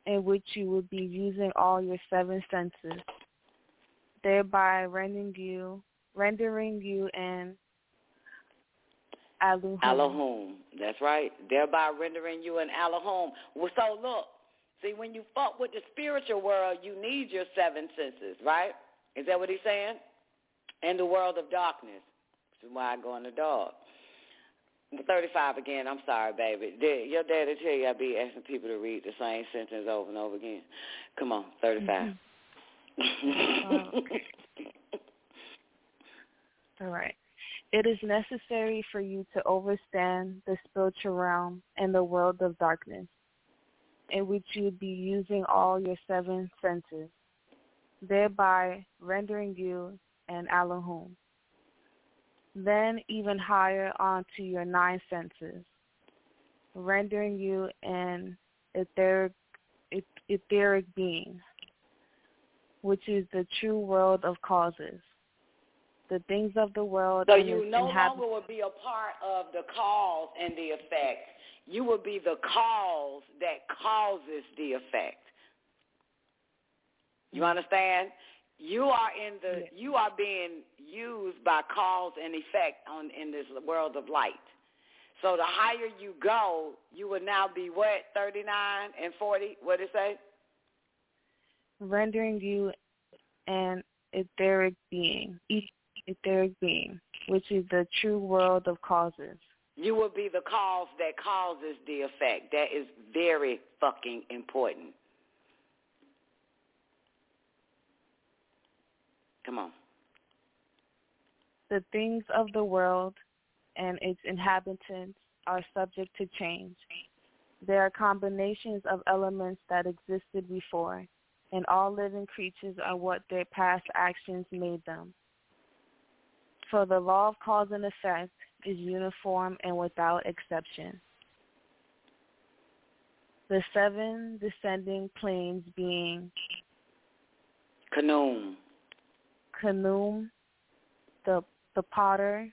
in which you will be using all your seven senses, thereby rendering you rendering you an. Elohim. That's right. Thereby rendering you an Elohim. Well, so look, see, when you fuck with the spiritual world, you need your seven senses, right? Is that what he's saying? And the world of darkness. Why I go on the dog. 35 again. I'm sorry, baby. Dad, your daddy tell you I be asking people to read the same sentence over and over again. Come on, 35. Mm-hmm. All right. It is necessary for you to overstand the spiritual realm and the world of darkness, in which you would be using all your seven senses, thereby rendering you an Elohim. Then even higher onto your nine senses, rendering you an etheric, etheric being, which is the true world of causes the things of the world. So you no inhabit- longer will be a part of the cause and the effect. You will be the cause that causes the effect. You mm-hmm. understand? You are in the you are being used by cause and effect on in this world of light. So the higher you go, you will now be what, thirty nine and forty? What did it say? rendering you an etheric being, etheric being, which is the true world of causes. You will be the cause that causes the effect. That is very fucking important. Come on. The things of the world and its inhabitants are subject to change. There are combinations of elements that existed before, and all living creatures are what their past actions made them. For the law of cause and effect is uniform and without exception. The seven descending planes being Khnum, Khnum, the the potter,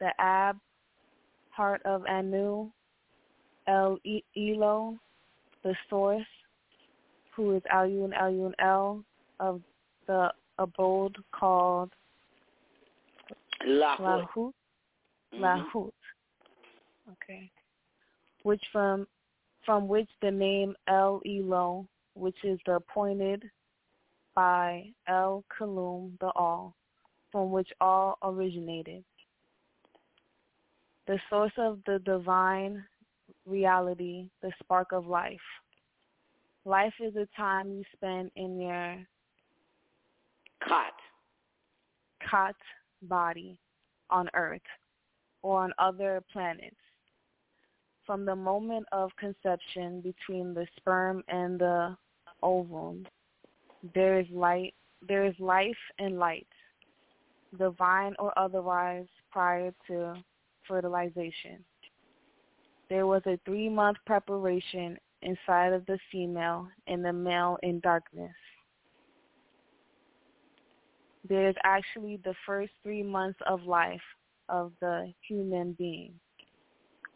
the Ab, heart of Anu, El Elo, the source, who is Alyun Alyun El of the abode called Lahut. Lahut. Mhm. Lahut. Okay. Which from from which the name El Elo, which is the appointed by El Kalum, the All, from which all originated. The source of the divine reality, the spark of life. Life is the time you spend in your Khat. Khat body on Earth or on other planets. From the moment of conception between the sperm and the ovum, there is light there is life and light, divine or otherwise prior to fertilization. There was a three month preparation inside of the female and the male in darkness. There is actually the first three months of life of the human being.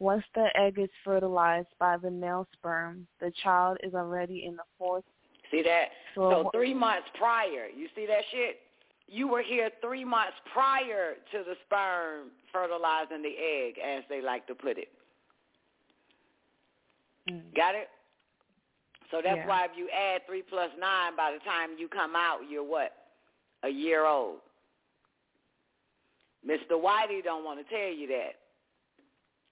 Once the egg is fertilized by the male sperm, the child is already in the fourth. See that? So, So three months prior, you see that shit? You were here three months prior to the sperm fertilizing the egg, as they like to put it. Mm. Got it? So that's Yeah. why if you add three plus nine, by the time you come out, you're what? A year old. Mr. Whitey don't want to tell you that.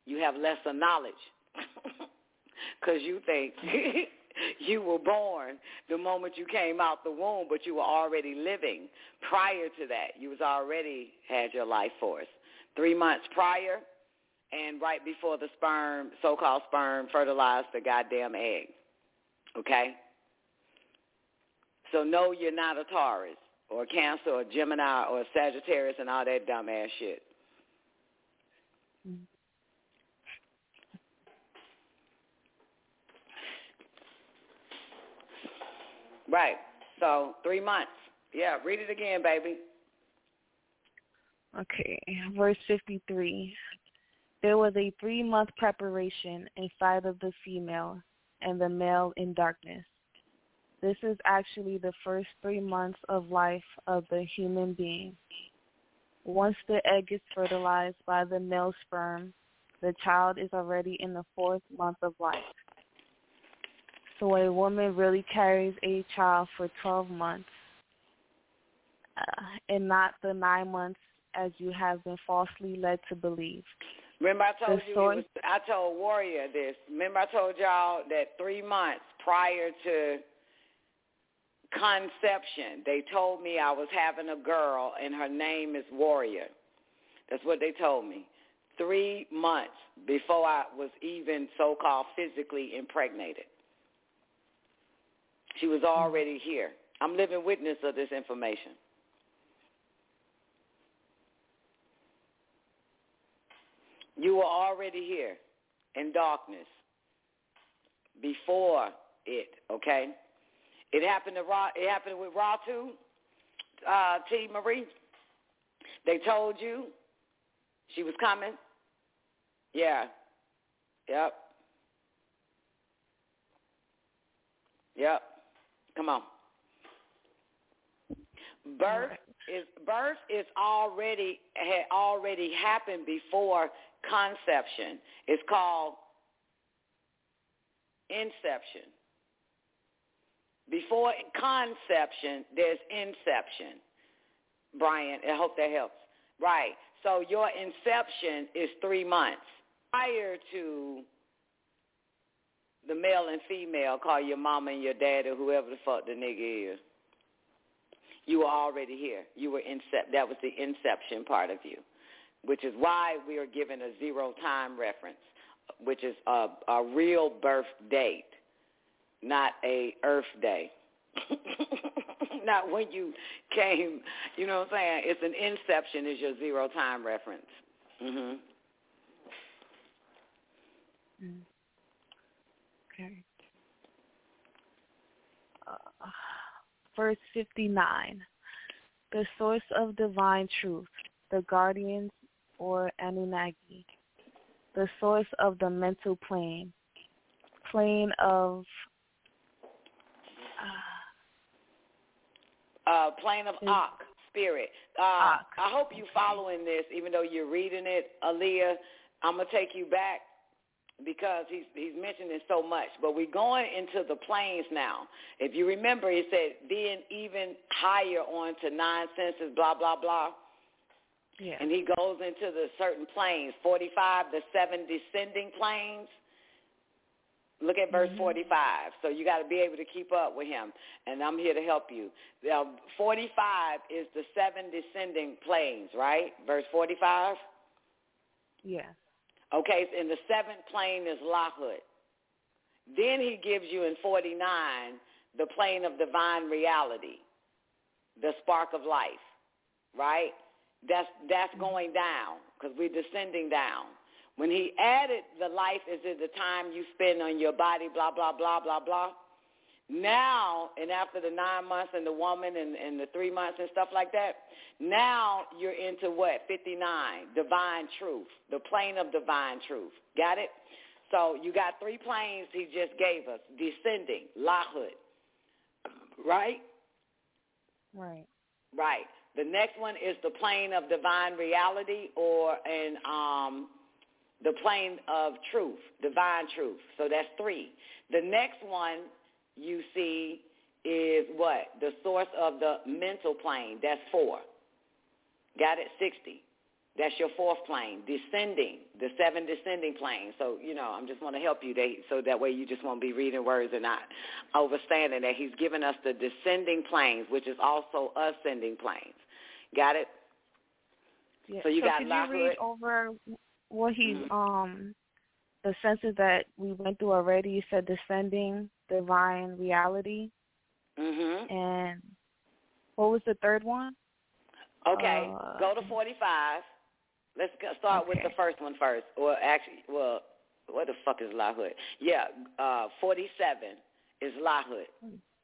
You have lesser knowledge because you think you were born the moment you came out the womb, but you were already living prior to that. You was already had your life force. Three months prior, and right before the sperm, so-called sperm, fertilized the goddamn egg. Okay? So no, you're not a Taurus or a Cancer or a Gemini or a Sagittarius and all that dumbass shit. Mm-hmm. Right. So three months. Yeah, read it again, baby. Okay, verse 53. There was a three month preparation inside of the female and the male in darkness. This is actually the first three months of life of the human being. Once the egg is fertilized by the male sperm, the child is already in the fourth month of life. So a woman really carries a child for 12 months uh, and not the nine months as you have been falsely led to believe. Remember I told The you, was, I told Warrior this. Remember I told y'all that three months prior to conception, they told me I was having a girl and her name is Warrior. That's what they told me. Three months before I was even so-called physically impregnated. She was already here. I'm living witness of this information. You were already here in darkness before it, okay? It happened to Ra, it happened with Ra too, uh, T. Marie. They told you she was coming. Yeah. Yep. Yep. Come on. Birth is birth is already had already happened before conception. It's called inception. Before conception, there's inception. Brian, I hope that helps. Right. So your inception is three months prior to the male and female call your mama and your dad or whoever the fuck the nigga is. You were already here. You were incep. That was the inception part of you, which is why we are given a zero time reference. which is a, a real birth date, not a Earth day. not when you came. You know what I'm saying? It's an inception. Is your zero time reference. Mhm. Mm. Okay. Uh, verse 59. The source of divine truth, the guardians or Anunnaki. The source of the mental plane, plane of uh, plane of Ak, spirit. Uh, I hope you following this, even though you're reading it, Aaliyah. I'm gonna take you back because he's he's mentioning so much. But we're going into the planes now. If you remember, he said being even higher on to nine senses, blah blah blah. Yeah. And he goes into the certain planes, 45, the seven descending planes. Look at verse Mm-hmm. 45. So you got to be able to keep up with him, and I'm here to help you. Now, 45 is the seven descending planes, right? Verse 45. Yeah. Okay, and the seventh plane is Lahut. Then he gives you in 49 the plane of divine reality, the spark of life, right? That's that's mm-hmm. going down because we're descending down. When he added the life is it the time you spend on your body, blah, blah, blah, blah, blah. Now, and after the nine months and the woman and, and the three months and stuff like that, now you're into what? 59, divine truth, the plane of divine truth. Got it? So you got three planes he just gave us, descending, Lahut, right? Right. Right. The next one is the plane of divine reality or in um, the plane of truth, divine truth. So that's three. The next one you see is what? The source of the mental plane. That's four. Got it? 60. That's your fourth plane, descending, the seven descending planes. So, you know, I'm just want to help you they, so that way you just won't be reading words and not overstanding that he's given us the descending planes, which is also ascending planes. Got it? Yeah. So you got could Lahut. you read over what he's Mhm. um the senses that we went through already? You said descending, divine reality, Mm-hmm. and what was the third one? Okay, Uh, go to 45. Let's start with the first one first. Well, actually, well, what the fuck is Lahut? Yeah, uh, 47 is Lahut,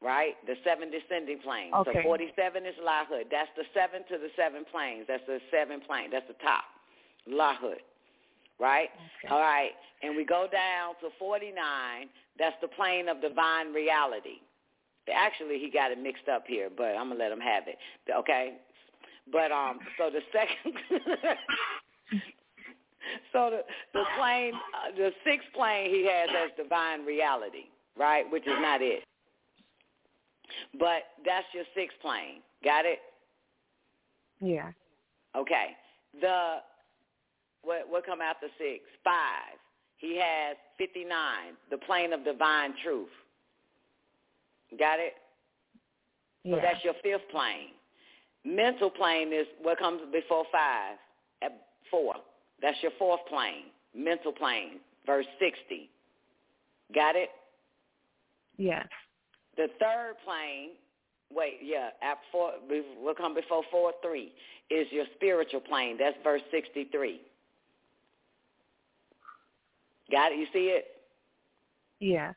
right? The seven descending planes. Okay. So 47 is Lahut. That's the seven to the seven planes. That's the seven plane. That's the top. Lahud, right? All right. And we go down to 49. That's the plane of divine reality. Actually, he got it mixed up here, but I'm gonna let him have it. Okay. But um, so the second, so the the plane, uh, the sixth plane he has as divine reality, right? Which is not it. But that's your sixth plane. Got it? Yeah. Okay. The what what come after six? Five. He has fifty nine, the plane of divine truth. Got it? So that's your fifth plane. Mental plane is what comes before five at four. That's your fourth plane. Mental plane, verse sixty. Got it? Yes. The third plane, wait, yeah, at four, will come before four three is your spiritual plane. That's verse sixty three. Got it? You see it? Yes.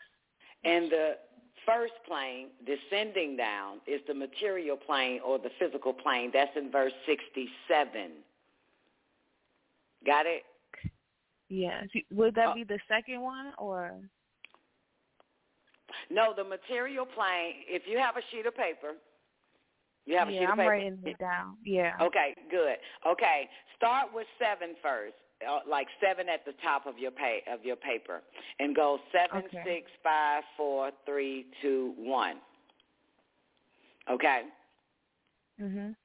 And the first plane, descending down, is the material plane or the physical plane. That's in verse 67. Got it? Yes. Would Uh, that be the second one or? No, the material plane, if you have a sheet of paper, you have a yeah, sheet of I'm paper. writing it down. Yeah. Okay, good. Okay, start with seven first, uh, like seven at the top of your pay of your paper, and go seven, Okay. six, five, four, three, two, one. Okay, Mhm.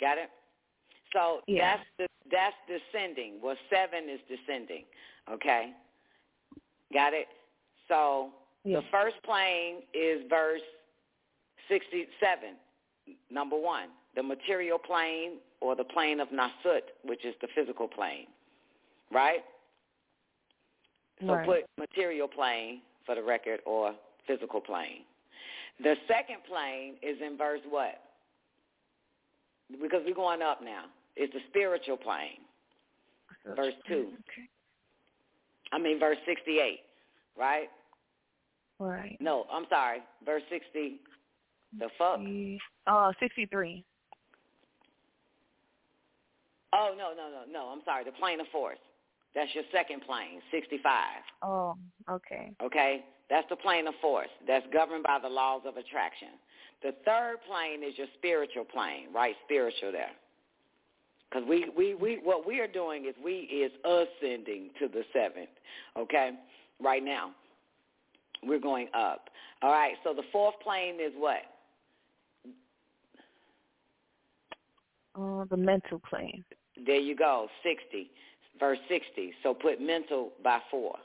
got it. So Yeah. that's the that's descending. Well, seven is descending. Okay, got it. So Yeah. the first plane is verse sixty-seven. Number one, the material plane or the plane of Nasut, which is the physical plane, right? So Right. put material plane for the record or physical plane. The second plane is in verse what? Because we're going up now. It's the spiritual plane. Verse 2. Mm, okay. I mean, verse 68, right? Right. No, I'm sorry. Verse 60. The fuck? Oh, 63. Oh, no, no, no, no. I'm sorry. The plane of force. That's your second plane, 65. Oh, okay. Okay? That's the plane of force. That's governed by the laws of attraction. The third plane is your spiritual plane, right? Spiritual there. Because we, we, we, what we are doing is we is ascending to the seventh, okay? Right now. We're going up. All right, so the fourth plane is what? Uh, the mental plane. There you go, 60, verse 60. So put mental by four,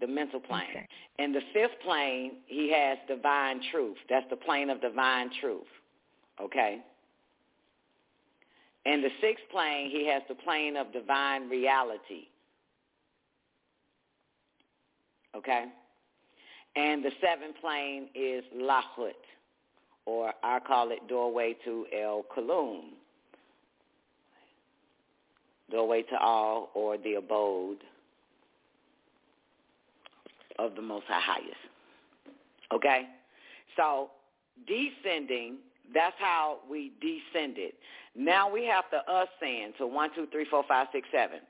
the mental plane. And the fifth plane, he has divine truth. That's the plane of divine truth, okay? And the sixth plane, he has the plane of divine reality, okay? And the seventh plane is Lahut, or I call it doorway to El Kalum doorway to all or the abode of the most high highest. Okay? So descending, that's how we descended. Now we have to ascend to one, two, three, four, five, six, seven.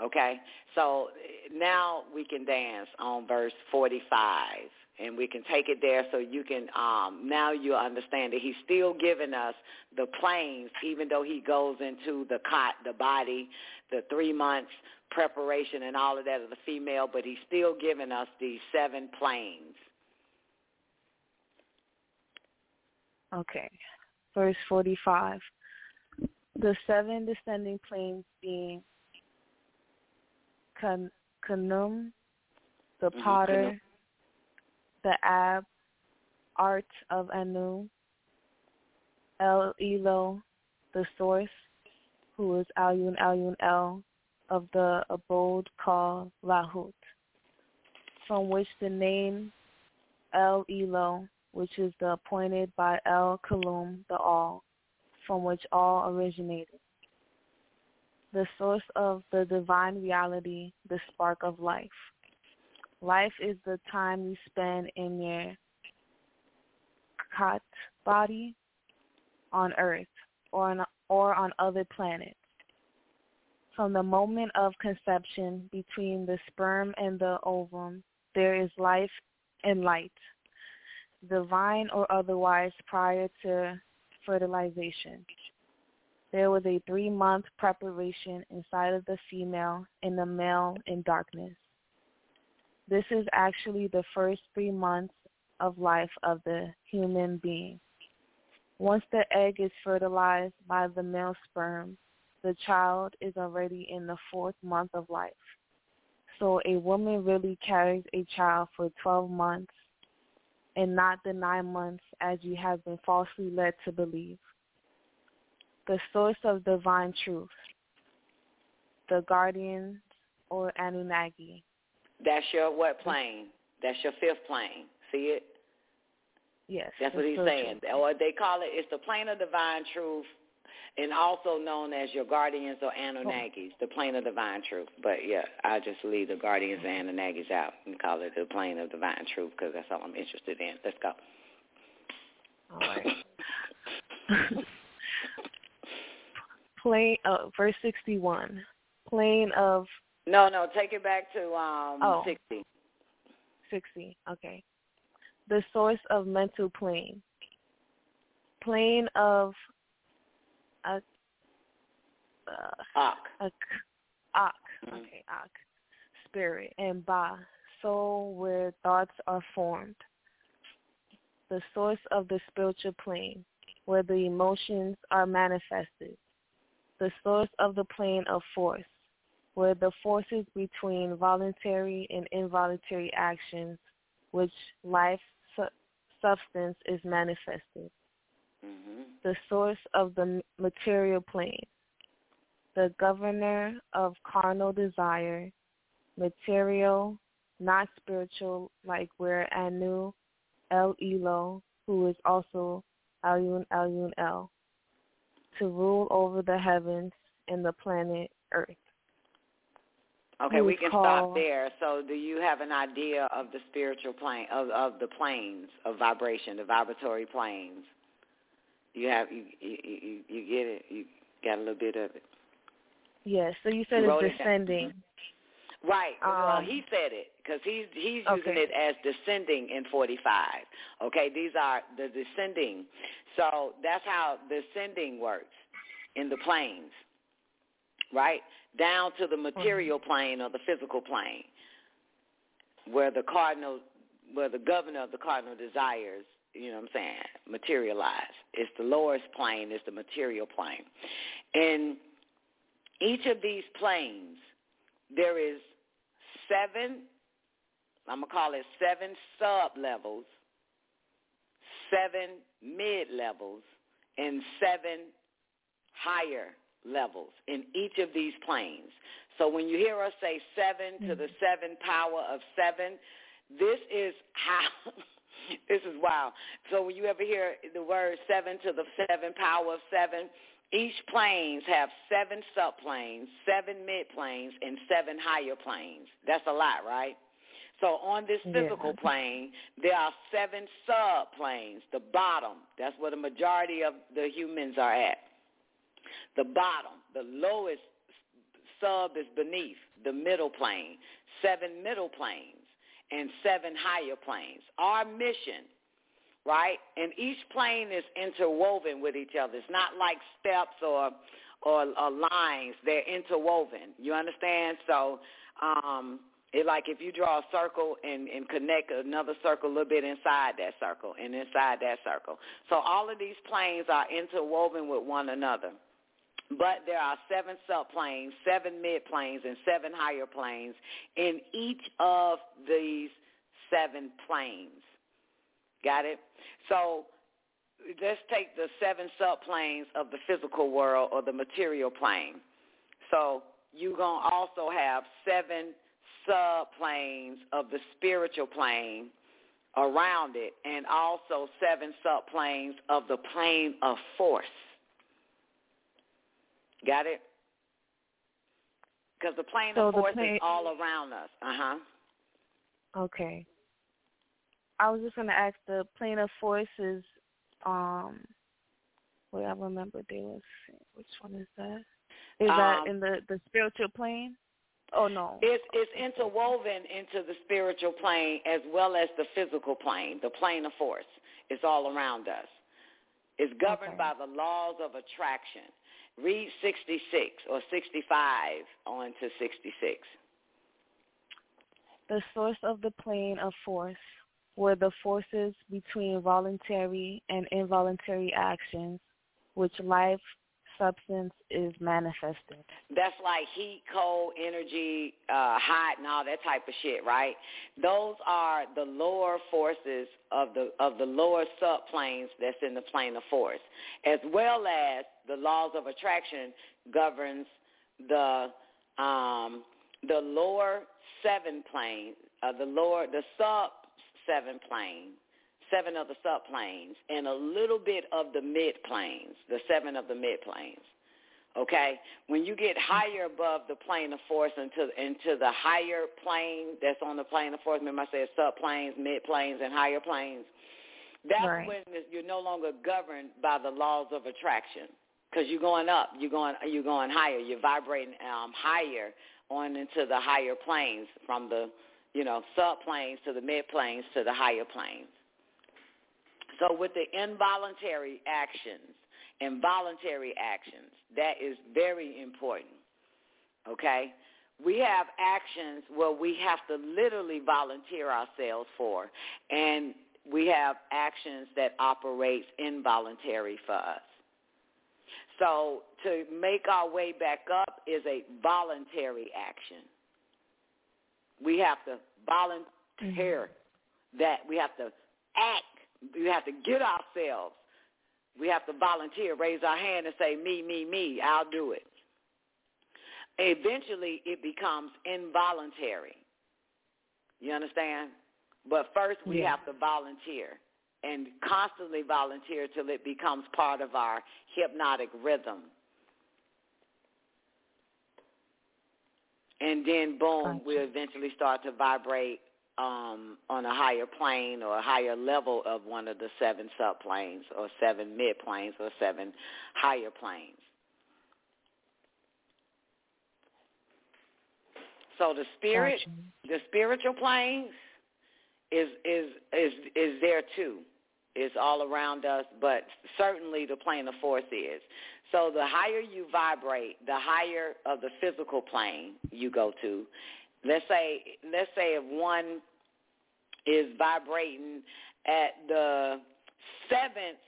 Okay? So now we can dance on verse 45 and we can take it there so you can um now you understand that he's still giving us the planes even though he goes into the Khat the body the three months preparation and all of that of the female but he's still giving us these seven planes Okay. Verse 45. The seven descending planes being Can- Khnum, the Mhm, potter. The Ab, Art of Anu, El Elo, the source, who is Alyun Alyun El, of the abode called Lahut, from which the name El Elo, which is the appointed by El Kalum, the All, from which all originated. The source of the divine reality, the spark of life. Life is the time you spend in your Khat body on Earth or on, or on other planets. From the moment of conception between the sperm and the ovum, there is life and light, divine or otherwise prior to fertilization. There was a three-month preparation inside of the female and the male in darkness. This is actually the first three months of life of the human being. Once the egg is fertilized by the male sperm, the child is already in the fourth month of life. So a woman really carries a child for 12 months and not the nine months as you have been falsely led to believe. The source of divine truth, the guardians or Anunnaki. That's your what plane that's your fifth plane see it Yes. That's what he's saying. Or they call it, it's the plane of divine truth and also known as your guardians or Anunnakis, the plane of divine truth. But yeah, I just leave the guardians and Anunnakis out and call it the plane of divine truth because that's all I'm interested in. Let's go. All right. Plane, uh, verse 61. Plane of No, no, take it back to um Oh. 60. 60. Okay. The source of mental plane. Plane of a uh, Ak. Ak. Ak. Okay, Ak. Spirit and Ba. Soul where thoughts are formed. The source of the spiritual plane where the emotions are manifested. The source of the plane of force where the forces between voluntary and involuntary actions which life su- substance is manifested. Mm-hmm. The source of the material plane, the governor of carnal desire, material, not spiritual, like where Anu, El Elo, who is also Elyon Elyon El, to rule over the heavens and the planet Earth. Okay, we can called- stop there. So, do you have an idea of the spiritual plane of of the planes of vibration, the vibratory planes? You have you you you, you get it. You got a little bit of it. Yes, so you said You it's it down. descending. Right. well, Um, he said it because he's he's Okay. using it as descending in 45. Okay, these are the descending. So that's how descending works in the planes, right? Down to the material plane or the physical plane, where the cardinal, where the governor of the cardinal desires, you know what I'm saying, materialize. It's the lowest plane, it's the material plane. In each of these planes, there is seven, I'm going to call it seven sub-levels, seven mid-levels, and seven higher levels in each of these planes. So when you hear us say seven to the mm-hmm. seven power of seven, this is how, this is wow. So when you ever hear the word seven to the seven power of seven, each planes have seven subplanes, seven mid-planes, and seven higher planes. That's a lot, right? So on this Yeah. physical plane, there are seven subplanes. The bottom, that's where the majority of the humans are at. The bottom, the lowest sub is beneath the middle plane, seven middle planes, and seven higher planes. Our mission, right? And each plane is interwoven with each other. It's not like steps or or, or lines. They're interwoven. You understand? So, um, it like if you draw a circle and, and connect another circle a little bit inside that circle and inside that circle. So all of these planes are interwoven with one another. But there are seven subplanes, seven mid-planes, and seven higher planes in each of these seven planes. Got it? So let's take the seven subplanes of the physical world or the material plane. So you're going to also have seven subplanes of the spiritual plane around it and also seven subplanes of the plane of force. Got it? Because the plane So of force plane- is all around us. Uh-huh. Okay. I was just gonna ask the plane of force is um wait, I remember there was which one is that? Is that Um, in the the spiritual plane? Oh no. It's it's interwoven into the spiritual plane as well as the physical plane, the plane of force. It's all around us. It's governed by the laws of attraction. Read 66 or 65 on to 66. The source of the plane of force were the forces between voluntary and involuntary actions which life substance is manifested. That's like heat, cold, energy, uh, hot, and all that type of shit, right? Those are the lower forces of the of the lower subplanes that's in the plane of force, as well as the laws of attraction governs the um, the lower seven plane, uh, the lower the sub seven plane, seven of the subplanes, and a little bit of the midplanes, the seven of the midplanes. Okay, when you get higher above the plane of force into into the higher plane that's on the plane of force, remember I said subplanes, midplanes, and higher planes. That's Right. when you're no longer governed by the laws of attraction because you're going up, you're going you're going higher, you're vibrating um, higher on into the higher planes from the you know subplanes to the mid planes to the higher planes. So with the involuntary actions and voluntary actions, that is very important. Okay? We have actions where we have to literally volunteer ourselves for, and we have actions that operate involuntary for us. So to make our way back up is a voluntary action. We have to volunteer mm-hmm. that. We have to act. We have to get ourselves. We have to volunteer, raise our hand and say, me, me, me, I'll do it. eventually it becomes involuntary. You understand? But first we Yeah. have to volunteer and constantly volunteer till it becomes part of our hypnotic rhythm. And then boom, we eventually start to vibrate um, on a higher plane or a higher level of one of the seven subplanes or seven midplanes or seven higher planes. So the spirit, the spiritual planes is is is is there too. It's all around us, but certainly the plane of force is. So the higher you vibrate, the higher of the physical plane you go to. Let's say let's say if one is vibrating at the seventh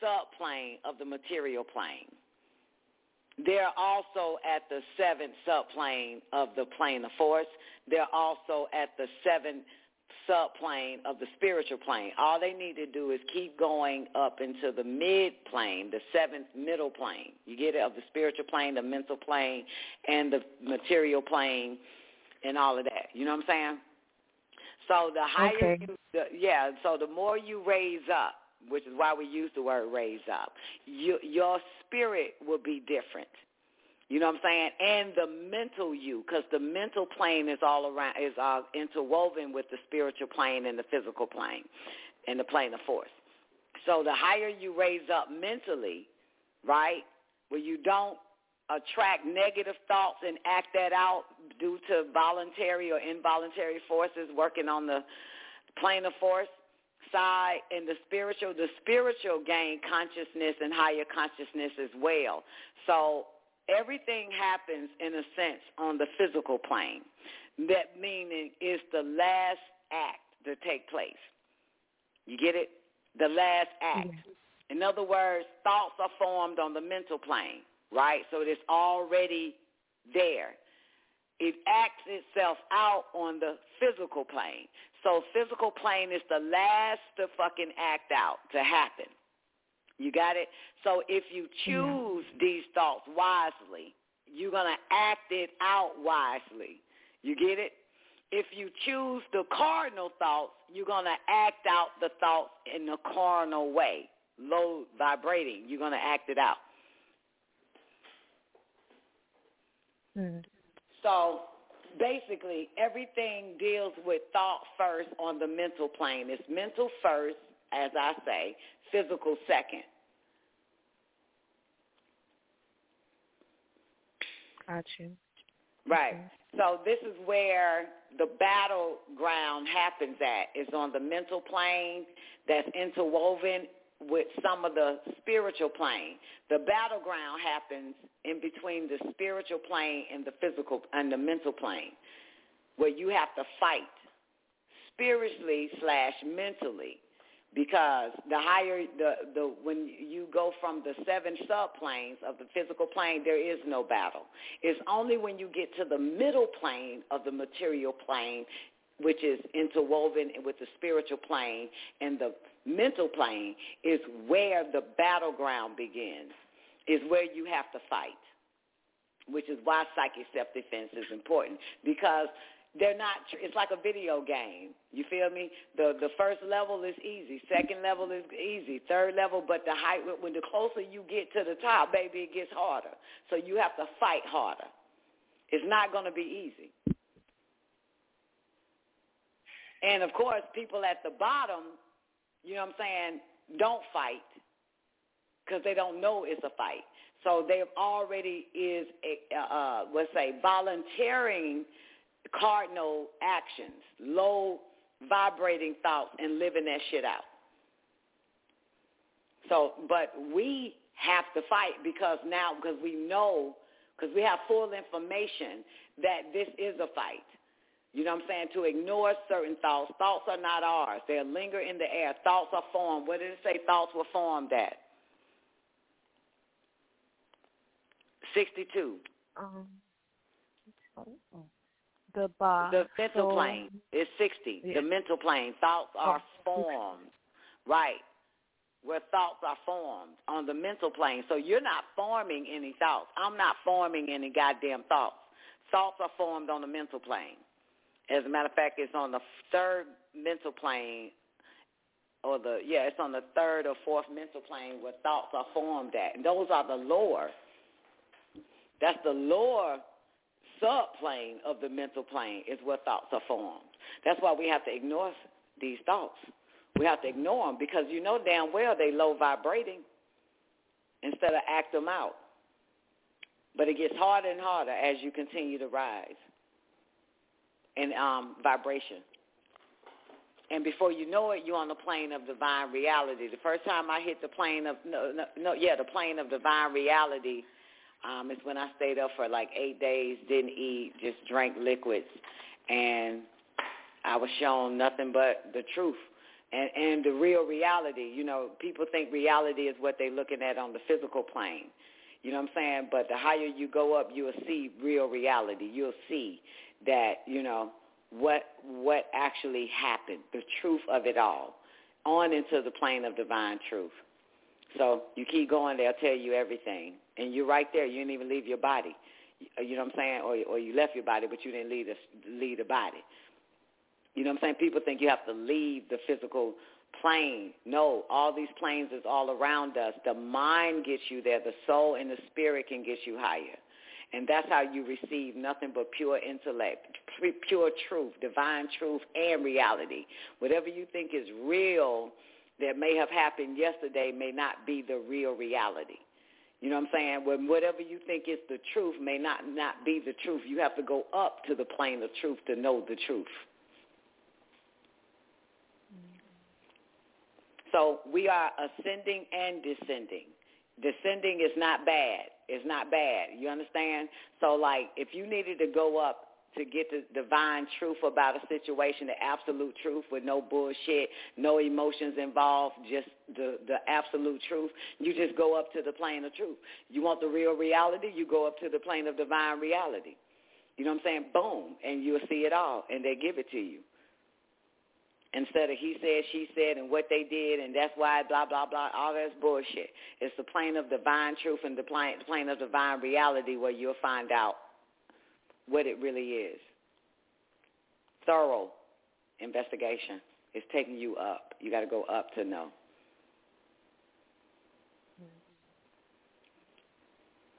subplane of the material plane. They're also at the seventh subplane of the plane of force. They're also at the seventh subplane of the spiritual plane. All they need to do is keep going up into the mid plane, the seventh middle plane. You get it of the spiritual plane, the mental plane, and the material plane, and all of that. You know what I'm saying? So the higher Okay. you, the, yeah. So the more you raise up, which is why we use the word raise up, you, your spirit will be different. You know what I'm saying? And the mental you, because the mental plane is all around, is uh, interwoven with the spiritual plane and the physical plane, and the plane of force. So the higher you raise up mentally, right, where you don't attract negative thoughts and act that out due to voluntary or involuntary forces working on the plane of force side and the spiritual the spiritual gain consciousness and higher consciousness as well. So everything happens in a sense on the physical plane. That meaning is the last act to take place. You get it? The last act. In other words thoughts are formed on the mental plane right so it's already there it acts itself out on the physical plane. So physical plane is the last to fucking act out to happen. You got it? So if you choose these thoughts wisely, you're going to act it out wisely. You get it? If you choose the cardinal thoughts, you're going to act out the thoughts in the cardinal way, low vibrating. You're going to act it out. Mm-hmm. So basically, everything deals with thought first on the mental plane. It's mental first, as I say, physical second. Got you. Right. So this is where the battleground happens at. Is on the mental plane that's interwoven with some of the spiritual plane. The battleground happens in between the spiritual plane and the physical and the mental plane, where you have to fight spiritually slash mentally because the higher the the when you go from the seven subplanes of the physical plane there is no battle it's only when you get to the middle plane of the material plane which is interwoven with the spiritual plane and the mental plane is where the battleground begins is where you have to fight which is why psychic self-defense is important because they're not it's like a video game. You feel me? The the first level is easy second level is easy third level but the height when the closer you get to the top baby it gets harder. So you have to fight harder. It's not going to be easy. And of course people at the bottom you know what i'm saying don't fight because they don't know it's a fight so they already is a, uh, let's say volunteering cardinal actions, low vibrating thoughts, and living that shit out. So, but we have to fight because now, because we know, because we have full information that this is a fight. You know what I'm saying? To ignore certain thoughts. Thoughts are not ours. They linger in the air. Thoughts are formed. What did it say thoughts were formed at? 62. Um, the bar. The mental so- plane is 60. Yeah. The mental plane, thoughts are formed. Right. Where thoughts are formed on the mental plane. So you're not forming any thoughts. I'm not forming any goddamn thoughts. thoughts are formed on the mental plane. As a matter of fact, it's on the third mental plane, or the yeah, it's on the third or fourth mental plane where thoughts are formed at, and those are the lower. That's the lower subplane of the mental plane is where thoughts are formed. That's why we have to ignore these thoughts. We have to ignore them because you know damn well they low vibrating instead of act them out. But it gets harder and harder as you continue to rise in um, vibration. And before you know it, you're on the plane of divine reality. The first time I hit the plane of no, no, no yeah, the plane of divine reality um, is when I stayed up for like eight days, didn't eat, just drank liquids, and I was shown nothing but the truth and and the real reality. You know, people think reality is what they're looking at on the physical plane. You know what I'm saying? But the higher you go up, you'll see real reality. You'll see that you know what what actually happened, the truth of it all, on into the plane of divine truth. So you keep going, they'll tell you everything, and you're right there. You didn't even leave your body. You know what I'm saying? Or or you left your body, but you didn't leave the leave the body. You know what I'm saying? People think you have to leave the physical plane. No, all these planes is all around us. The mind gets you there. The soul and the spirit can get you higher. And that's how you receive nothing but pure intellect, pure truth, divine truth, and reality. Whatever you think is real that may have happened yesterday may not be the real reality. You know what I'm saying? When whatever you think is the truth may not not be the truth. You have to go up to the plane of truth to know the truth. So we are ascending and descending. Descending is not bad. It's not bad. You understand? So like if you needed to go up to get the divine truth about a situation, the absolute truth with no bullshit, no emotions involved, just the, the absolute truth, you just go up to the plane of truth. You want the real reality, you go up to the plane of divine reality. You know what I'm saying? Boom. And you'll see it all, and they give it to you instead of he said, she said, and what they did, and that's why, blah, blah, blah, all that's bullshit. It's the plane of divine truth and the plane, plane of divine reality where you'll find out what it really is. Thorough investigation is taking you up. You got to go up to know.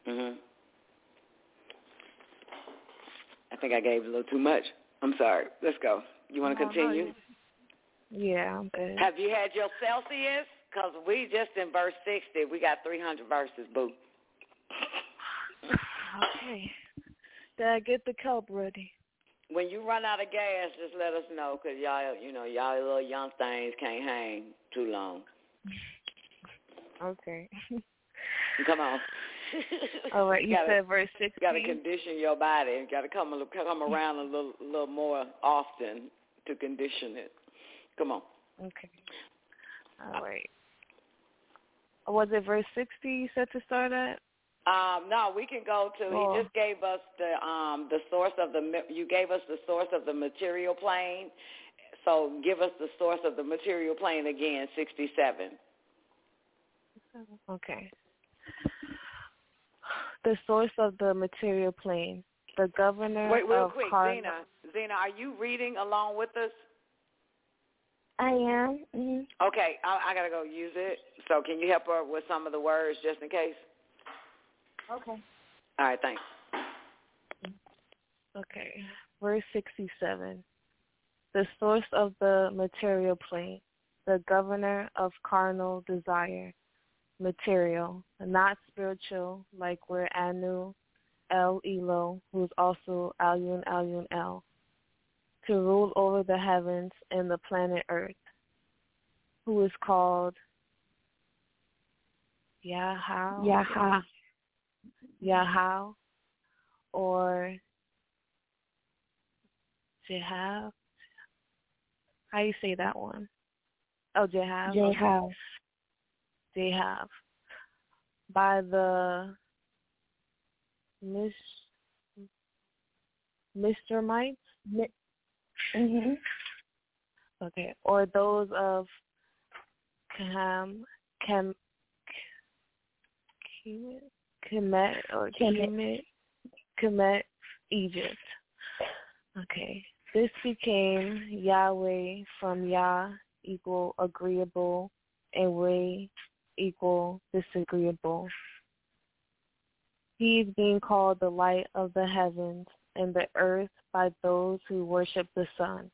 Mhm. I think I gave a little too much. I'm sorry. Let's go. You want to continue? Yeah, I'm good. Have you had your Celsius? Because we just in verse 60. We got 300 verses, boo. Okay. Did I get the cup ready? When you run out of gas, just let us know because y'all, you know, y'all little young things can't hang too long. Okay. Come on. All right, you, gotta, said verse 60. You got to condition your body. You got to come come around a little, little more often to condition it. Come on. Okay. All right. Was it verse 60 you said to start at? Um, no, we can go to. Oh. He just gave us the um the source of the. You gave us the source of the material plane. So give us the source of the material plane again. Sixty-seven. Okay. The source of the material plane. The governor Wait, real of quick, Car- Zena. Zena, are you reading along with us? I am. Mm-hmm. Okay, I, I gotta go use it. So can you help her with some of the words just in case? Okay. All right, thanks. Okay. Verse 67. The source of the material plane, the governor of carnal desire, material, not spiritual, like we're Anu, El Elo, who's also Alyun Alyun El, to rule over the heavens and the planet Earth, who is called Yahal. Yaha. Yahal or Jehav. How you say that one? Oh, Jehav. Jehav. Okay. Jehav. By the Miss Mr. Mites? Mm-hmm. Okay. Or those of Cam Cam Kemet or Kemet Egypt. Okay. This became Yahweh from Yah equal agreeable and Way equal disagreeable. He is being called the light of the heavens and the earth by those who worship the sun.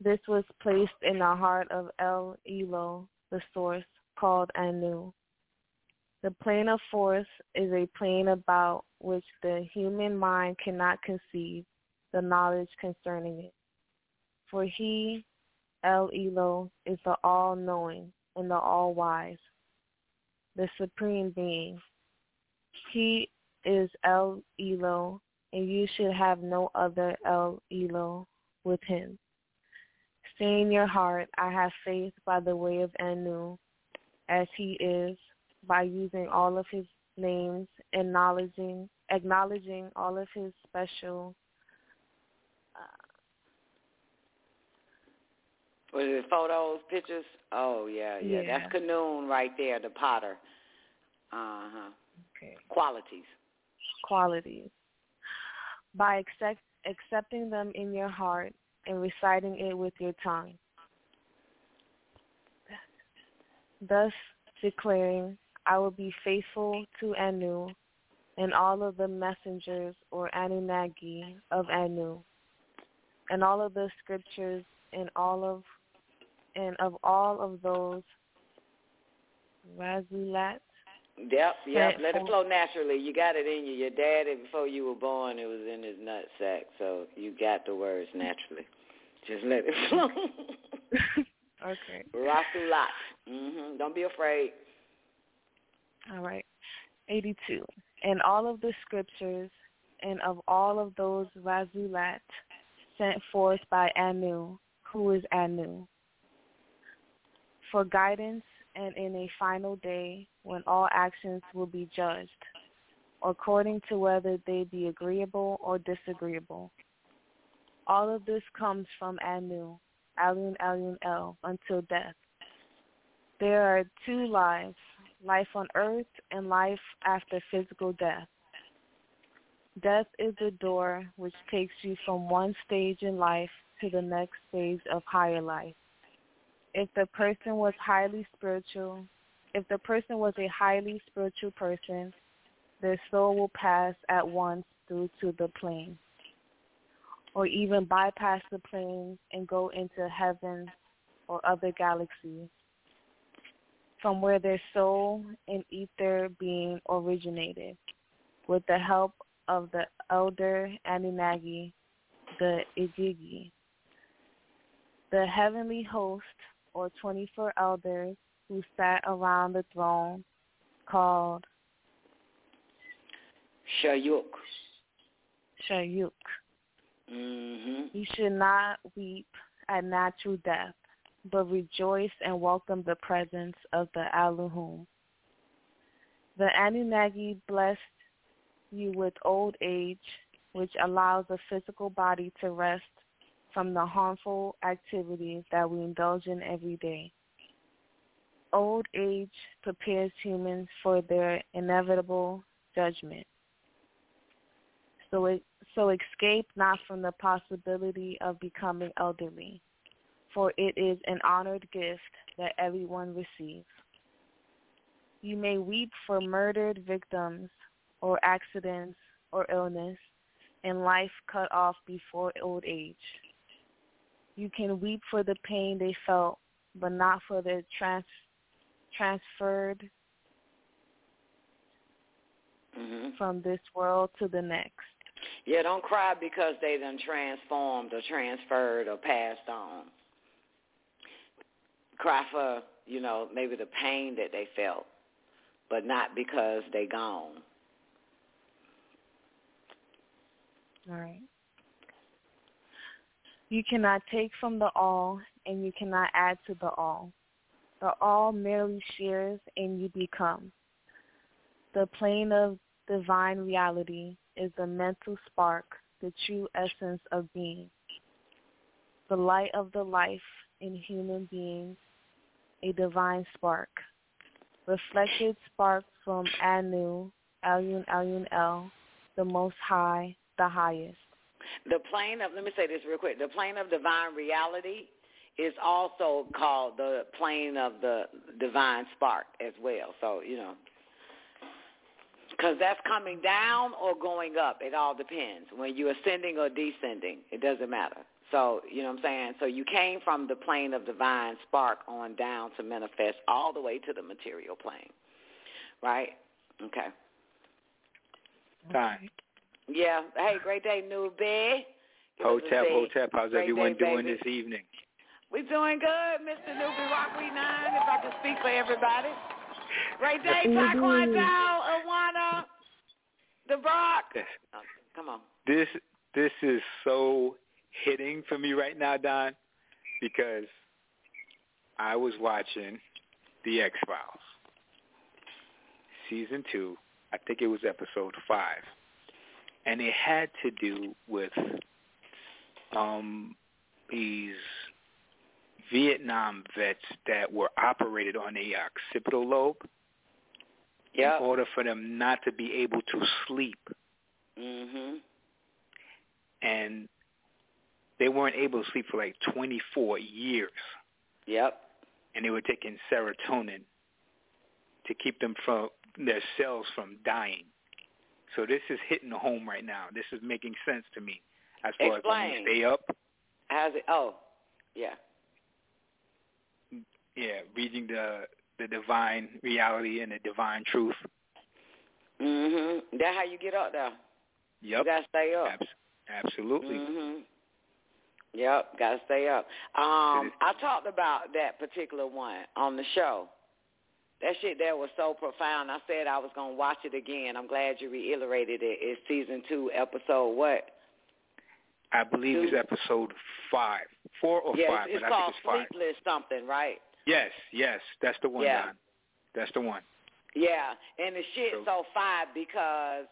This was placed in the heart of El Elo, the source, called Anu. The plane of force is a plane about which the human mind cannot conceive the knowledge concerning it. For he, El Elo, is the all-knowing and the all-wise, the supreme being. He is El Elo, and you should have no other El Elo with him. Say in your heart, I have faith by the way of Anu, as he is, by using all of his names, acknowledging acknowledging all of his special Was it photos, pictures? Oh yeah, yeah. Yeah. That's Khnum right there, the potter. Uh huh. Okay. Qualities. qualities. By accept, accepting them in your heart and reciting it with your tongue. Thus declaring, I will be faithful to Anu and all of the messengers or Anunnaki of Anu, and all of the scriptures and all of and of all of those Rasulat. Yep, yep. Let it flow naturally. You got it in you. Your daddy, before you were born, it was in his nut sack, so you got the words naturally. Just let it flow. Okay. Rasulat. Mhm. Don't be afraid. All right. 82. And all of the scriptures and of all of those Rasulat sent forth by Anu, who is Anu, for guidance and in a final day when all actions will be judged, according to whether they be agreeable or disagreeable. All of this comes from Anu, Alun Alun El, until death. There are two lives, life on earth and life after physical death. Death is the door which takes you from one stage in life to the next stage of higher life. If the person was highly spiritual, if the person was a highly spiritual person, their soul will pass at once through to the plane, or even bypass the plane and go into heaven or other galaxies, from where their soul and ether being originated, with the help of the elder Anunnaki, the Igigi. The heavenly host, or 24 elders who sat around the throne, called Shayuk. Shayuk. Mhm. You should not weep at natural death, but rejoice and welcome the presence of the Elohim. The Anunnaki blessed you with old age, which allows the physical body to rest from the harmful activities that we indulge in every day. Old age prepares humans for their inevitable judgment. So it, so escape not from the possibility of becoming elderly, for it is an honored gift that everyone receives. You may weep for murdered victims or accidents or illness and life cut off before old age. You can weep for the pain they felt, but not for the trans- transferred Mhm. from this world to the next. Yeah, don't cry because they done transformed or transferred or passed on. Cry for, you know, maybe the pain that they felt, but not because they gone. All right. You cannot take from the all, and you cannot add to the all. The all merely shares, and you become. The plane of divine reality is the mental spark, the true essence of being. The light of the life in human beings, a divine spark. Reflected spark from Anu, Alun Alun El, the Most High, the the highest. The plane of, let me say this real quick, the plane of divine reality is also called the plane of the divine spark as well. So, you know, because that's coming down or going up. It all depends. When you're ascending or descending, it doesn't matter. So, you know what I'm saying? So you came from the plane of divine spark on down to manifest all the way to the material plane. Right? Okay. Time. Yeah. Hey, great day, newbie. Give Hotep. Hotep, how's Great everyone day, doing baby. this evening? We're doing good, Mr. Newbie Rock We Nine, if I can speak for everybody. Great day, Taekwondo, Awana, the Brock. Yes. Oh, come on. This this is so hitting for me right now, Don, because I was watching The X Files, season two. I think it was episode five, and it had to do with um these Vietnam vets that were operated on the occipital lobe Yep. in order for them not to be able to sleep. Mhm. and they weren't able to sleep for like 24 years. Yep. And they were taking serotonin to keep them from their cells from dying. So this is hitting home right now. This is making sense to me as far as when Explain. you stay up. How's it? Oh, yeah. Yeah, reading the the divine reality and the divine truth. Mhm. That how you get up though. Yep. You gotta stay up. Abs- absolutely. Mhm. Yep, gotta stay up. Um, I talked about that particular one on the show. That shit there was so profound. I said I was gonna watch it again. I'm glad you reiterated it. It's season two, episode what? I believe it's episode five, four or five, it's but I called think it's. Sleepless something, right? Yes, yes, that's the one, Yeah. Don. That's the one. Yeah, and the shit's so fire because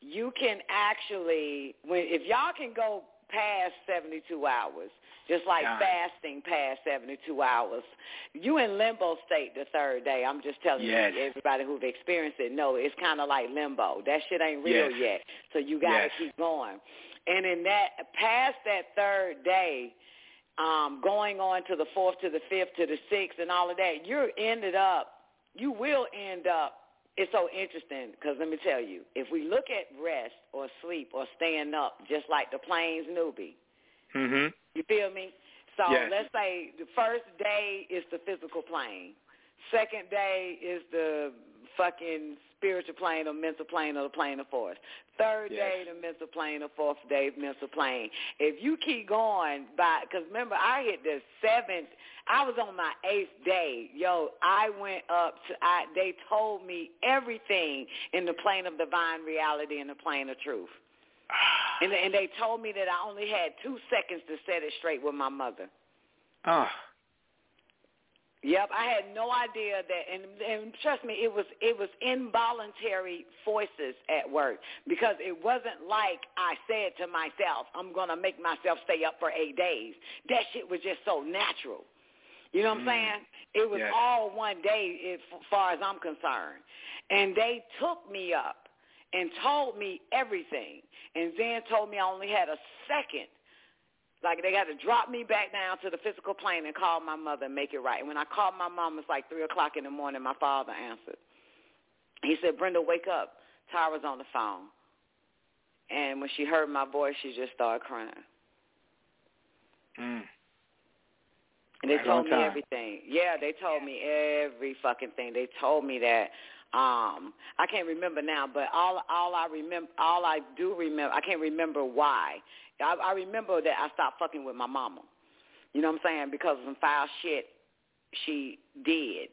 you can actually when if y'all can go past 72 hours, just like Yeah. fasting past 72 hours, you in limbo state the third day. I'm just telling Yes. you, everybody who've experienced it know it's kind of like limbo. That shit ain't real Yes. yet, so you got to Yes. keep going. And in that past that third day, um, going on to the fourth, to the fifth, to the sixth, and all of that, you're ended up, you will end up. It's so interesting because let me tell you, if we look at rest or sleep or staying up, just like the plains newbie, Mhm. you feel me? So Yes. let's say the first day is the physical plane. Second day is the fucking spiritual plane or mental plane or the plane of force. Third Yes. day, the mental plane, or fourth day, mental plane. If you keep going by, because remember, I hit the seventh, I was on my eighth day. Yo, I went up to, I, they told me everything in the plane of divine reality and the plane of truth. And, and they told me that I only had two seconds to set it straight with my mother. Ah, Yep, I had no idea that, and, and trust me, it was it was involuntary voices at work because it wasn't like I said to myself, "I'm gonna make myself stay up for eight days." That shit was just so natural. You know what I'm Mm. saying? It was Yes. all one day, as far as I'm concerned, and they took me up and told me everything, and then told me I only had a second like they got to drop me back down to the physical plane and call my mother and make it right. And when I called my mom, it was like three o'clock in the morning. My father answered. He said, "Brenda, wake up. Tyra's on the phone." And when she heard my voice, she just started crying. mm. And they Right told me time. everything. Yeah, they told me every fucking thing. They told me that um I can't remember now, but all all I remember all I do remember I can't remember why. I, I remember that I stopped fucking with my mama. You know what I'm saying? Because of some foul shit she did.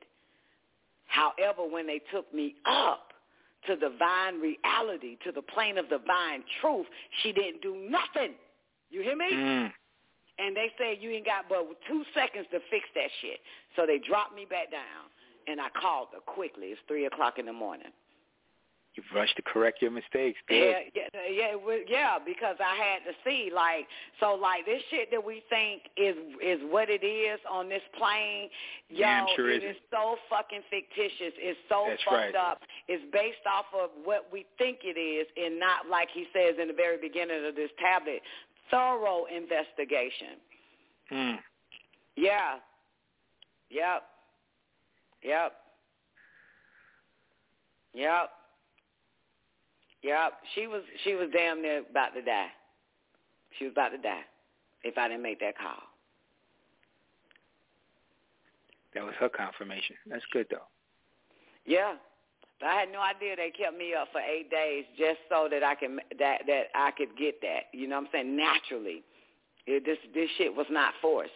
However, when they took me up to divine reality, to the plane of divine truth, she didn't do nothing. You hear me? Mm. And they said you ain't got but two seconds to fix that shit. So they dropped me back down, and I called her quickly. It's three o'clock in the morning. You rushed to correct your mistakes. Good. Yeah, yeah, yeah, was- yeah. Because I had to see, like, so, like, this shit that we think is is what it is on this plane. Yo, Damn sure it is so fucking fictitious. It's so That's fucked right. up. It's based off of what we think it is, and not like he says in the very beginning of this tablet. Thorough investigation. Hmm. Yeah. Yep. Yep. Yep. Yep. She was she was damn near about to die. She was about to die if I didn't make that call. That was her confirmation. That's good though. Yeah. But I had no idea they kept me up for eight days just so that I can that that I could get that. You know what I'm saying? Naturally. It, this this shit was not forced.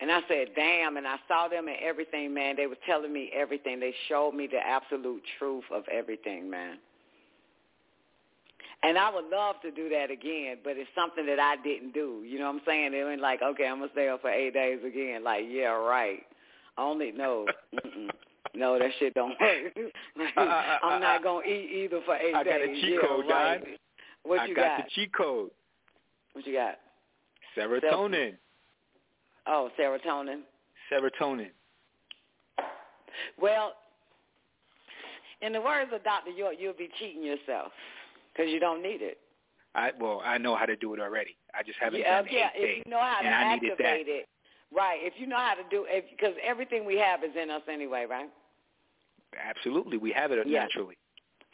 And I said, damn, and I saw them and everything, man. They were telling me everything. They showed me the absolute truth of everything, man. And I would love to do that again, but it's something that I didn't do. You know what I'm saying? It went like, okay, I'm gonna stay up for eight days again. Like, yeah, right. Only no, Mm-mm. no, that shit don't work. I'm not gonna eat either for eight I got days. a cheat yeah, code, right. Don. What I you got, the cheat code. What you got? Serotonin. Oh, serotonin. Serotonin. Well, in the words of Dr. York, you'll be cheating yourself because you don't need it. I well, I know how to do it already. I just haven't yeah, done yeah. If you know how to activate it, right? If you know how to do, it, because everything we have is in us anyway, right? Absolutely, we have it Yeah. naturally.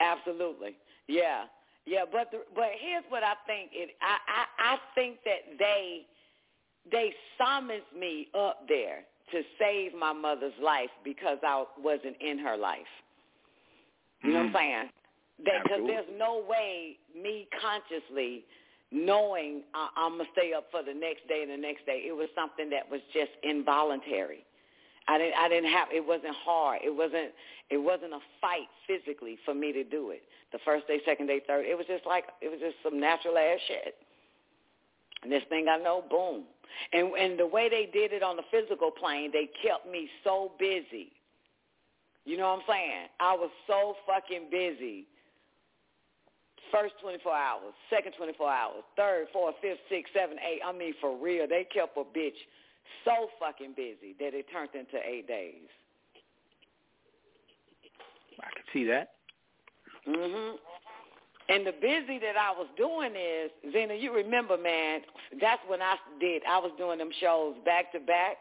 Absolutely. Yeah. Yeah, but the, but here's what I think it I, I I think that they they summoned me up there to save my mother's life because I wasn't in her life. You know what I'm mm-hmm. saying? Because there's no way me consciously knowing I, I'm gonna stay up for the next day and the next day. It was something that was just involuntary. I didn't I didn't have it wasn't hard. It wasn't it wasn't a fight physically for me to do it. The first day, second day, third, it was just like it was just some natural ass shit. And this thing I know, boom. And and the way they did it on the physical plane, they kept me so busy. You know what I'm saying? I was so fucking busy. First 24 hours, second 24 hours, third, fourth, fifth, sixth, eight. I mean, for real, they kept a bitch so fucking busy that it turned into eight days. I can see that. Mhm. And the busy that I was doing is, Zena, you remember, man, that's when I did. I was doing them shows back to back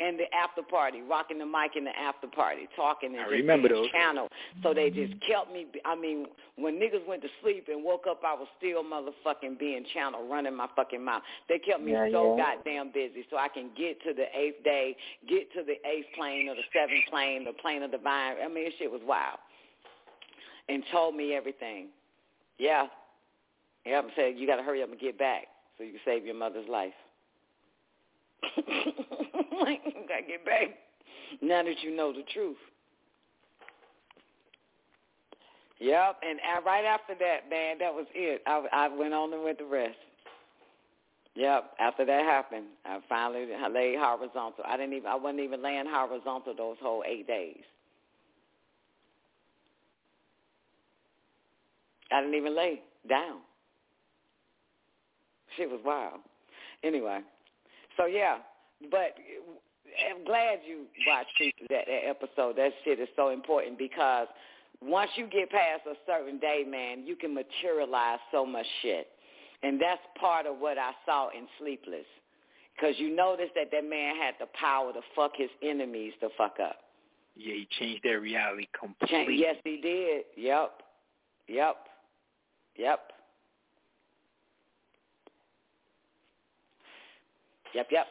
and the after party, rocking the mic in the after party, talking and I just remember those. channel. So they just kept me, I mean, when niggas went to sleep and woke up, I was still motherfucking being channel, running my fucking mouth. They kept me Yeah, so yeah. goddamn busy so I can get to the eighth day, get to the eighth plane or the seventh plane, the plane of the divine. I mean, shit was wild. And told me everything. Yeah. Yeah, I'm saying you got to hurry up and get back so you can save your mother's life. you got to get back now that you know the truth. Yep, and right after that, man, that was it. I, I went on and with the rest. Yep, after that happened, I finally laid horizontal. I didn't even, I wasn't even laying horizontal those whole eight days. I didn't even lay down. She was wild. Anyway, so yeah, but I'm glad you watched that, that episode. That shit is so important because once you get past a certain day, man, you can materialize so much shit. And that's part of what I saw in Sleepless. Because you notice that that man had the power to fuck his enemies to fuck up. Yeah, he changed their reality completely. Yes, he did. Yep. Yep. Yep. Yep, yep.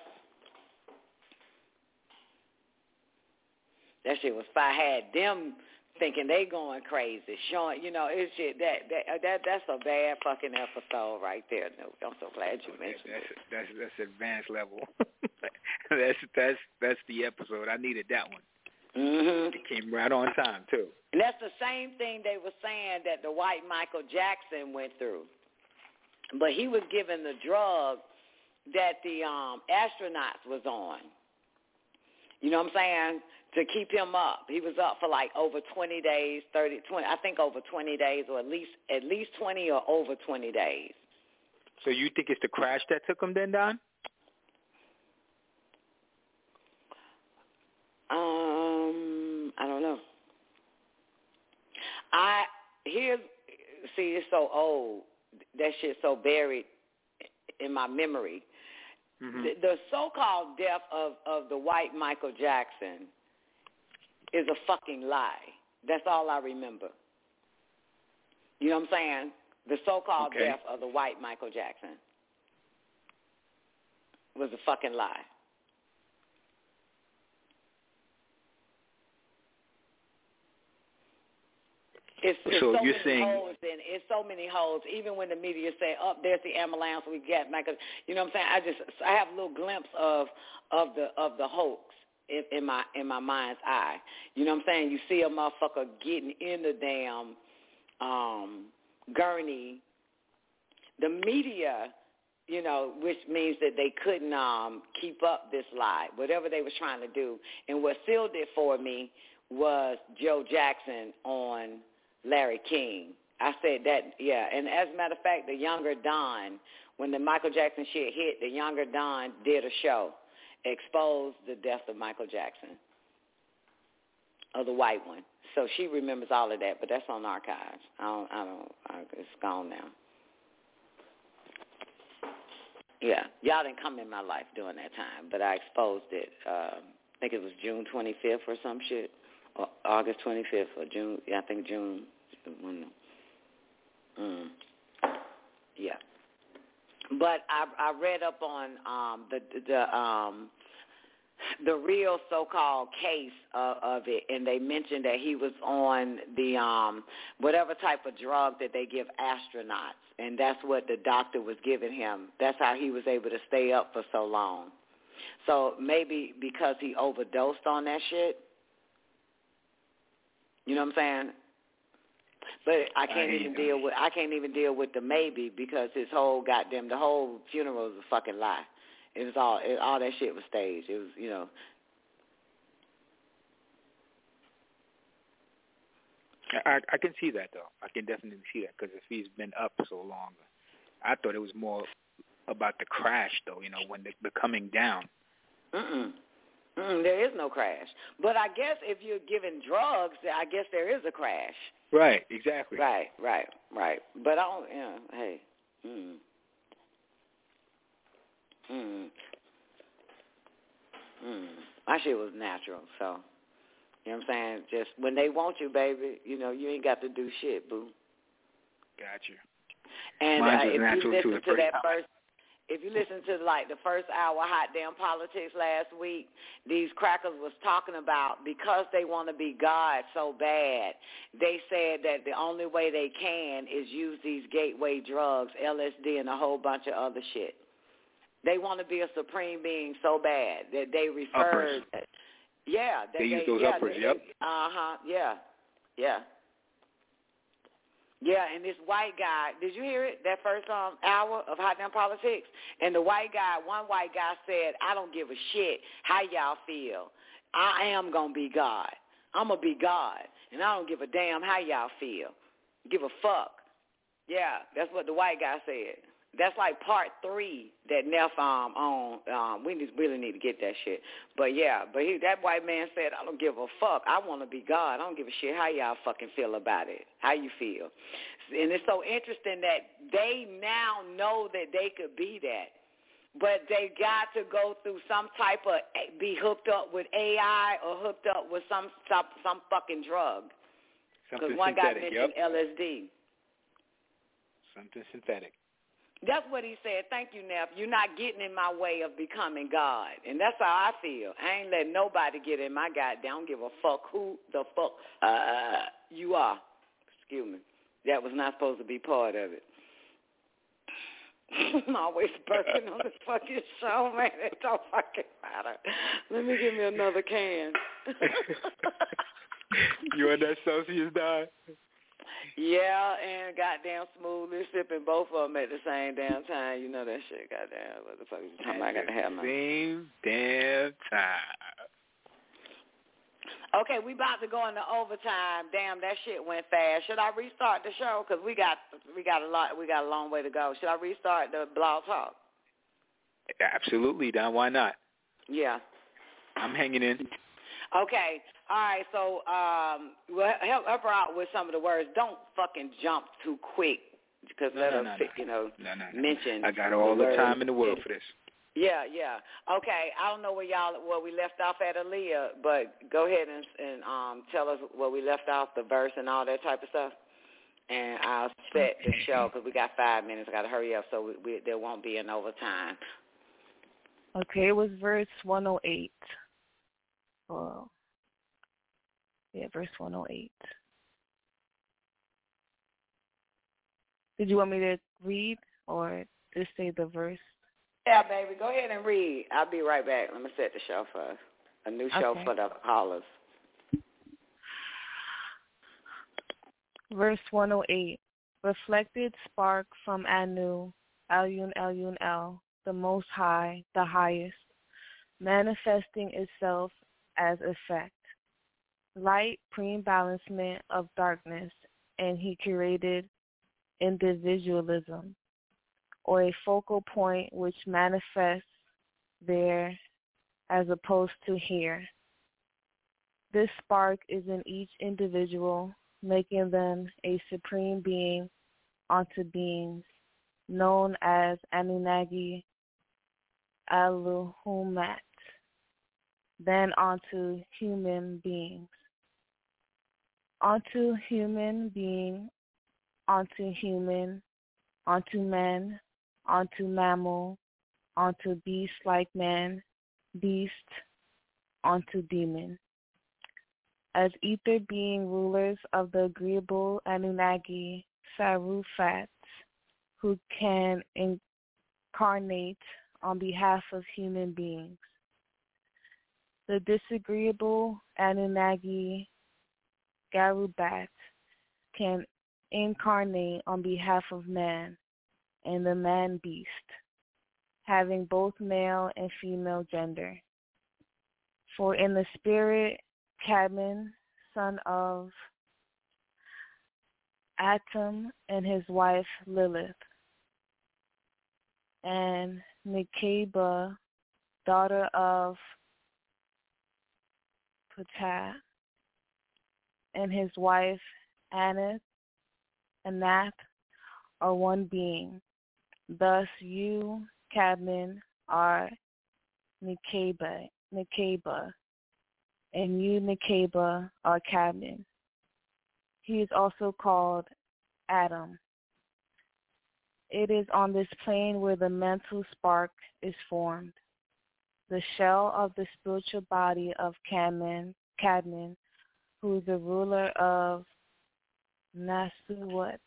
That shit was I had them thinking they going crazy, showing you know, it's shit that that uh, that that's a bad fucking episode right there. No, I'm so glad you mentioned That's it. that's that's advanced level. that's that's that's the episode. I needed that one. Mhm. It came right on time too. And that's the same thing they were saying that the white Michael Jackson went through. But he was given the drug that the um astronauts was on. You know what I'm saying? To keep him up. He was up for like over 20 days, 30, 20, I think over 20 days or at least at least 20 or over 20 days. So you think it's the crash that took him then, Don? Um, I don't know. I here's see it's so old. That shit's so buried in my memory. Mm-hmm. The, the so-called death of of the white Michael Jackson is a fucking lie. That's all I remember. You know what I'm saying? The so-called Okay. death of the white Michael Jackson was a fucking lie. It's, it's So so, you're many saying- holes and it's so many holes. Even when the media say, "Oh, there's the ambulance we get," Michael, you know what I'm saying? I just I have a little glimpse of of the of the hoax in, in my in my mind's eye. You know what I'm saying? You see a motherfucker getting in the damn um, gurney. The media, you know, which means that they couldn't um, keep up this lie, whatever they was trying to do. And what sealed it for me was Joe Jackson on Larry King. I said that, yeah. And as a matter of fact, the younger Don, when the Michael Jackson shit hit, the younger Don did a show, exposed the death of Michael Jackson, of the white one. So she remembers all of that, but that's on archives. I don't, I don't, it's gone now. Yeah, y'all didn't come in my life during that time, but I exposed it. Um, I think it was June 25th or some shit, or August 25th or June. Yeah, I think June. When, mm, yeah, but I I read up on um, the the um, the real so-called case of, of it, and they mentioned that he was on the um, whatever type of drug that they give astronauts, and that's what the doctor was giving him. That's how he was able to stay up for so long. So maybe because he overdosed on that shit. You know what I'm saying? But I I can't hear even deal with I can't even deal with the maybe because his whole goddamn the whole funeral was a fucking lie. It was all it, all that shit was staged. It was you know I, I can see that though. I can definitely see that because if he's been up so long, I thought it was more about the crash though. You know, when the, the coming down. Mm-mm. Mm-mm, there is no crash. But I guess if you're giving drugs, I guess there is a crash. Right. Exactly. Right, right, right. But I don't, you know, hey. Mm. Mm. Mm. My shit was natural, so. You know what I'm saying? Just when they want you, baby, you know, you ain't got to do shit, boo. Got you. And Mine's uh, if you listen to that first, if you listen to like the first hour hot damn politics last week, these crackers was talking about because they want to be God so bad, they said that the only way they can is use these gateway drugs, LSD, and a whole bunch of other shit. They want to be a supreme being so bad that they referred. Yeah, They use those yeah, uppers, they- yep. Uh huh. Yeah, yeah. Yeah, and this white guy, did you hear it? That first um hour of Hot Damn Politics? And the white guy, one white guy said, I don't give a shit how y'all feel. I am going to be God. I'm going to be God. And I don't give a damn how y'all feel. Give a fuck. Yeah, that's what the white guy said. That's like part three that Neff um on. Um, we just really need to get that shit. But yeah, but he, that white man said, I don't give a fuck. I want to be God. I don't give a shit how y'all fucking feel about it. How you feel? And it's so interesting that they now know that they could be that. But they got to go through some type of be hooked up with AI or hooked up with some some, some fucking drug. Because one guy mentioned Yep. LSD. Something synthetic. That's what he said. Thank you, Neff. You're not getting in my way of becoming God. And that's how I feel. I ain't letting nobody get in my goddamn. I don't give a fuck who the fuck uh, you are. Excuse me. That was not supposed to be part of it. I'm always burping on this fucking show, man. It don't fucking matter. Let me give me another can. you and that Celsius die? Yeah, and goddamn smoothly sipping both of them at the same damn time. You know that shit, goddamn. What the fuck you talking about? I got to have my Same damn time. Okay, we about to go into overtime. Damn, that shit went fast. Should I restart the show? Cause we got we got a lot. We got a long way to go. Should I restart the blog talk? Absolutely, Don. Why not? Yeah. I'm hanging in. Okay. All right. So, um, well, help, help her out with some of the words. Don't fucking jump too quick because No, let no, her, no, you know, No, no, no. mention. I got all the words. time in the world for this. Yeah, yeah. Okay, I don't know where y'all where we left off at Aaliyah, but go ahead and and um tell us where we left off, the verse and all that type of stuff, and I'll set the show because we got five minutes. I got to hurry up so we, we there won't be an overtime. Okay, it was verse 108. Well, yeah, verse 108. Did you want me to read or just say the verse? Yeah, baby, go ahead and read. I'll be right back. Let me set the show for a new show Okay. for the callers. Verse 108. Reflected spark from Anu, Elyun Elyun El, the Most High, the Highest, manifesting itself as effect. Light pre-balancement of darkness, and he created individualism, or a focal point which manifests there as opposed to here. This spark is in each individual, making them a supreme being onto beings, known as Anunnaki Aluhumat, then onto human beings. Onto human being, onto human, onto men, onto mammal, onto beast like man, beast, onto demon. As ether being rulers of the agreeable Anunnaki Sarufats, who can incarnate on behalf of human beings. The disagreeable Anunnaki Garubat can incarnate on behalf of man and the man beast, having both male and female gender. For in the spirit, Cadman, son of Atom, and his wife Lilith, and Nikeba, daughter of Ptah, and his wife Anath, Anath, are one being. Thus you, Cadman, are Nikeba, Nikeba, and you, Nikeba, are Cadman. He is also called Adam. It is on this plane where the mental spark is formed. The shell of the spiritual body of Cadman, Cadman who is the ruler of Nasuwat.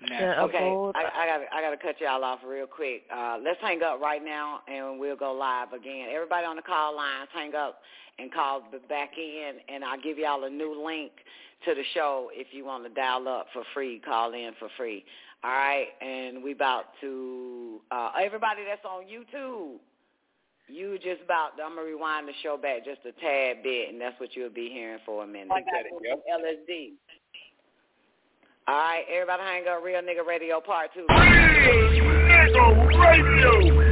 The Okay, abode I, I got I got to cut y'all off real quick. Uh, let's hang up right now, and we'll go live again. Everybody on the call lines, hang up and call back in, and I'll give y'all a new link to the show if you want to dial up for free. Call in for free. All right, and we about to uh, everybody that's on YouTube. You just about I'm gonna rewind the show back just a tad bit, and that's what you'll be hearing for a minute. I got some LSD. All right, everybody hang up. Real Nigga Radio Part Two. Real Nigga Radio.